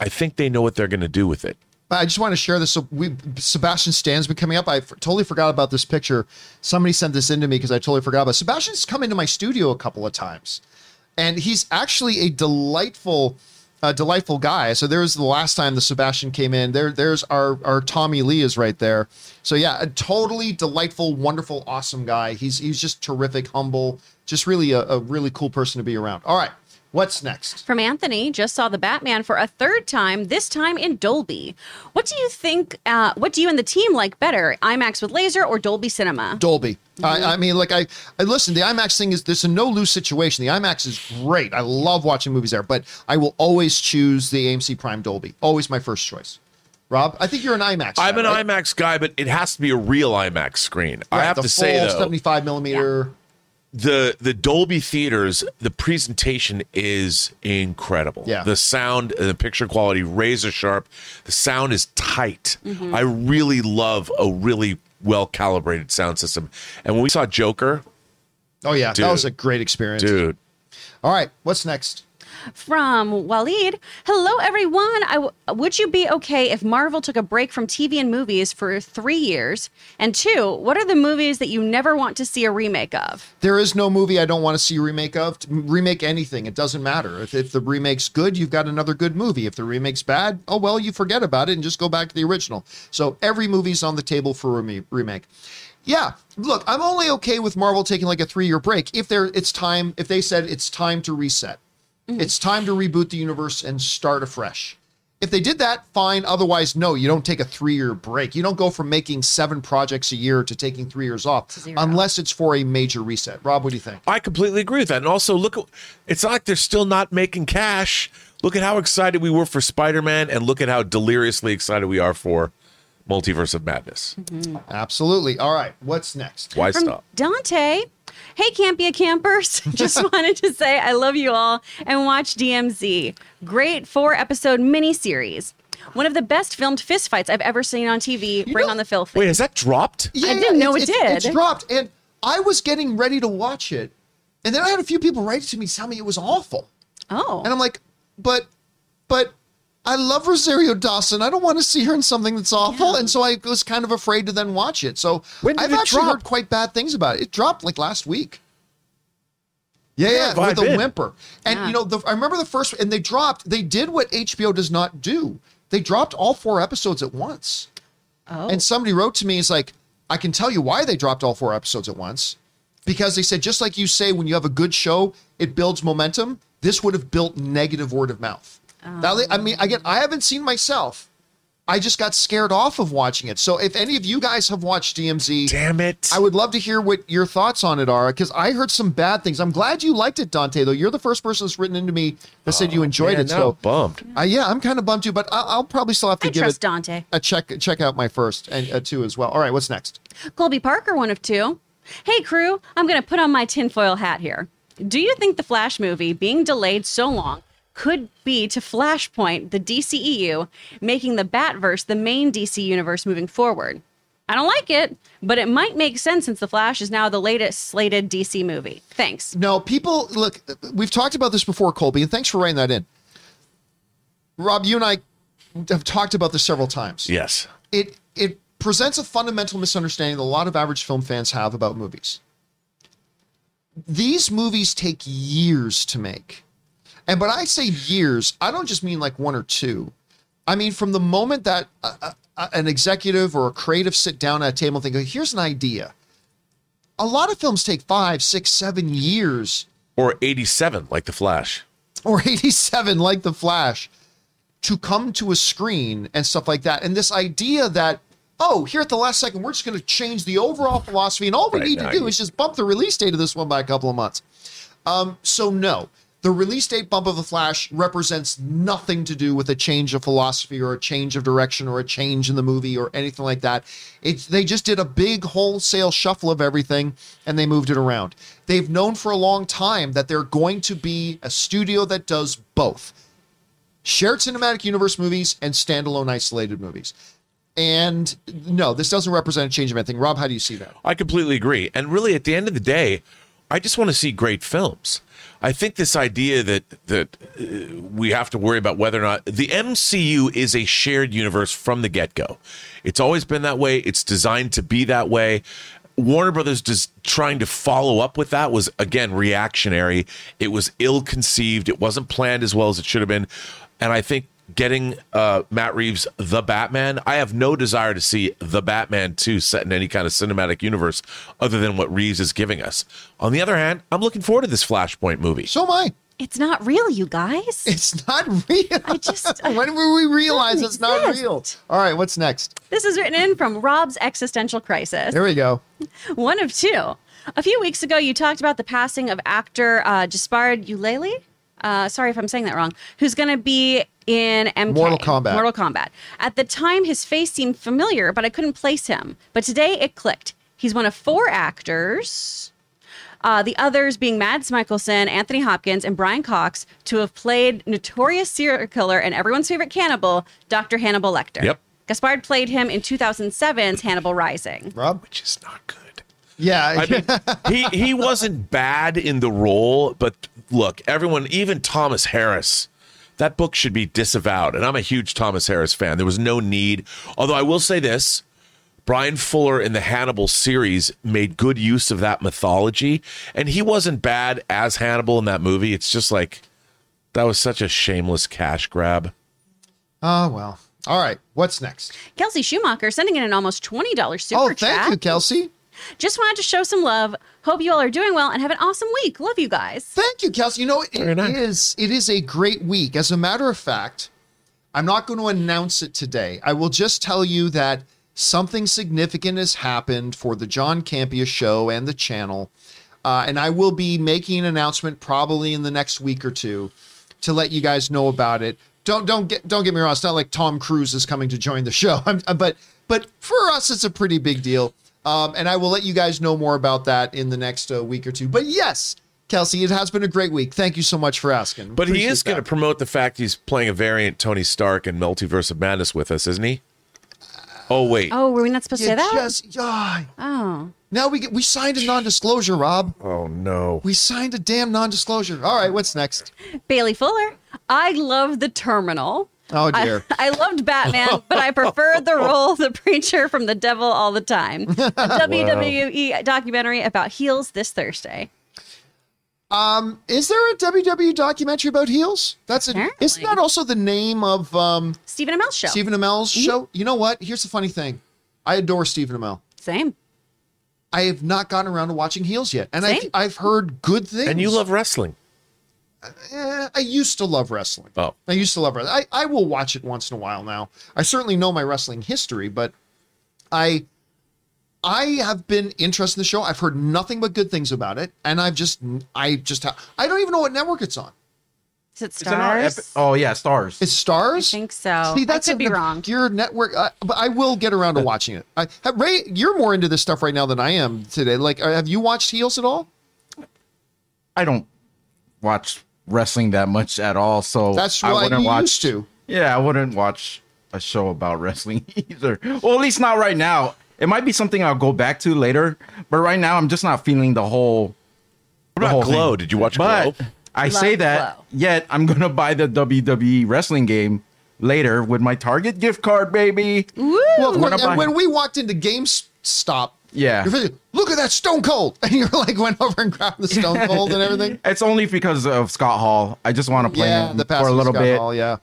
I think they know what they're going to do with it. I just want to share this. So we Sebastian Stan's been coming up. I f- totally forgot about this picture. Somebody sent this in to me because I totally forgot about. Sebastian's come into my studio a couple of times, and he's actually a delightful, delightful guy. So there's the last time the Sebastian came in. There, there's our our Tommy Lee is right there. So yeah, a totally delightful, wonderful, awesome guy. He's he's just terrific, humble, just really a, a really cool person to be around. All right, what's next? from anthony just saw the batman for a third time this time in dolby what do you think uh what do you and the team like better imax with laser or dolby cinema Dolby. I, I mean, like I, I listen. The IMAX thing is there's a no lose situation. The IMAX is great. I love watching movies there, but I will always choose the AMC Prime Dolby. Always my first choice. Rob, I think you're an IMAX. I'm guy, an right? IMAX guy, but it has to be a real IMAX screen. I have the to say though, 75 millimeter. The the Dolby theaters, the presentation is incredible. Yeah. The sound, and the picture quality, razor sharp. The sound is tight. Mm-hmm. I really love a really well calibrated sound system. And when we saw Joker, Oh yeah, Dude. that was a great experience. dude, All right, what's next? From Waleed. Hello, everyone. I w- would you be okay if Marvel took a break from TV and movies for three years? And two, what are the movies that you never want to see a remake of? There is no movie I don't want to see a remake of. Remake anything, it doesn't matter. If, if the remake's good, you've got another good movie. If the remake's bad, oh well, you forget about it and just go back to the original. So every movie's on the table for a reme- remake. Yeah, look, I'm only okay with Marvel taking like a three year break if there it's time. If they said it's time to reset, Mm-hmm. it's time to reboot the universe and start afresh. If they did that, fine. Otherwise, no, you don't take a three year break. You don't go from making seven projects a year to taking three years off Zero. unless it's for a major reset. Rob, what do you think? I completely agree with that. And also, look, it's not like they're still not making cash. Look at how excited we were for Spider Man, and look at how deliriously excited we are for Multiverse of Madness. Mm-hmm. Absolutely. All right. What's next? Why From stop? Dante. Hey, Campea campers. [LAUGHS] Just [LAUGHS] wanted to say I love you all and watch DMZ. Great four episode miniseries. One of the best filmed fistfights I've ever seen on TV. Bring know- on the filth. Wait, has that dropped? Yeah, I didn't know it did. It's dropped, and I was getting ready to watch it, and then I had a few people write to me tell me it was awful, oh. and I'm like, but, but, I love Rosario Dawson. I don't want to see her in something that's awful, and so I was kind of afraid to then watch it. So When I've it actually drop? heard quite bad things about it. It dropped like last week. Yeah, yeah, have I with a whimper. And Yeah. you know, the, I remember the first, and they dropped. They did what HBO does not do. They dropped all four episodes at once. Oh. And somebody wrote to me, "Is like, I can tell you why they dropped all four episodes at once, because they said just like you say, when you have a good show, it builds momentum. This would have built negative word of mouth. Now, they- I mean, again, I haven't seen myself. I just got scared off of watching it. So, if any of you guys have watched DMZ, Damn it. I would love to hear what your thoughts on it are because I heard some bad things. I'm glad you liked it, Dante. Though you're the first person that's written into me that said you enjoyed Man, it. So, I'm bummed. uh, yeah, I'm kind of bummed too, but I'll, I'll probably still have to I give trust it Dante. a check. Check out my first and uh, two as well. All right, what's next? Colby Parker, one of two. Hey, crew, I'm going to put on my tinfoil hat here. Do you think the Flash movie being delayed so long could be to Flashpoint, the DCEU, making the Batverse the main DC universe moving forward? I don't like it, but it might make sense since The Flash is now the latest slated DC movie. Thanks. No, people look. We've talked about this before, Colby, and thanks for writing that in. Rob, you and I have talked about this several times. Yes. It it presents a fundamental misunderstanding that a lot of average film fans have about movies. These movies take years to make. And but I say years, I don't just mean like one or two. I mean from the moment that uh, uh, an executive or a creative sit down at a table and think, here's an idea. A lot of films take five, six, seven years Or 87, like The Flash. or [LAUGHS] 87 like the flash to come to a screen and stuff like that and this idea that oh here at the last second we're just going to change the overall philosophy and all we Right, need to do you- is just bump the release date of this one by a couple of months um, so no the release date bump of the flash represents nothing to do with a change of philosophy or a change of direction or a change in the movie or anything like that. It's they just did a big wholesale shuffle of everything and they moved it around. They've known for a long time that they're going to be a studio that does both. Shared cinematic universe movies and standalone isolated movies. And no this doesn't represent a change of anything. Rob how do you see that? I completely agree. And really, at the end of the day, I just want to see great films. I think this idea that that uh, we have to worry about whether or not the MCU is a shared universe from the get go. It's always been that way. It's designed to be that way. Warner Brothers just trying to follow up with that was again reactionary. It was ill conceived. It wasn't planned as well as it should have been. And I think getting uh, Matt Reeves the Batman, I have no desire to see the Batman 2 set in any kind of cinematic universe other than what Reeves is giving us. On the other hand, I'm looking forward to this Flashpoint movie. so am i It's not real, you guys. it's not real I just- [LAUGHS] when will we realize it's not exist. real all right what's next This is written in from Rob's existential crisis. there we go One of two. A few weeks ago, you talked about the passing of actor uh, Jaspard Uleli. Uh, sorry if I'm saying that wrong. Who's going to be in MK? Mortal Kombat. Mortal Kombat. At the time, his face seemed familiar, but I couldn't place him. But today, it clicked. He's one of four actors. Uh, the others being Mads Mikkelsen, Anthony Hopkins, and Brian Cox to have played notorious serial killer and everyone's favorite cannibal, Dr. Hannibal Lecter. Yep. Gaspard played him in 2007's Hannibal Rising. rob Which is not good. Yeah I mean, he he wasn't bad in the role, but look, everyone, even Thomas Harris, that book should be disavowed. And I'm a huge Thomas Harris fan. There was no need. Although I will say this. Bryan Fuller in the Hannibal series made good use of that mythology, and he wasn't bad as Hannibal in that movie. It's just like that was such a shameless cash grab. oh well all right what's next Kelsey Schumacher sending in an almost $20 super oh chat. thank you kelsey Just wanted to show some love. Hope you all are doing well and have an awesome week. Love you guys. Thank you, Kelsey. You know, it Very nice. is it is a great week. As a matter of fact, I'm not going to announce it today. I will just tell you that something significant has happened for the John Campea show and the channel. Uh, and I will be making an announcement probably in the next week or two to let you guys know about it. Don't don't get don't get me wrong. It's not like Tom Cruise is coming to join the show. [LAUGHS] I'm, but but for us, it's a pretty big deal. Um, and I will let you guys know more about that in the next uh, week or two. But yes, Kelsey, it has been a great week. Thank you so much for asking. But he is going to promote the fact he's playing a variant Tony Stark in Multiverse of Madness with us, isn't he? Oh wait. Oh, were we not supposed to You say that? just yeah. oh. Now we get we signed a non-disclosure, Rob. Oh no. We signed a damn non-disclosure. All right, what's next? Bailey Fuller. I love the terminal. Oh dear. I loved Batman, but I preferred the role of the preacher from The Devil All the Time. A [LAUGHS] WWE documentary about heels this Thursday. Um, Is there a WWE documentary about heels? That's it. Apparently. Isn't that also the name of um, Stephen Amell's show. Stephen Amell's show? You know what? Here's the funny thing. I adore Stephen Amell. Same. I have not gotten around to watching heels yet, and I've, I've heard good things. And you love wrestling. Eh, I used to love wrestling. Oh. I used to love wrestling. I, I will watch it once in a while now. I certainly know my wrestling history, but I I have been interested in the show. I've heard nothing but good things about it, and I've just I just ha- I don't even know what network it's on. Is it Is it Starz? Epi- oh yeah, Starz. It's Starz. I think so. See, that's I could be wrong. obscure network, uh, but I will get around to watching it. I, have- Ray, you're more into this stuff right now than I am today. Like, uh, have you watched Heels at all? I don't watch wrestling that much at all, so That's I wouldn't You watch. used to. Yeah, I wouldn't watch a show about wrestling [LAUGHS] either. Well, at least not right now. It might be something I'll go back to later, but right now I'm just not feeling the whole. What the about whole Glow? thing. Did you watch But Glow? I Love say that, Glow. yet I'm gonna [LAUGHS] buy the WWE wrestling game later with my Target gift card, baby. Well, When when, buy- and when we walked into GameStop, Yeah. you're thinking, look at that Stone Cold, [LAUGHS] and you're like went over and grabbed the Stone [LAUGHS] Cold and everything. It's only because of Scott Hall. I just want to play Yeah, him the for a little Scott bit. Hall, yeah.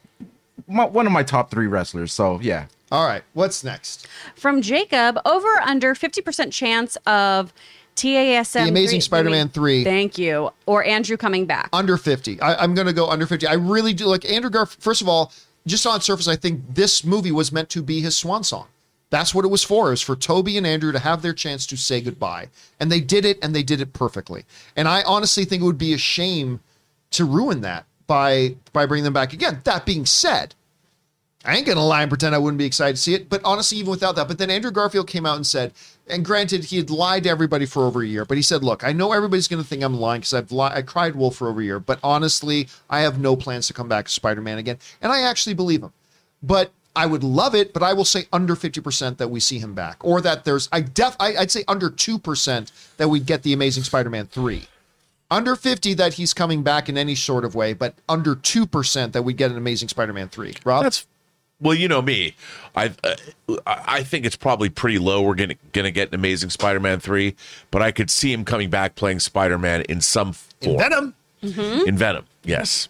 My- one of my top three wrestlers. So yeah. All right, what's next? From Jacob, over under 50% chance of TASM. The Amazing Spider-Man 3. Thank you. Or Andrew coming back. Under 50. I, I'm going to go under 50. I really do like Andrew Garfield. First of all, just on surface, I think this movie was meant to be his swan song. That's what it was for. It was for Tobey and Andrew to have their chance to say goodbye. And they did it, and they did it perfectly. And I honestly think it would be a shame to ruin that by by bringing them back again. That being said, I ain't gonna lie and pretend I wouldn't be excited to see it. But honestly, even without that, but then Andrew Garfield came out and said, and granted, he had lied to everybody for over a year, but he said, "Look, I know everybody's gonna think I'm lying because I've li- I cried wolf for over a year, but honestly, I have no plans to come back as Spider-Man again, and I actually believe him. But I would love it, but I will say under 50% that we see him back, or that there's I def I, I'd say under two percent that we'd get the Amazing Spider-Man three. Under 50 that he's coming back in any sort of way, but under 2% that we get an Amazing Spider-Man 3. Rob? That's well, you know me. I uh, I think it's probably pretty low. We're gonna gonna get an Amazing Spider-Man three, but I could see him coming back playing Spider-Man in some form. Venom. In Venom, yes.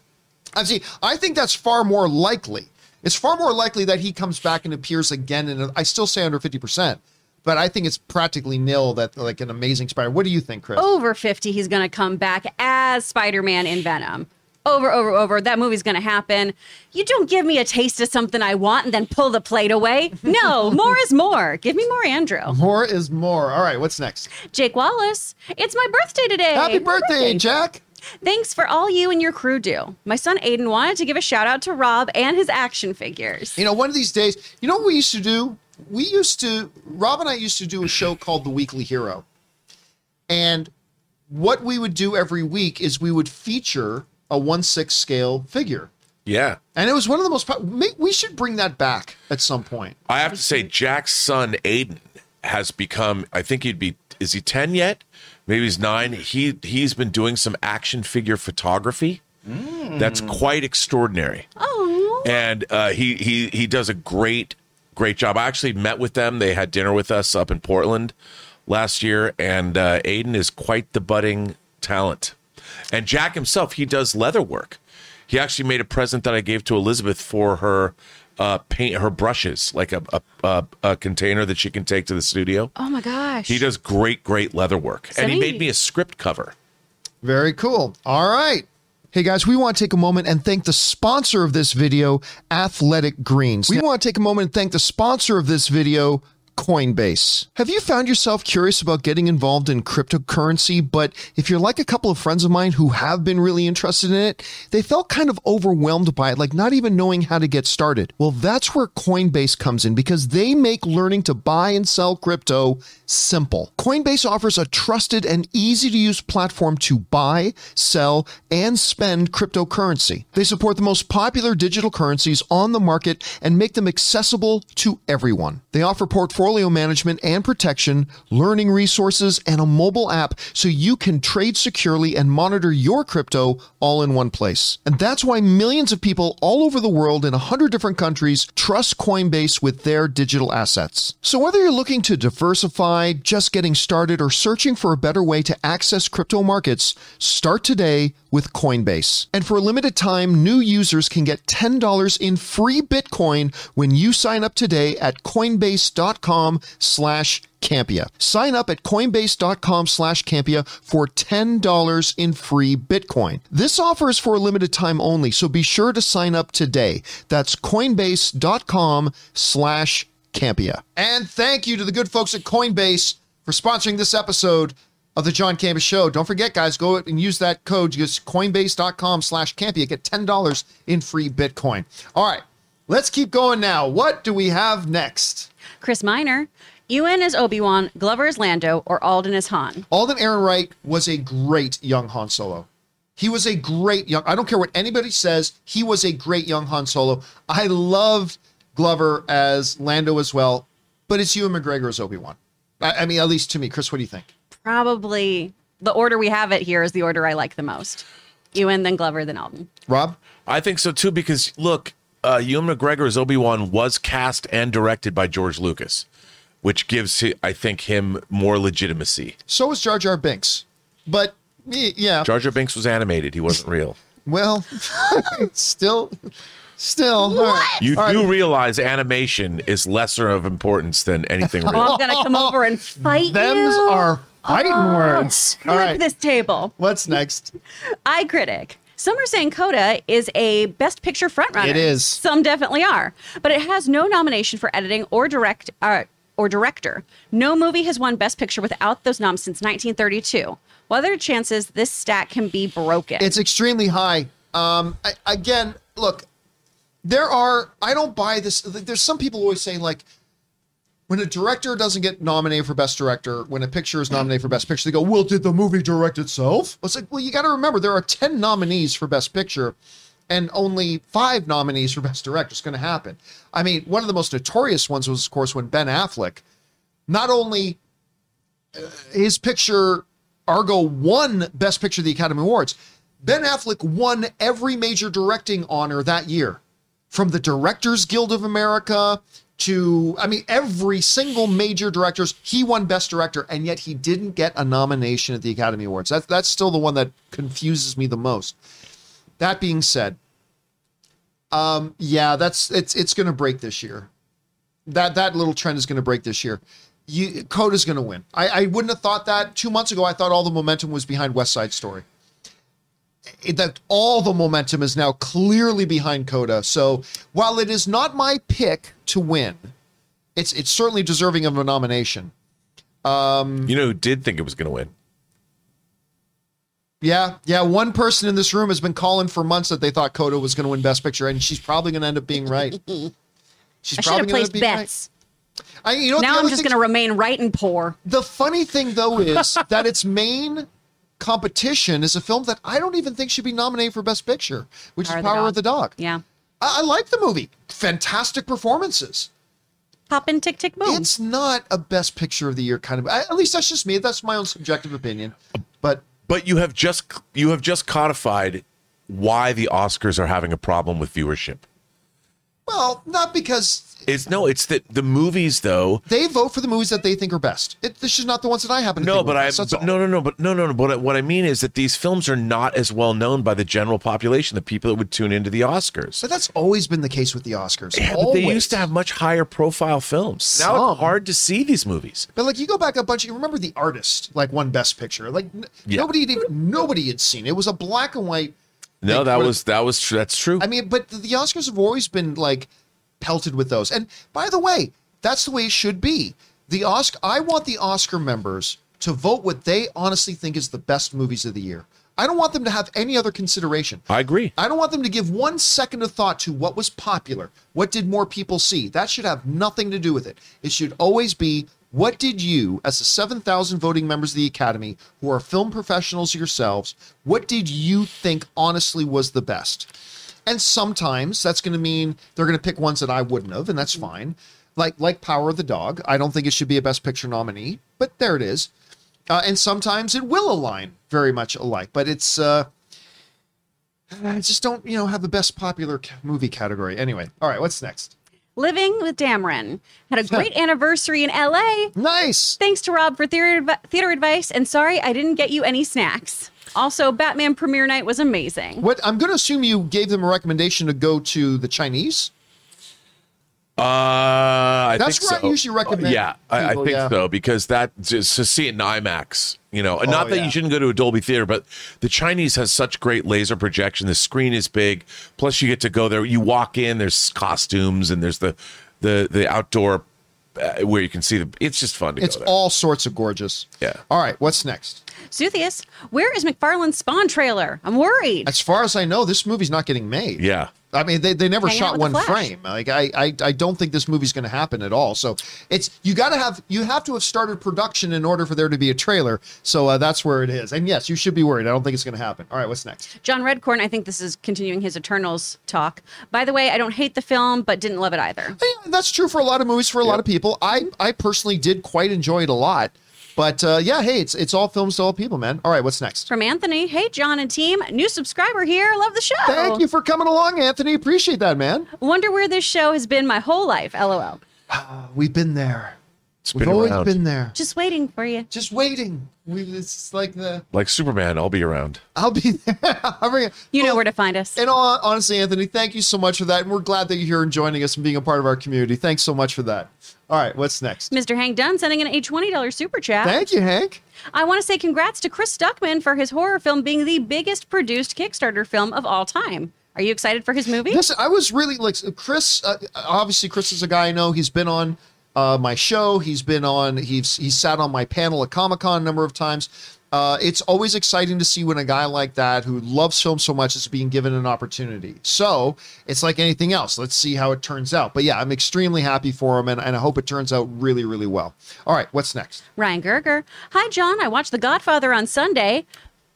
I see. I think that's far more likely. It's far more likely that he comes back and appears again. And I still say under fifty percent, but I think it's practically nil that like an amazing spider. What do you think, Chris? Over 50, he's going to come back as Spider Man in Venom. Over, over, over. That movie's going to happen. You don't give me a taste of something I want and then pull the plate away. [LAUGHS] No, more is more. Give me more Andrew. More is more. All right, what's next? Jake Wallace, it's my birthday today. Happy birthday, Jack! Thanks for all you and your crew do. My son Aiden wanted to give a shout out to Rob and his action figures. You know, one of these days, you know what we used to do? We used to, Rob and I used to do a show called The Weekly Hero. And what we would do every week is we would feature a 1 6 scale figure. Yeah. And it was one of the most, we should bring that back at some point. I have to say, Jack's son Aiden has become. I think he'd be. Is he ten yet? Maybe he's nine. He he's been doing some action figure photography. That's quite extraordinary. Oh, and uh, he he he does a great great job. I actually met with them. They had dinner with us up in Portland last year, and uh, Aiden is quite the budding talent. And Jack himself, he does leather work. He actually made a present that I gave to Elizabeth for her uh, paint her brushes, like a, a a a container that she can take to the studio. oh my gosh. He does great great leather work, and he made me- me a script cover. Very cool. All right. Hey guys, we want to take a moment and thank the sponsor of this video, Athletic Greens. We want to take a moment and thank the sponsor of this video, Coinbase. Have you found yourself curious about getting involved in cryptocurrency, but if you're like a couple of friends of mine who have been really interested in it, they felt kind of overwhelmed by it, like not even knowing how to get started? Well, that's where Coinbase comes in because they make learning to buy and sell crypto simple. Coinbase offers a trusted and easy to use platform to buy, sell, and spend cryptocurrency. They support the most popular digital currencies on the market and make them accessible to everyone. They offer portfolio portfolio management and protection, learning resources, and a mobile app so you can trade securely and monitor your crypto all in one place. And that's why millions of people all over the world in 100 different countries trust Coinbase with their digital assets. So whether you're looking to diversify, just getting started, or searching for a better way to access crypto markets, start today with Coinbase. And for a limited time, new users can get $10 in free Bitcoin when you sign up today at coinbase.com slash Campea. Sign up at coinbase.com slash Campea for $10 in free Bitcoin. This offer is for a limited time only, so be sure to sign up today. That's coinbase.com slash Campea. And thank you to the good folks at Coinbase for sponsoring this episode of the John Campea Show. Don't forget, guys, go and use that code. Use coinbase.com slash Campea. Get $10 in free Bitcoin. All right, let's keep going now. What do we have next? Chris Miner. Ewan is Obi Wan, Glover is Lando, or Alden is Han. Alden Ehrenreich was a great young Han Solo. He was a great young. I don't care what anybody says. He was a great young Han Solo. I loved Glover as Lando as well, but it's Ewan McGregor as Obi Wan. I, I mean, at least to me. Chris, what do you think? Probably the order we have it here is the order I like the most. Ewan, then Glover, then Alden. Rob? I think so too because look, uh, Ewan McGregor as Obi Wan was cast and directed by George Lucas, which gives I think him more legitimacy. So was Jar Jar Binks. But yeah, Jar Jar Binks was animated; he wasn't real. [LAUGHS] well, [LAUGHS] still, still. all right. You All right. do realize animation is lesser of importance than anything Oh, [LAUGHS] real. I'm gonna come over and fight Them's you. are fighting words. All Flip right. this table. What's next? iCritic. Some are saying Coda is a Best Picture frontrunner. It is. Some definitely are, but it has no nomination for editing or direct uh, or director. No movie has won Best Picture without those noms since 1932. What are the chances this stat can be broken? It's extremely high. Um, I, again, look, there are. I don't buy this. There's some people always saying like, when a director doesn't get nominated for best director, when a picture is nominated for best picture, they go, "Well, did the movie direct itself?" Well, It's like, well, you got to remember there are ten nominees for best picture, and only five nominees for best director. It's going to happen. I mean, one of the most notorious ones was, of course, when Ben Affleck, not only uh, his picture Argo won Best Picture of the Academy Awards. Ben Affleck won every major directing honor that year, from the Directors Guild of America to, I mean, every single major directors. He won Best Director, and yet he didn't get a nomination at the Academy Awards. That's that's still the one that confuses me the most. That being said, um, yeah, that's it's it's going to break this year. That that little trend is going to break this year. You, Coda's going to win. I, I wouldn't have thought that two months ago. I thought all the momentum was behind West Side Story. It- that all the momentum is now clearly behind Coda. So while it is not my pick to win, it's it's certainly deserving of a nomination. Um, you know who did think it was going to win? Yeah, yeah. One person in this room has been calling for months that they thought Coda was going to win Best Picture, and she's probably going to end up being right. [LAUGHS] She's I should probably have going to placed be bets. right. I, you know, what Now I'm just going to remain right and poor. The funny thing, though, is [LAUGHS] that its main competition is a film that I don't even think should be nominated for Best Picture, which Power is of the Power Dog. of the Dog. Yeah. I, I like the movie. Fantastic performances. Pop in, tick, tick, boom. It's not a Best Picture of the Year kind of. At least that's just me. That's my own subjective opinion. But But you have just you have just codified why the Oscars are having a problem with viewership. Well, not because It's no, it's that the movies though. they vote for the movies that they think are best. It, this is not the ones that I happen to No, think but are I best. But no no no but no no no. But what I mean is that these films are not as well known by the general population, the people that would tune into the Oscars. But that's always been the case with the Oscars. Yeah, but they used to have much higher profile films. Now Some. it's hard to see these movies. But like you go back a bunch, you remember the artist like won Best Picture. Like n- Yeah. nobody had even nobody had seen it. It was a black and white. No, that was that was tr- that's true. I mean, but the the Oscars have always been like pelted with those. And by the way, that's the way it should be. The Oscar. I want the Oscar members to vote what they honestly think is the best movies of the year. I don't want them to have any other consideration. I agree. I don't want them to give one second of thought to what was popular, what did more people see. That should have nothing to do with it. It should always be what did you, as the 7,000 voting members of the Academy, who are film professionals yourselves, what did you think honestly was the best? And sometimes that's going to mean they're going to pick ones that I wouldn't have, and that's fine. like like Power of the Dog. I don't think it should be a Best Picture nominee, but there it is. Uh, and sometimes it will align very much alike, but it's uh, I just don't you know have the best popular movie category. Anyway, all right, what's next? Living with Dameron had a [LAUGHS] great anniversary in LA. Nice. Thanks to Rob for theater, theater advice. And sorry, I didn't get you any snacks. Also, Batman premiere night was amazing. What I'm going to assume you gave them a recommendation to go to the Chinese. Uh, I That's where I usually recommend Yeah, I, I think yeah. so because that just to see it in IMAX, you know, and not Oh, that yeah. you shouldn't go to a Dolby theater, but the Chinese has such great laser projection. The screen is big. Plus, you get to go there. You walk in. There's costumes and there's the the the outdoor uh, where you can see the. It's just fun to It's go there. all sorts of gorgeous. Yeah. All right, what's next? Suthius, where is McFarlane's Spawn trailer? I'm worried. As far as I know, this movie's not getting made. yeah. I mean, they, they never Hang out shot one frame. Like I, I I don't think this movie's going to happen at all. So it's you got to have you have to have started production in order for there to be a trailer. So uh, that's where it is. And yes, you should be worried. I don't think it's going to happen. All right, what's next? John Redcorn, I think this is continuing his Eternals talk. By the way, I don't hate the film, but didn't love it either. Yeah, that's true for a lot of movies for a lot of people. I I personally did quite enjoy it a lot. But uh, yeah, hey, it's it's all films to all people, man. All right, what's next? From Anthony, hey John and team, new subscriber here. Love the show. Thank you for coming along, Anthony. Appreciate that, man. Wonder where this show has been my whole life. LOL. We've been there. It's We've been always around. been there. Just waiting for you. Just waiting. We it's like the like Superman. I'll be around. I'll be [LAUGHS] there. I'll bring it. You know where to find us. And all, honestly, Anthony, thank you so much for that. And we're glad that you're here and joining us and being a part of our community. Thanks so much for that. All right, what's next? Mr. Hank Dunn sending in a $20 super chat. Thank you, Hank. I want to say congrats to Chris Stuckman for his horror film being the biggest produced Kickstarter film of all time. Are you excited for his movie? Listen, I was really like Chris. Uh, obviously, Chris is a guy I know. He's been on uh, my show. He's been on. He's he's sat on my panel at Comic Con a number of times. Uh, it's always exciting to see when a guy like that who loves film so much is being given an opportunity. So it's like anything else. Let's see how it turns out. But yeah, I'm extremely happy for him, and, and I hope it turns out really, really well. All right, what's next? Ryan Gerger. Hi, John. I watched The Godfather on Sunday.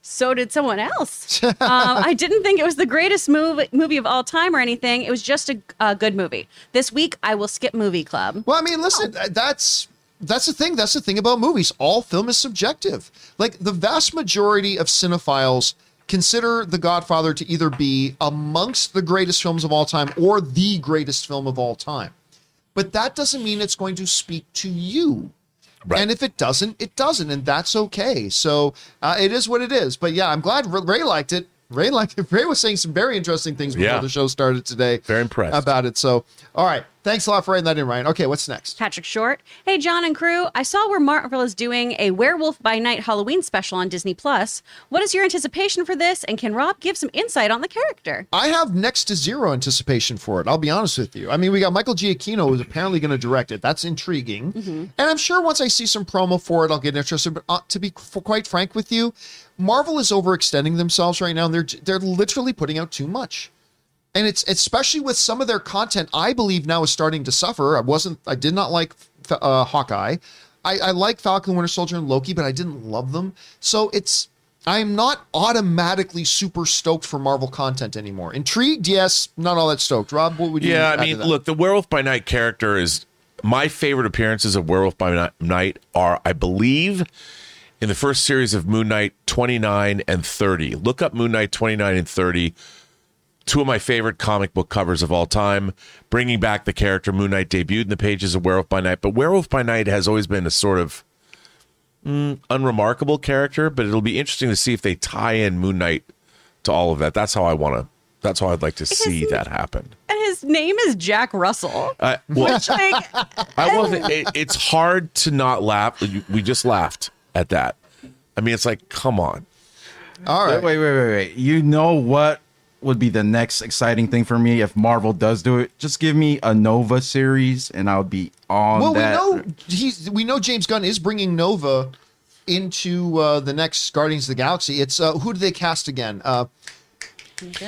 So did someone else. um, I didn't think it was the greatest movie movie of all time or anything. It was just a, a good movie. This week, I will skip movie club. Well, I mean, listen, th- that's that's the thing. That's the thing about movies. All film is subjective. Like the vast majority of cinephiles consider The Godfather to either be amongst the greatest films of all time or the greatest film of all time. But that doesn't mean it's going to speak to you. Right. And if it doesn't, it doesn't, and that's okay. So uh, it is what it is. But yeah, I'm glad Ray- Ray liked it. Ray liked it. Ray was saying some very interesting things before Yeah. the show started today. Very impressed. about it. So, all right, thanks a lot for writing that in, Ryan. Okay, what's next? Patrick Short. Hey, John and crew. I saw where Marvel is doing a Werewolf by Night Halloween special on Disney Plus. What is your anticipation for this? And can Rob give some insight on the character? I have next to zero anticipation for it. I'll be honest with you. I mean, we got Michael Giacchino who's apparently going to direct it. That's intriguing, and I'm sure once I see some promo for it, I'll get interested. But uh, to be f- quite frank with you, Marvel is overextending themselves right now, and they're they're literally putting out too much. And it's especially with some of their content, I believe now is starting to suffer. I wasn't, I did not like uh, Hawkeye. I, I like Falcon, Winter Soldier, and Loki, but I didn't love them. So it's, I'm not automatically super stoked for Marvel content anymore. Intrigued, yes. Not all that stoked. Rob, what would you? Yeah, I mean, look, the Werewolf by Night character is my favorite appearances of Werewolf by Night are, I believe, in the first series of Moon Knight 29 and 30. Look up Moon Knight 29 and 30. Two of my favorite comic book covers of all time, bringing back the character Moon Knight debuted in the pages of Werewolf by Night. But Werewolf by Night has always been a sort of mm, unremarkable character, but it'll be interesting to see if they tie in Moon Knight to all of that. That's how I want to. That's how I'd like to see that happen. And his name is Jack Russell. Uh, well, Like, I wasn't. It, it's hard to not laugh. We just laughed at that. I mean, it's like, come on. all right. Wait, wait, wait, wait, wait. You know what would be the next exciting thing for me if Marvel does do it? Just give me a Nova series, and I'll be on Well, that. we know he's we know James Gunn is bringing Nova into uh, the next Guardians of the Galaxy. It's uh, who do they cast again? Uh,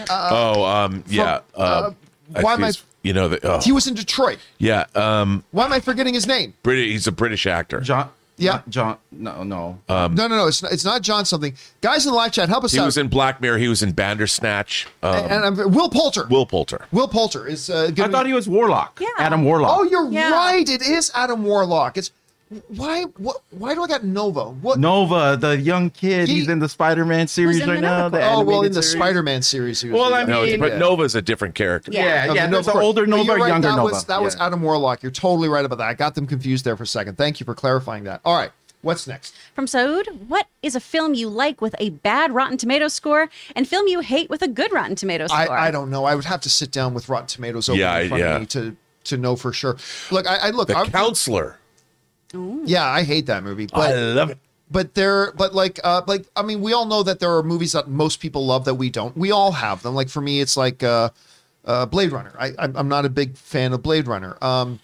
oh, um, yeah. uh, uh, why am I- You know that. Oh, he was in Detroit. yeah. Um, Why am I forgetting his name? British. He's a British actor. John Yeah. Not John. No, no. no, no, no. It's not, it's not John something. Guys in the live chat, help us He out. He was in Black Mirror. He was in Bandersnatch. Um, and I'm, Will Poulter. Will Poulter. Will Poulter is. Uh, I giving- thought he was Warlock. Yeah. Adam Warlock. Oh, you're Yeah. right. It is Adam Warlock. It's why. What? Why do I got Nova? What? Nova, the young kid. He- he's in the Spider-Man series right now. The oh well, in the series. Spider-Man series. He was Well, the- I No, mean- but Yeah. Nova's a different character. Yeah, Okay, yeah. no, There's an older Nova, right, younger that Nova. Was, that was Adam Warlock. You're totally right about that. I got them confused there for a second. Thank you for clarifying that. All right, what's next? From Saud, what is a film you like with a bad Rotten Tomatoes score and film you hate with a good Rotten Tomatoes score? I, I don't know. I would have to sit down with Rotten Tomatoes over Yeah, in front yeah. of me to to know for sure. Look, I, I look. The I'm- Counselor. Yeah, I hate that movie, But, I love it. but there, but like, uh, like I mean, we all know that there are movies that most people love that we don't. We all have them. Like for me, it's like uh, uh, Blade Runner. I, I'm I'm not a big fan of Blade Runner. Um,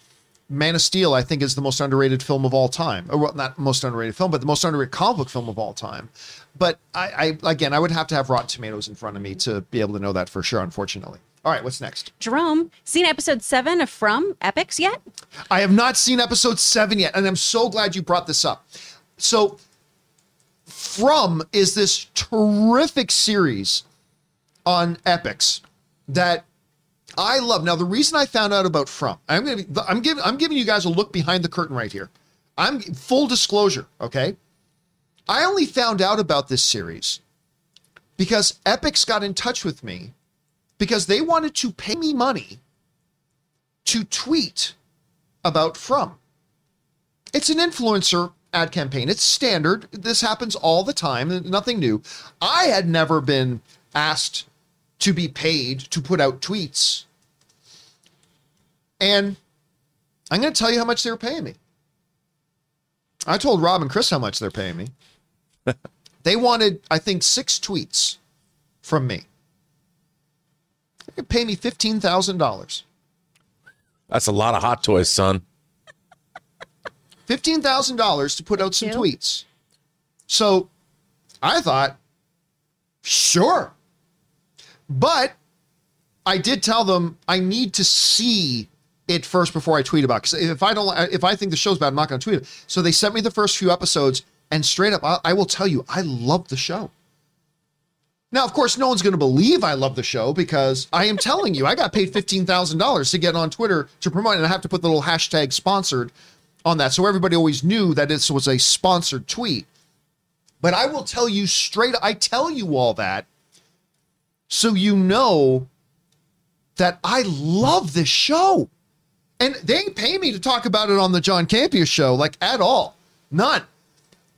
Man of Steel, I think, is the most underrated film of all time. Or well, not most underrated film, but the most underrated comic book film of all time. But I, I again, I would have to have Rotten Tomatoes in front of me to be able to know that for sure. Unfortunately. All right, what's next? Jerome, seen episode seven of From Epix yet? I have not seen episode seven yet, and I'm so glad you brought this up. So, From is this terrific series on Epix that I love. Now, the reason I found out about From, I'm gonna, be, I'm giving, I'm giving you guys a look behind the curtain right here. I'm full disclosure, okay? I only found out about this series because Epix got in touch with me because they wanted to pay me money to tweet about From. It's an influencer ad campaign. It's standard. This happens all the time, nothing new. I had never been asked to be paid to put out tweets. And I'm going to tell you how much they were paying me. I told Rob and Chris how much they're paying me. [LAUGHS] they wanted, I think, six tweets from me. They could pay me $15,000. That's a lot of hot toys, son. fifteen thousand dollars to put out some tweets. So I thought, sure. But I did tell them I need to see it first before I tweet about. Because if I don't, if I think the show's bad, I'm not going to tweet it. So they sent me the first few episodes, and straight up, I, I will tell you, I love the show. Now, of course, no one's going to believe I love the show because I am telling you, I got paid $15,000 to get on Twitter to promote. And I have to put the little hashtag sponsored on that. So everybody always knew that this was a sponsored tweet. But I will tell you straight, I tell you all that so you know that I love this show. And they pay me to talk about it on the John Campea show, like at all. None.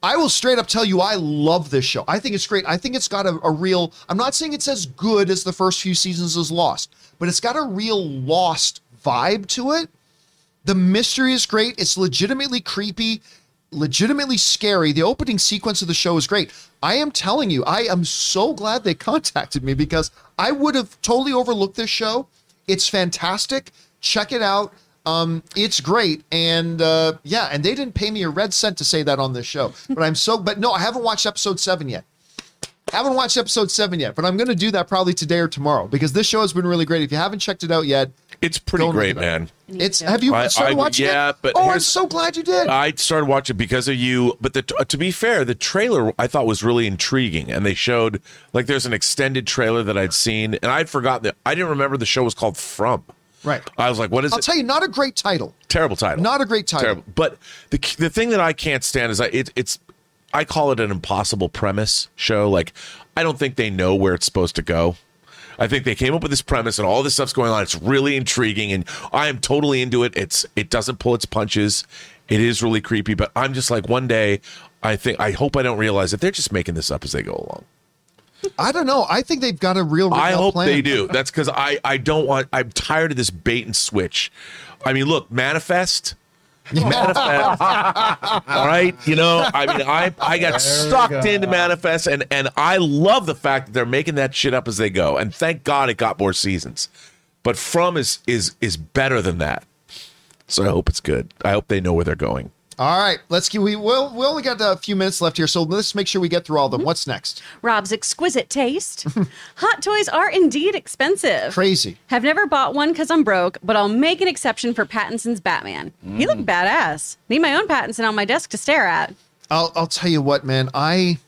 I will straight up tell you, I love this show. I think it's great. I think it's got a, a real, I'm not saying it's as good as the first few seasons as Lost, but it's got a real Lost vibe to it. The mystery is great. It's legitimately creepy, legitimately scary. The opening sequence of the show is great. I am telling you, I am so glad they [LAUGHS] contacted me because I would have totally overlooked this show. It's fantastic. Check it out. Um, it's great, and uh, yeah, and they didn't pay me a red cent to say that on this show. [LAUGHS] But I'm so, but no, I haven't watched episode seven yet. Haven't watched episode seven yet, but I'm going to do that probably today or tomorrow because this show has been really great. If you haven't checked it out yet, It's pretty Don't great, man. it's have you I- started I- watching yeah, it? but oh, I'm so glad you did. I started watching because of you, but the, to be fair, the trailer I thought was really intriguing, and they showed like there's an extended trailer that I'd seen, and I'd forgotten that I didn't remember the show was called From. Right. I was like, what is it? I'll it? tell you, not a great title. Terrible title. Not a great title. Terrible. But the the thing that I can't stand is I it, it's I call it an impossible premise show. Like I don't think they know where it's supposed to go. I think they came up with this premise and all this stuff's going on. It's really intriguing and I am totally into it. It's it doesn't pull its punches. It is really creepy, but I'm just like one day I think I hope I don't realize that they're just making this up as they go along. I don't know. I think they've got a real. I hope plan. they do. That's because I I don't want. I'm tired of this bait and switch. I mean, look, manifest. [LAUGHS] Manifest. All right, you know, I mean, I I got sucked into manifest, and and I love the fact that they're making that shit up as they go. And thank God it got more seasons. But from is is is better than that. So I hope it's good. I hope they know where they're going. All right, let's get. We will. We only got a few minutes left here, so let's make sure we get through all of them. Mm-hmm. What's next? Rob's exquisite taste. [LAUGHS] Hot toys are indeed expensive. Crazy. Have never bought one because I'm broke, but I'll make an exception for Pattinson's Batman. He mm. looked badass. Need my own Pattinson on my desk to stare at. I'll I'll tell you what, man. I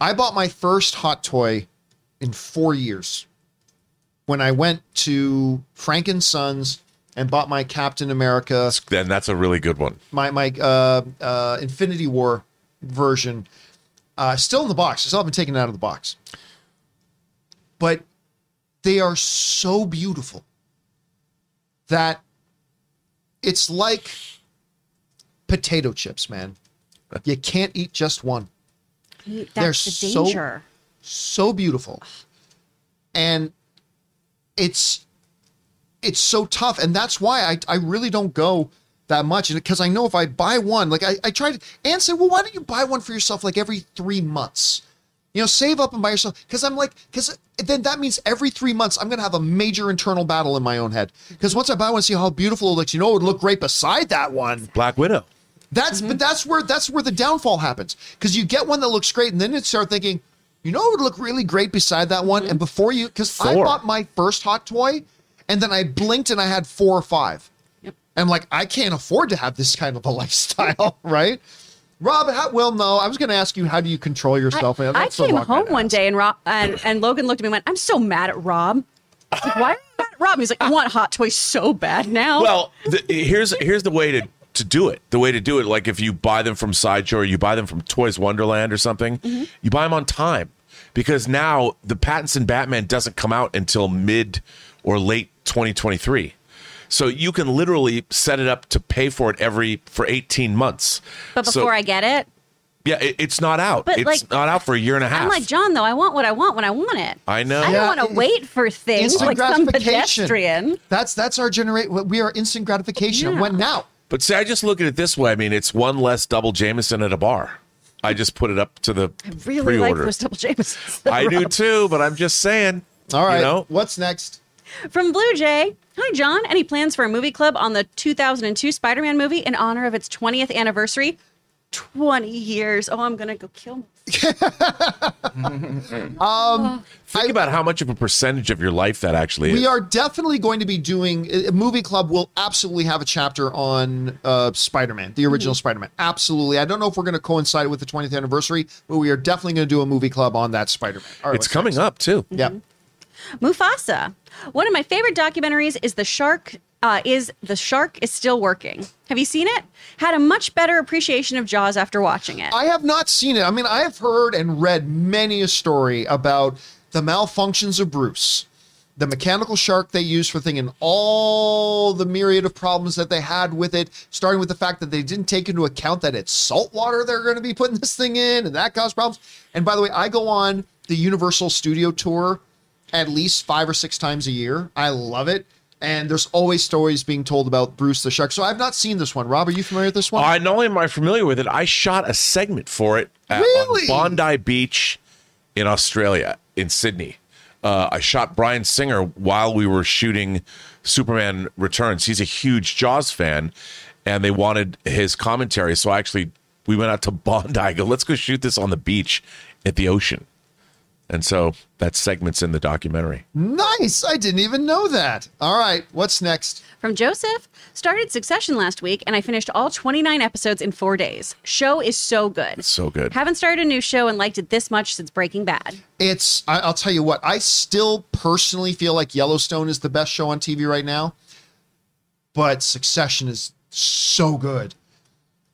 I bought my first hot toy in four years when I went to Frank and Sons and bought my Captain America, Then that's a really good one. my my uh, uh, Infinity War version, uh, still in the box. I still haven't taken it out of the box, but they are so beautiful that it's like potato chips, man. You can't eat just one. That's They're the so- so beautiful and it's it's so tough and that's why i, I really don't go that much And because i know if i buy one like i, I tried and said well why don't you buy one for yourself like every three months? You know save up and buy yourself because i'm like because then that means every three months i'm gonna have a major internal battle in my own head. Because once i buy one see how beautiful it looks you know it would look great beside that one. Black Widow. that's but mm-hmm. that's where that's where the downfall happens because you get one that looks great and then you start thinking, you know, it would look really great beside that one. Mm-hmm. And before you, because I bought my first hot toy, and then I blinked and I had four or five. Yep. And I'm like, I can't afford to have this kind of a [LAUGHS] lifestyle, right? Rob, how, well, no, I was going to ask you, how do you control yourself? Man, I that's the came wrong home one ask. day and Rob and, and Logan looked at me and went, I'm so mad at Rob. Like, Why are you mad at Rob? He's like, I want hot toys so bad now. Well, the, here's here's the way to to do it. The way to do it, like if you buy them from Sideshow or you buy them from Toys Wonderland or something, mm-hmm. you buy them on time because now the Pattinson Batman doesn't come out until mid or late 2023. So you can literally set it up to pay for it every for 18 months. but So- before I get it, yeah, it, it's not out. But, it's like, not out for a year and a half. I'm like, John, though, I want what I want when I want it. I know. I Yeah, don't want to wait for things Instant like some gratification. pedestrian. That's that's our generate. We are instant gratification. Yeah. When now? But see, I just look at it this way. I mean, it's one less double Jameson at a bar. I just put it up to the I really pre-order. those double Jamesons. I do too, but I'm just saying. All right. You know, What's next? From Blue Jay. Hi, John. Any plans for a movie club on the 2002 Spider Man movie in honor of its 20th anniversary? 20 years. Oh, I'm going to go kill myself. [LAUGHS] um, think about how much of a percentage of your life that actually is. We are definitely going to be doing a movie club. Will absolutely have a chapter on uh, Spider-Man, the original Spider-Man. Absolutely. I don't know if we're going to coincide with the 20th anniversary, but we are definitely going to do a movie club on that Spider-Man. All right, it's coming next? up too. Yeah. Mufasa. One of my favorite documentaries is the shark. Uh, is the shark is still working? Have you seen it? Had a much better appreciation of Jaws after watching it. I have not seen it. I mean, I have heard and read many a story about the malfunctions of Bruce, the mechanical shark they used for thing, and all the myriad of problems that they had with it, starting with the fact that they didn't take into account that it's salt water they're going to be putting this thing in, and that caused problems. And by the way, I go on the Universal Studio tour at least five or six times a year. I love it. And there's always stories being told about Bruce the shark. So I've not seen this one. Rob, are you familiar with this one? I not only am I familiar with it, I shot a segment for it at, Really? on Bondi Beach in Australia, in Sydney. Uh, I shot Bryan Singer while we were shooting Superman Returns. He's a huge Jaws fan, and they wanted his commentary. So I actually we went out to [LAUGHS] Bondi. I go, let's go shoot this on the beach at the ocean. And so that segment's in the documentary. Nice. I didn't even know that. All right. What's next? From Joseph, started Succession last week and I finished all 29 episodes in four days. Show is so good. So good. Haven't started a new show and liked it this much since Breaking Bad. It's, I, I'll tell you what, I still personally feel like Yellowstone is the best show on TV right now, but Succession is so good.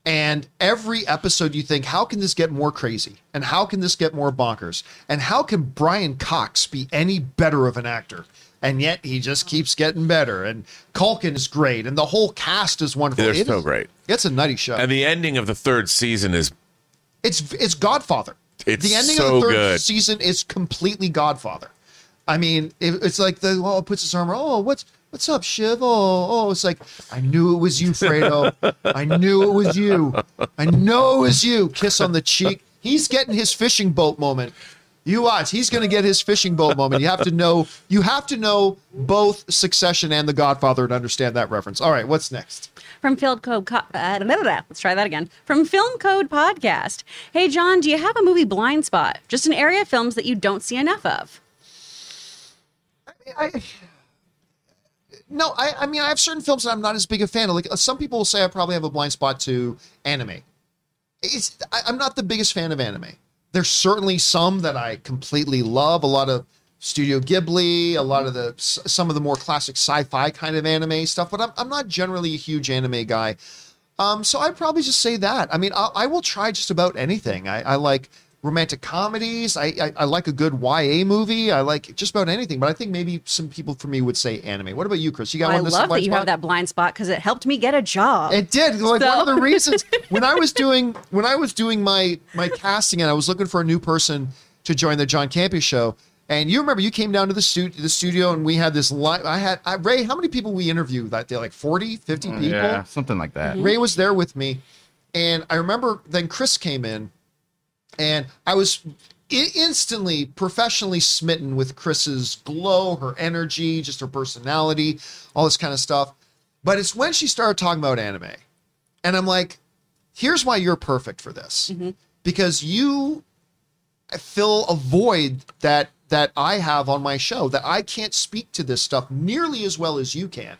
And every episode, you think, how can this get more crazy? And how can this get more bonkers? And how can Brian Cox be any better of an actor? And yet he just keeps getting better. And Culkin is great. And the whole cast is wonderful. They're It so is- great. It's a nutty show. And the ending of the third season is It's it's Godfather. It's the ending so of the third good. season is completely Godfather. I mean, it, it's like the oh, puts his arm. around, Oh, what's what's up, Shiv? Oh, oh, it's like I knew it was you, Fredo. I knew it was you. I know it was you. Kiss on the cheek. He's getting his fishing boat moment You watch. He's going to get his fishing boat moment. You have to know. You have to know both Succession and The Godfather to understand that reference. All right, what's next? From Film Code, Co- uh, blah, blah, blah. let's try that again. From Film Code Podcast. Hey, John, do you have a movie blind spot? Just an area of films that you don't see enough of. I, no, I, I mean, I have certain films that I'm not as big a fan of. Like some people will say, I probably have a blind spot to anime. It's I, I'm not the biggest fan of anime. There's certainly some that I completely love. A lot of Studio Ghibli, a lot of the some of the more classic sci-fi kind of anime stuff. But I'm I'm not generally a huge anime guy. Um, so I'd probably just say that. I mean, I, I will try just about anything. I, I like romantic comedies. I, I I like a good YA movie. I like just about anything. But I think maybe some people for me would say anime. What about you, Chris? You got I one? this love that you spot? have that blind spot because it helped me get a job. It did. Like So- one of the [LAUGHS] reasons when I was doing when I was doing my my casting and I was looking for a new person to join the John Campea show. And you remember you came down to the studio the studio and we had this line I had I, Ray, how many people we interviewed that day? Like 40, 50 people? Yeah, something like that. Mm-hmm. Ray was there with me, and I remember then Chris came in, and I was I- instantly professionally smitten with Chris's glow, her energy, just her personality, all this kind of stuff. But it's when she started talking about anime, and I'm like, here's why you're perfect for this, mm-hmm. because you fill a void that that I have on my show that I can't speak to this stuff nearly as well as you can.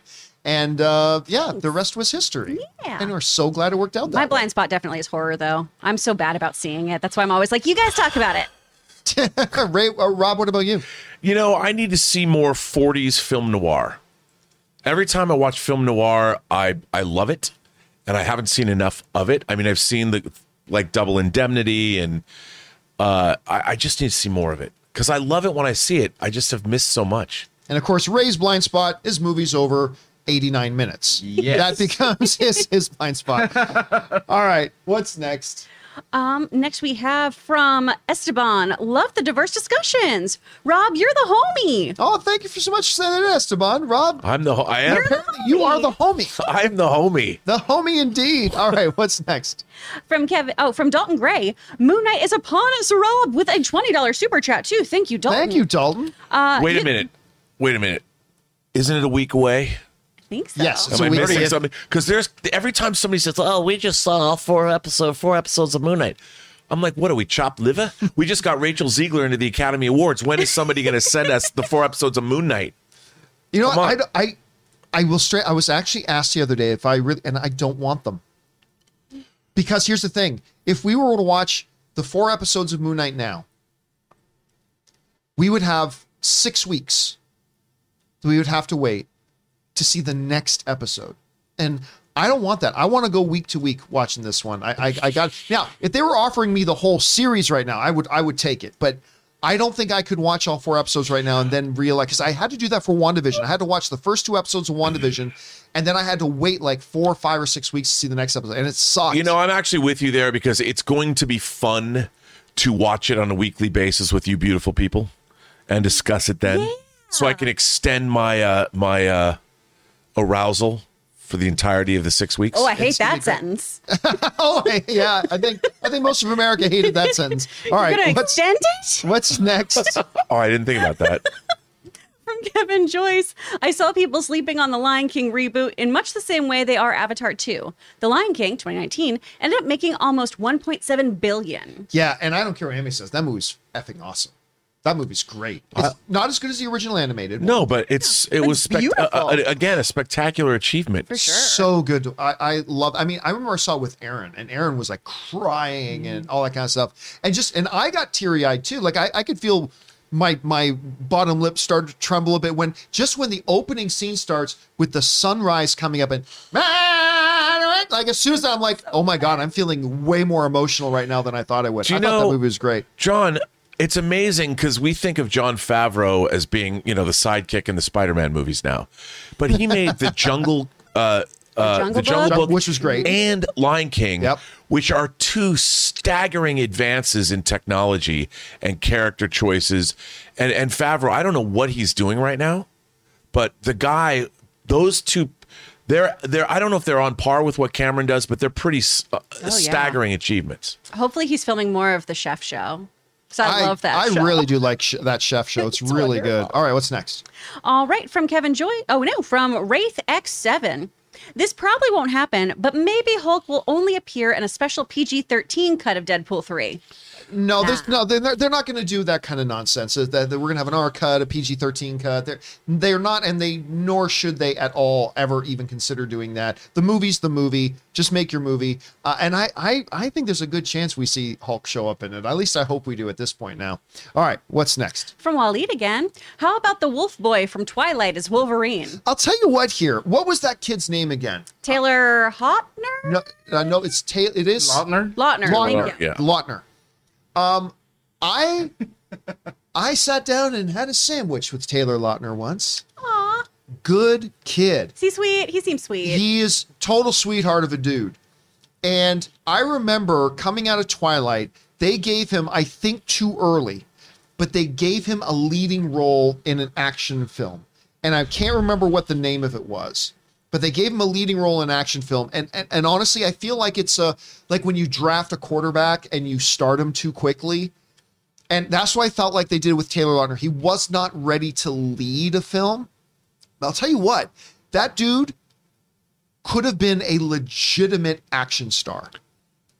And uh, yeah, the rest was history. Yeah. And we're so glad it worked out. That My way. blind spot definitely is horror, though. I'm so bad about seeing it. That's why I'm always like, you guys talk about it. [LAUGHS] Ray, uh, Rob, what about you? You know, I need to see more 40s film noir. Every time I watch film noir, I I love it, and I haven't seen enough of it. I mean, I've seen the like Double Indemnity, and uh, I, I just need to see more of it because I love it when I see it. I just have missed so much. And of course, Ray's blind spot is movies over 89 minutes. Yes. That becomes [LAUGHS] his, his blind spot. All right, what's next? Um, next we have from Esteban. Love the diverse discussions. Rob, you're the homie. Oh, thank you for so much for saying that, Esteban. Rob, I'm the ho- I am apparently you are the homie. [LAUGHS] I'm the homie. The homie indeed. All right, what's next? From Kevin. Oh, from Dalton Gray. Moon Knight is upon us, Rob, with a twenty dollars super chat too. Thank you, Dalton. Thank you, Dalton. Uh, Wait a you- minute. Wait a minute. Isn't it a week away? I think so. Yes. Am So I we- missing something? Because there's every time somebody says, "Oh, we just saw all four episode, four episodes of Moon Knight," I'm like, "What are we chopped liver?" we just got Rachel Zegler into the Academy Awards. When is somebody going to send us the four episodes of Moon Knight? You know, Come what? on. I, I, I will straight. I was actually asked the other day if I really, and I don't want them, because here's the thing: if we were to watch the four episodes of Moon Knight now, we would have six weeks. We would have to wait to see the next episode, and I don't want that. I want to go week to week watching this one. I, I, I got now. If they were offering me the whole series right now, I would, I would take it, but. I don't think I could watch all four episodes right now and then realize because I had to do that for WandaVision. I had to watch the first two episodes of WandaVision, and then I had to wait like four, five, or six weeks to see the next episode, and it sucked. You know, I'm actually with you there because it's going to be fun to watch it on a weekly basis with you, beautiful people, and discuss it then, so I can extend my uh, my uh, arousal for the entirety of the six weeks. Oh, I hate It's that sentence. [LAUGHS] oh yeah, I think I think most of America hated that sentence. [LAUGHS] All right, You're what's extend it? what's next? [LAUGHS] oh, I didn't think about that. From Kevin Joyce. I saw people sleeping on the Lion King reboot in much the same way they are Avatar 2. The Lion King 2019 ended up making almost 1.7 billion. yeah, and I don't care what Amy says. That movie's effing awesome. That movie's great. It's not as good as the original animated. one. No, but it's it was spect- uh, beautiful. uh, again a spectacular achievement. For sure. so good. I, I love. I mean, I remember I saw it with Aaron, and Aaron was like crying and all that kind of stuff, and just and I got teary eyed too. Like I, I could feel my my bottom lip started to tremble a bit when just when the opening scene starts with the sunrise coming up and like as soon as I'm like, oh my god, I'm feeling way more emotional right now than I thought I would. Do you I thought that movie was great. John, it's amazing because we think of Jon Favreau as being, you know, the sidekick in the Spider-Man movies now, but he made the Jungle, uh, uh, Jungle the Jungle Book? Book, Which was great. and Lion King, Yep. which are two staggering advances in technology and character choices. And and Favreau, I don't know what he's doing right now, but the guy, those two. They're, they're, I don't know if they're on par with what Cameron does, but they're pretty s- uh, yeah. staggering achievements. Hopefully, he's filming more of the chef show. So I, love that. I show. really do like sh- that chef show. [LAUGHS] It's, It's really good. All right, what's next? All right, from Kevin Joy. Oh no, from Wraith X7. This probably won't happen, but maybe Hulk will only appear in a special PG-13 cut of Deadpool 3. No, there's no. They're, they're not going to do that kind of nonsense. That, that we're going to have an R cut, a PG-13 cut. They're they're not, and they nor should they at all ever even consider doing that. The movie's the movie. Just make your movie. Uh, and I, I I think there's a good chance we see Hulk show up in it. At least I hope we do at this point now. All right, what's next? From Waleed again. How about the Wolf Boy from Twilight as Wolverine? I'll tell you what. Here, what was that kid's name again? Taylor Hotner? No, uh, no, it's Taylor. It is Lautner? Lautner. Lautner. Thank you. Yeah. Lautner. Um, I I sat down and had a sandwich with Taylor Lautner once. Aw. Good kid. Is he sweet? He seems sweet. He is total sweetheart of a dude. And I remember coming out of Twilight, they gave him, I think, too early, but they gave him a leading role in an action film. And I can't remember what the name of it was, but they gave him a leading role in action film. And, and and honestly, I feel like it's a like when you draft a quarterback and you start him too quickly. And that's what I felt like they did with Taylor Lautner. He was not ready to lead a film. But I'll tell you what, that dude could have been a legitimate action star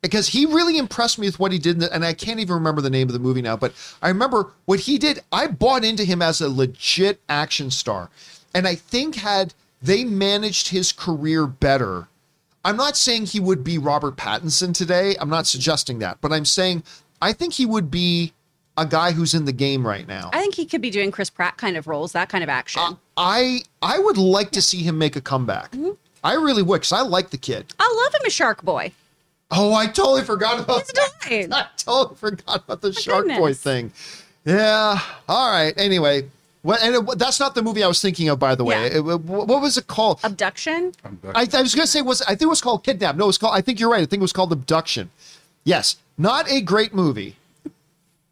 because he really impressed me with what he did. the- And I can't even remember the name of the movie now, but I remember what he did. I bought into him as a legit action star. And I think had they managed his career better, I'm not saying he would be Robert Pattinson today. I'm not suggesting that, but I'm saying I think he would be a guy who's in the game right now. I think he could be doing Chris Pratt kind of roles, that kind of action. Uh, I I would like to see him make a comeback. Mm-hmm. I really would, because I like the kid. I love him as Shark Boy. Oh, I totally forgot about He's that. delight. [LAUGHS] I totally forgot about the Shark Boy thing. Yeah. All right. Anyway, well, and it, that's not the movie I was thinking of, by the way. Yeah. It- it- what was it called? Abduction. I, I was going to say was I think it was called Kidnap. No, it was called. I think you're right. I think it was called Abduction. Yes, not a great movie,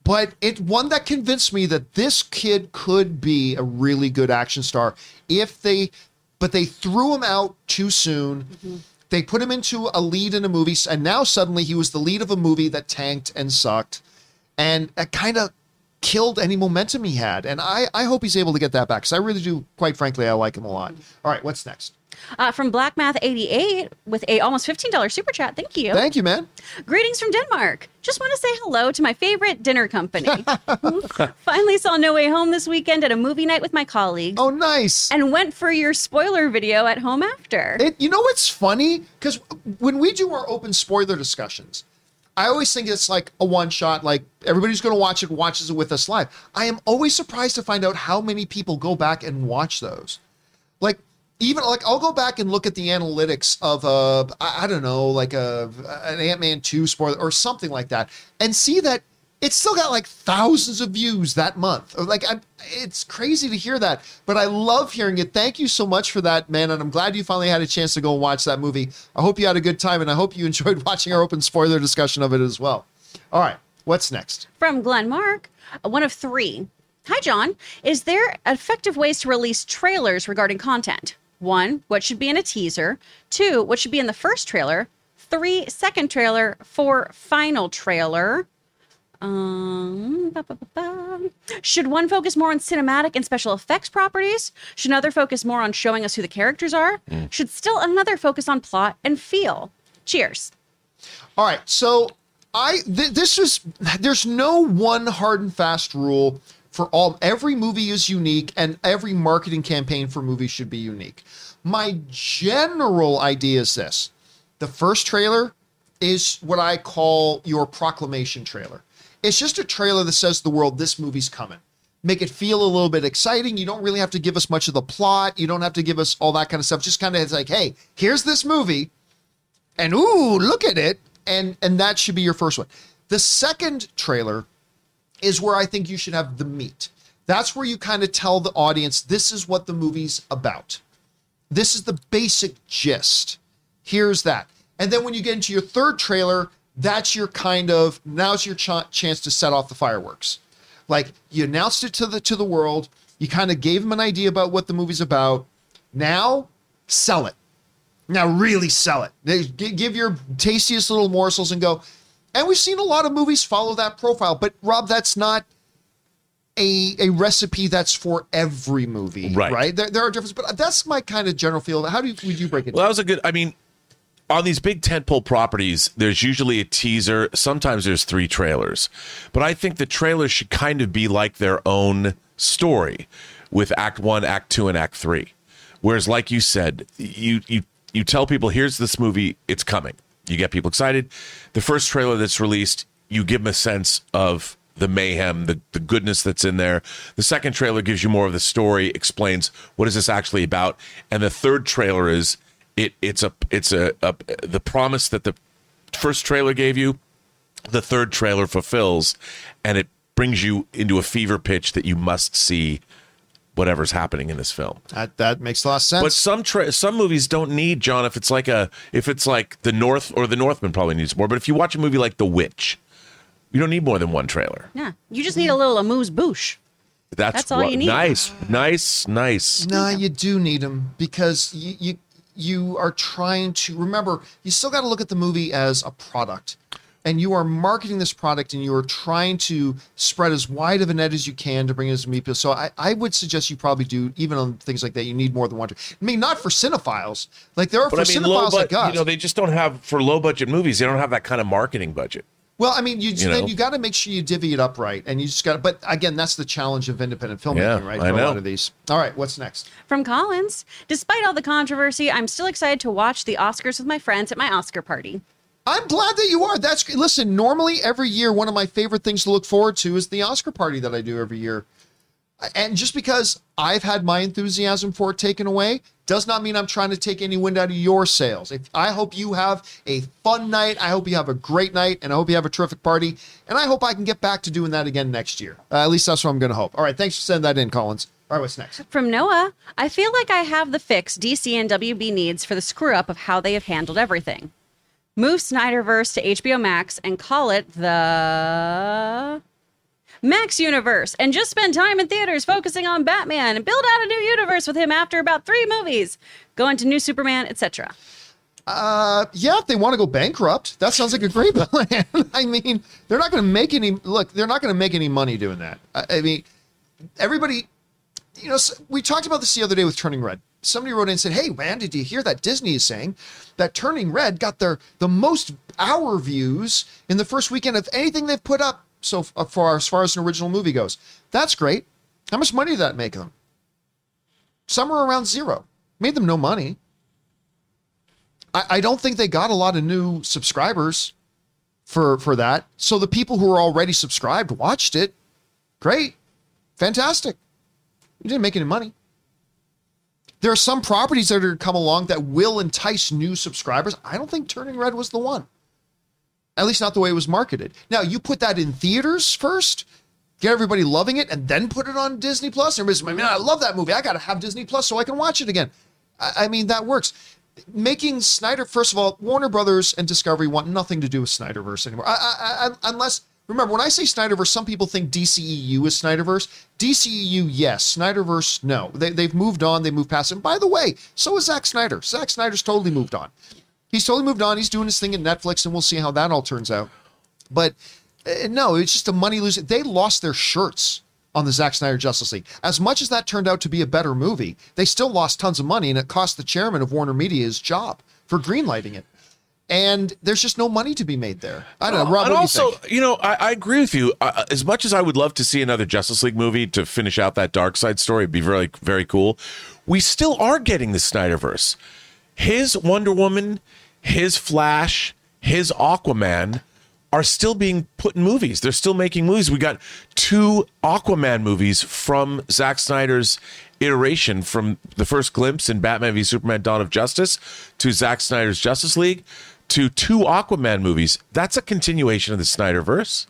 but it one that convinced me that this kid could be a really good action star if they, but they threw him out too soon. Mm-hmm. They put him into a lead in a movie, and now suddenly he was the lead of a movie that tanked and sucked, and it kind of killed any momentum he had. And I, I hope he's able to get that back because I really do. Quite frankly, I like him a lot. All right, what's next? Uh, from Black Math 88 with a almost $15 super chat. Thank you. Thank you, man. Greetings from Denmark. Just want to say hello to my favorite dinner company. [LAUGHS] Finally saw No Way Home this weekend at a movie night with my colleagues Oh, nice. and went for your spoiler video at home after. It, you know what's funny? Because when we do our open spoiler discussions, I always think it's like a one shot, like everybody's going to watch it, watches it with us live. I am always surprised to find out how many people go back and watch those. Like, even like I'll go back and look at the analytics of a I I don't know like a uh, an Ant Man two spoiler or something like that, and see that it's still got like thousands of views that month. Like I'm, it's crazy to hear that, but I love hearing it. Thank you so much for that, man, and I'm glad you finally had a chance to go and watch that movie. I hope you had a good time, and I hope you [LAUGHS] enjoyed watching our open spoiler discussion of it as well. All right, what's next? From Glenn Mark, uh, one of three. Hi, John. Is there effective ways to release trailers regarding content? One, what should be in a teaser? Two, what should be in the first trailer? Three, second trailer. Four, final trailer. Um, ba, ba, ba, ba. Should one focus more on cinematic and special effects properties? Should another focus more on showing us who the characters are? Should still another focus on plot and feel? Cheers. All right, so I th- this is there's no one hard and fast rule for all. Every movie is unique, and every marketing campaign for movies should be unique. My general idea is this: the first trailer is what I call your proclamation trailer. It's just a trailer that says to the world, "This movie's coming." Make it feel a little bit exciting. You don't really have to give us much of the plot. You don't have to give us all that kind of stuff. Just kind of it's like, "Hey, here's this movie." and ooh, look at it. And and that should be your first one. The second trailer is where I think you should have the meat. That's where you kind of tell the audience this is what the movie's about. This is the basic gist. Here's that. And then when you get into your third trailer, that's your kind of now's your ch- chance to set off the fireworks. Like you announced it to the to the world, you kind of gave them an idea about what the movie's about. Now, sell it. Now, really sell it. They- Give your tastiest little morsels and go, And we've seen a lot of movies follow that profile, but Rob, that's not a a recipe that's for every movie, Right. Right? There, there are differences, but that's my kind of general feel. How do you, would you break it? Well, down? that was a good. I mean, on these big tentpole properties, there's usually a teaser. Sometimes there's three trailers, but I think the trailers should kind of be like their own story, with Act One, Act Two, and Act Three. Whereas, like you said, you you you tell people, "Here's this movie. It's coming." You get people excited. The first trailer that's released, you give them a sense of the mayhem, the, the goodness that's in there. The second trailer gives you more of the story, explains what is this actually about, and the third trailer is it it's a it's a, a the promise that the first trailer gave you, the third trailer fulfills, and it brings you into a fever pitch that you must see whatever's happening in this film. that that makes a lot of sense. But some tra- some movies don't need John if it's like a if it's like the North or the Northman probably needs more. But if you watch a movie like The Witch, you don't need more than one trailer. Yeah. You just need a little amuse bouche. That's, That's all what- you need. Nice, nice, nice. No, you do need them because you you you are trying to remember. You still got to look at the movie as a product, and you are marketing this product, and you are trying to spread as wide of a net as you can to bring it as many people. So I, I would suggest you probably do even on things like that. You need more than one. I mean, not for cinephiles. Like there are But for I mean, low cinephiles like us. You know, they just don't have for low budget movies. They don't have that kind of marketing budget. Well, I mean, you, You then know? you got to make sure you divvy it up right, and you just got. to But again, that's the challenge of independent filmmaking, Yeah, right? I For a know. lot of these. All right, what's next? From Collins, despite all the controversy, I'm still excited to watch the Oscars with my friends at my Oscar party. I'm glad that you are. That's great. Listen, normally every year, one of my favorite things to look forward to is the Oscar party that I do every year. And just because I've had my enthusiasm for it taken away does not mean I'm trying to take any wind out of your sails. If I hope you have a fun night, I hope you have a great night, and I hope you have a terrific party. And I hope I can get back to doing that again next year. Uh, at least that's what I'm going to hope. All right, thanks for sending that in, Collins. All right, what's next? From Noah, I feel like I have the fix DC and WB needs for the screw up of how they have handled everything. Move Snyderverse to HBO Max and call it the Max Universe and just spend time in theaters focusing on Batman and build out a new universe with him after about three movies, go into New Superman, etc. Uh, yeah, if they want to go bankrupt, that sounds like a great [LAUGHS] plan. I mean, they're not going to make any. Look, they're not going to make any money doing that. I, I mean, everybody, you know, we talked about this the other day with Turning Red. Somebody wrote in and said, "Hey, man, did you hear that Disney is saying that Turning Red got their the most hour views in the first weekend of anything they've put up so uh, far as far as an original movie goes? That's great. How much money did that make them? Somewhere around zero. Made them no money." I, I don't think they got a lot of new subscribers for for that. So the people who were already subscribed watched it. Great. Fantastic. You didn't make any money. There are some properties that are going to come along that will entice new subscribers. I don't think Turning Red was the one. At least not the way it was marketed. Now, you put that in theaters first, get everybody loving it, and then put it on Disney Plus. Everybody's, I mean, I love that movie. I got to have Disney Plus so I can watch it again. I, I mean, that works. Making Snyder, first of all, Warner Brothers and Discovery want nothing to do with Snyderverse anymore. I, I, I, unless, remember, when I say Snyderverse, some people think DCEU is Snyderverse. DCEU, yes. Snyderverse, no. They, they've moved on. They moved past. And by the way, so is Zack Snyder. Zack Snyder's totally moved on. He's totally moved on. He's doing his thing at Netflix, and we'll see how that all turns out. But uh, no, it's just a money losing. They lost their shirts on the Zack Snyder Justice League. As much as that turned out to be a better movie, they still lost tons of money, and it cost the chairman of Warner Media his job for greenlighting it. And there's just no money to be made there. I don't know, Rob. and also, you you, know, I, I agree with you. Uh, as much as I would love to see another Justice League movie to finish out that Darkseid story, it'd be very, very cool. We still are getting the Snyderverse. His Wonder Woman, his Flash, his Aquaman are still being put in movies. They're still making movies. We got two Aquaman movies from Zack Snyder's iteration from the first glimpse in Batman v Superman Dawn of Justice to Zack Snyder's Justice League to two Aquaman movies. That's a continuation of the Snyderverse.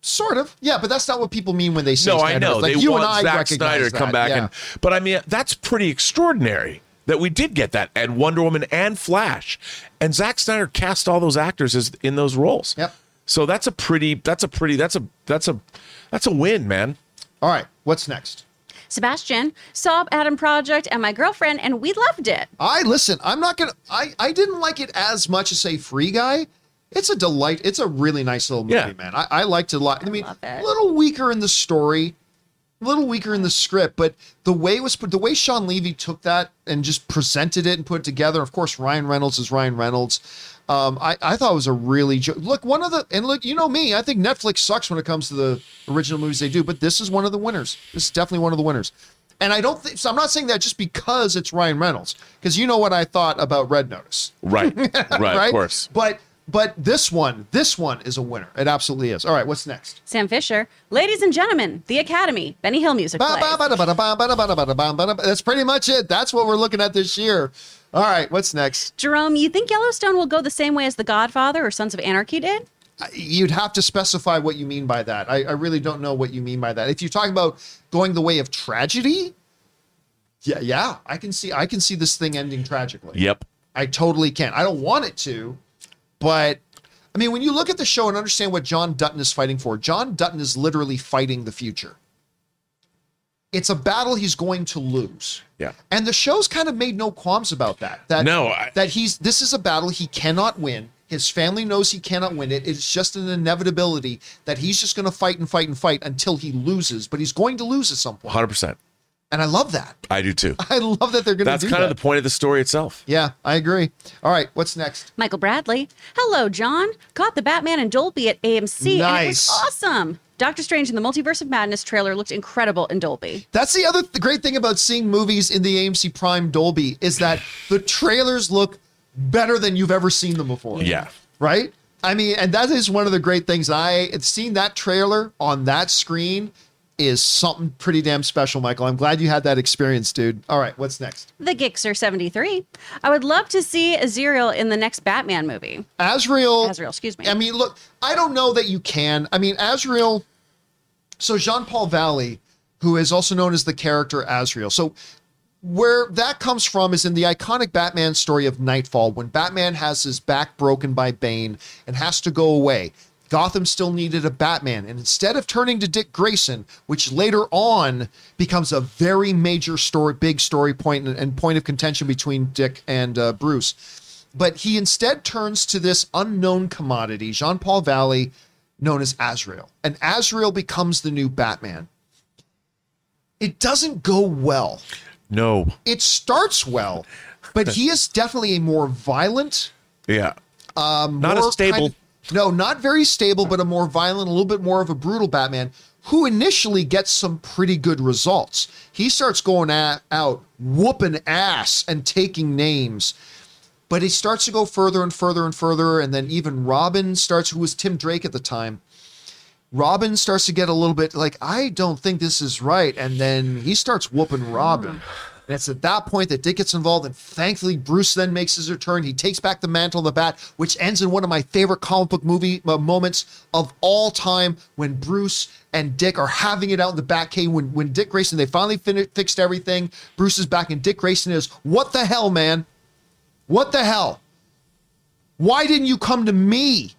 Sort of, yeah, but that's not what people mean when they say. No, I Snyderverse. know. Like they you want and I Zack Snyder to come that, back yeah. and but I mean that's pretty extraordinary that we did get that and Wonder Woman and Flash. And Zack Snyder cast all those actors as in those roles. Yep. So that's a pretty that's a pretty that's a that's a that's a win, man. All right, what's next? Sebastian saw Adam Project and my girlfriend, and we loved it. I listen. I'm not gonna. I I didn't like it as much as say Free Guy. It's a delight. It's a really nice little movie, Yeah. man. I, I liked it a lot. I mean, a little weaker in the story, a little weaker in the script, but the way it was put, the way Shawn Levy took that and just presented it and put it together. Of course, Ryan Reynolds is Ryan Reynolds. Um, I, I thought it was a really jo- look one of the and look you know me I think Netflix sucks when it comes to the original movies they do but this is one of the winners this is definitely one of the winners and I don't think so I'm not saying that just because it's Ryan Reynolds because you know what I thought about Red Notice Right. [LAUGHS] Right. Of course. but but this one, this one is a winner. It absolutely is. All right, what's next? Sam Fisher, ladies and gentlemen, The Academy, Benny Hill music That's pretty much it. That's what we're looking at this year. All right, what's next? Jerome, you think Yellowstone will go the same way as The Godfather or Sons of Anarchy did? You'd have to specify what you mean by that. I, I really don't know what you mean by that. If you're talking about going the way of tragedy, yeah, yeah, I can see I can see this thing ending tragically. Yep. I totally can. I don't want it to, but I mean, when you look at the show and understand what John Dutton is fighting for, John Dutton is literally fighting the future. It's a battle he's going to lose. Yeah. And the show's kind of made no qualms about that. That No, I- that he's this is a battle he cannot win. His family knows he cannot win it. It's just an inevitability that he's just going to fight and fight and fight until he loses, but he's going to lose at some point. 100%. And I love that. I do too. [LAUGHS] I love that they're going to That's kind that. of the point of the story itself. yeah, I agree. All right, what's next? Michael Bradley, hello, John. Caught the Batman and Dolby at AMC, and it Nice. was awesome. Doctor Strange in the Multiverse of Madness trailer looked incredible in Dolby. That's the other th- great thing about seeing movies in the AMC Prime Dolby is that the trailers look better than you've ever seen them before. Yeah. Right? I mean, and that is one of the great things. I seeing that trailer on that screen is something pretty damn special, Michael. I'm glad you had that experience, dude. All right, what's next? The Gixer 73. I would love to see Azrael in the next Batman movie. Azrael. Azrael, excuse me. I mean, look, I don't know that you can. I mean, Azrael. So Jean Paul Valley, who is also known as the character Azrael. So where that comes from is in the iconic Batman story of Knightfall, when Batman has his back broken by Bane and has to go away. Gotham still needed a Batman, and instead of turning to Dick Grayson, which later on becomes a very major story, big story point and, and point of contention between Dick and uh, Bruce, but he instead turns to this unknown commodity, Jean Paul Valley, known as Azrael. And Azrael becomes the new Batman. It doesn't go well. No. It starts well, but he is definitely a more violent, Yeah. Um, Not a stable. kind of- no, not very stable, but a more violent, a little bit more of a brutal Batman who initially gets some pretty good results. He starts going at, out, whooping ass and taking names. But he starts to go further and further and further. And then even Robin starts, who was Tim Drake at the time. Robin starts to get a little bit like, I don't think this is right. And then he starts whooping Robin. Hmm. And it's at that point that Dick gets involved. And thankfully, Bruce then makes his return. He takes back the mantle of the bat, which ends in one of my favorite comic book movie uh, moments of all time when Bruce and Dick are having it out in the Batcave. When, when Dick Grayson, they finally fin- fixed everything. Bruce is back, and Dick Grayson is, What the hell, man? What the hell? Why didn't you come to me?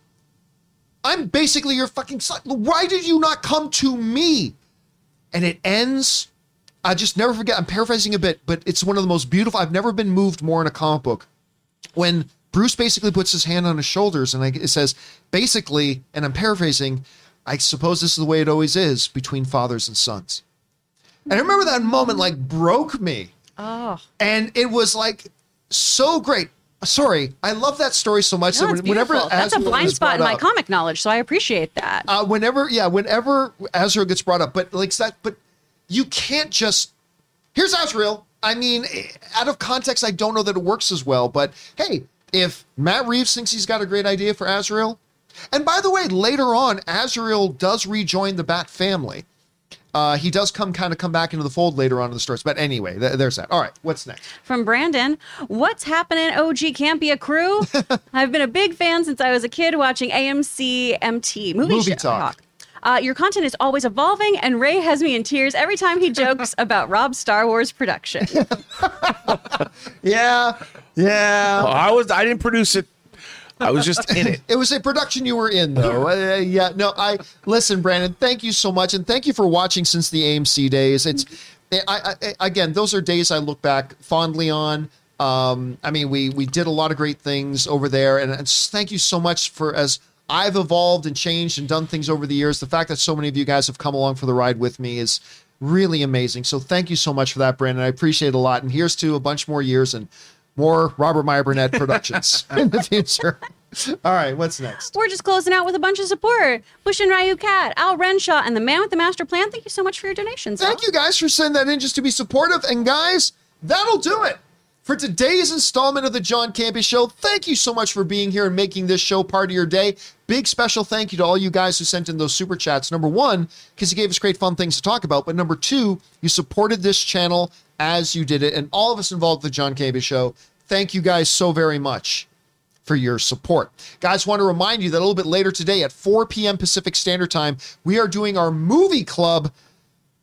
I'm basically your fucking son. Why did you not come to me? And it ends. I just never forget. I'm paraphrasing a bit, but it's one of the most beautiful. I've never been moved more in a comic book. When Bruce basically puts his hand on his shoulders and like, it says, basically, and I'm paraphrasing, I suppose this is the way it always is between fathers and sons. And I remember that moment like broke me Oh, and it was like so great. Sorry, I love that story so much. no, that whenever. That's a blind spot in my up- comic knowledge, so I appreciate that. uh, whenever, yeah, whenever Azrael gets brought up, but like that, but you can't just. Here's Azrael. I mean, out of context, I don't know that it works as well. But hey, if Matt Reeves thinks he's got a great idea for Azrael, and by the way, later on, Azrael does rejoin the Bat family. Uh, he does come kind of come back into the fold later on in the stories. But anyway, th- there's that. All right, what's next? From Brandon, what's happening, OG Campea crew? [LAUGHS] I've been a big fan since I was a kid watching AMC MT movie, Movie show- talk. Uh, your content is always evolving, and Ray has me in tears every time he jokes [LAUGHS] about Rob's Star Wars production. [LAUGHS] Yeah, yeah. Oh, I was. I didn't produce it. I was just in it. [LAUGHS] It was a production you were in, though. Uh, yeah, no, I listen, Brandon. Thank you so much, and thank you for watching since the AMC days. It's, I, I, again, those are days I look back fondly on. Um, I mean, we we did a lot of great things over there, and, and thank you so much for as I've evolved and changed and done things over the years. The fact that so many of you guys have come along for the ride with me is really amazing. So thank you so much for that, Brandon. I appreciate it a lot. And here's to a bunch more years and more Robert Meyer Burnett productions [LAUGHS] in the future. All right, what's next? We're just closing out with a bunch of support. Bush and Ryu Cat, Al Renshaw, and the man with the master plan. Thank you so much for your donations. Thank you guys for sending that in just to be supportive. And guys, that'll do it for today's installment of the John Campea Show. Thank you so much for being here and making this show part of your day. Big special thank you to all you guys who sent in those super chats. Number one, because you gave us great fun things to talk about. But number two, you supported this channel as you did it. And all of us involved with the John Campea Show. Thank you guys so very much for your support. Guys, want to remind you that a little bit later today at 4 p.m. Pacific Standard Time, we are doing our movie club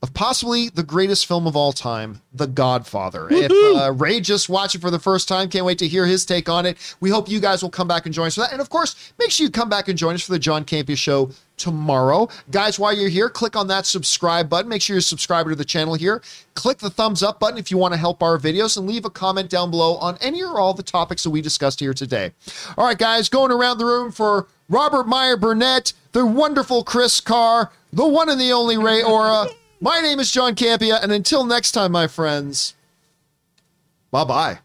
of possibly the greatest film of all time, The Godfather. If uh, Ray just watched it for the first time, can't wait to hear his take on it. We hope you guys will come back and join us for that. And of course, make sure you come back and join us for the John Campea Show tomorrow. Guys, while you're here, click on that subscribe button. Make sure you're subscribed to the channel here. Click the thumbs up button if you want to help our videos and leave a comment down below on any or all the topics that we discussed here today. All right, guys, going around the room for Robert Meyer Burnett, the wonderful Chris Carr, the one and the only Ray Aura. My name is John Campea, and until next time, my friends, bye bye.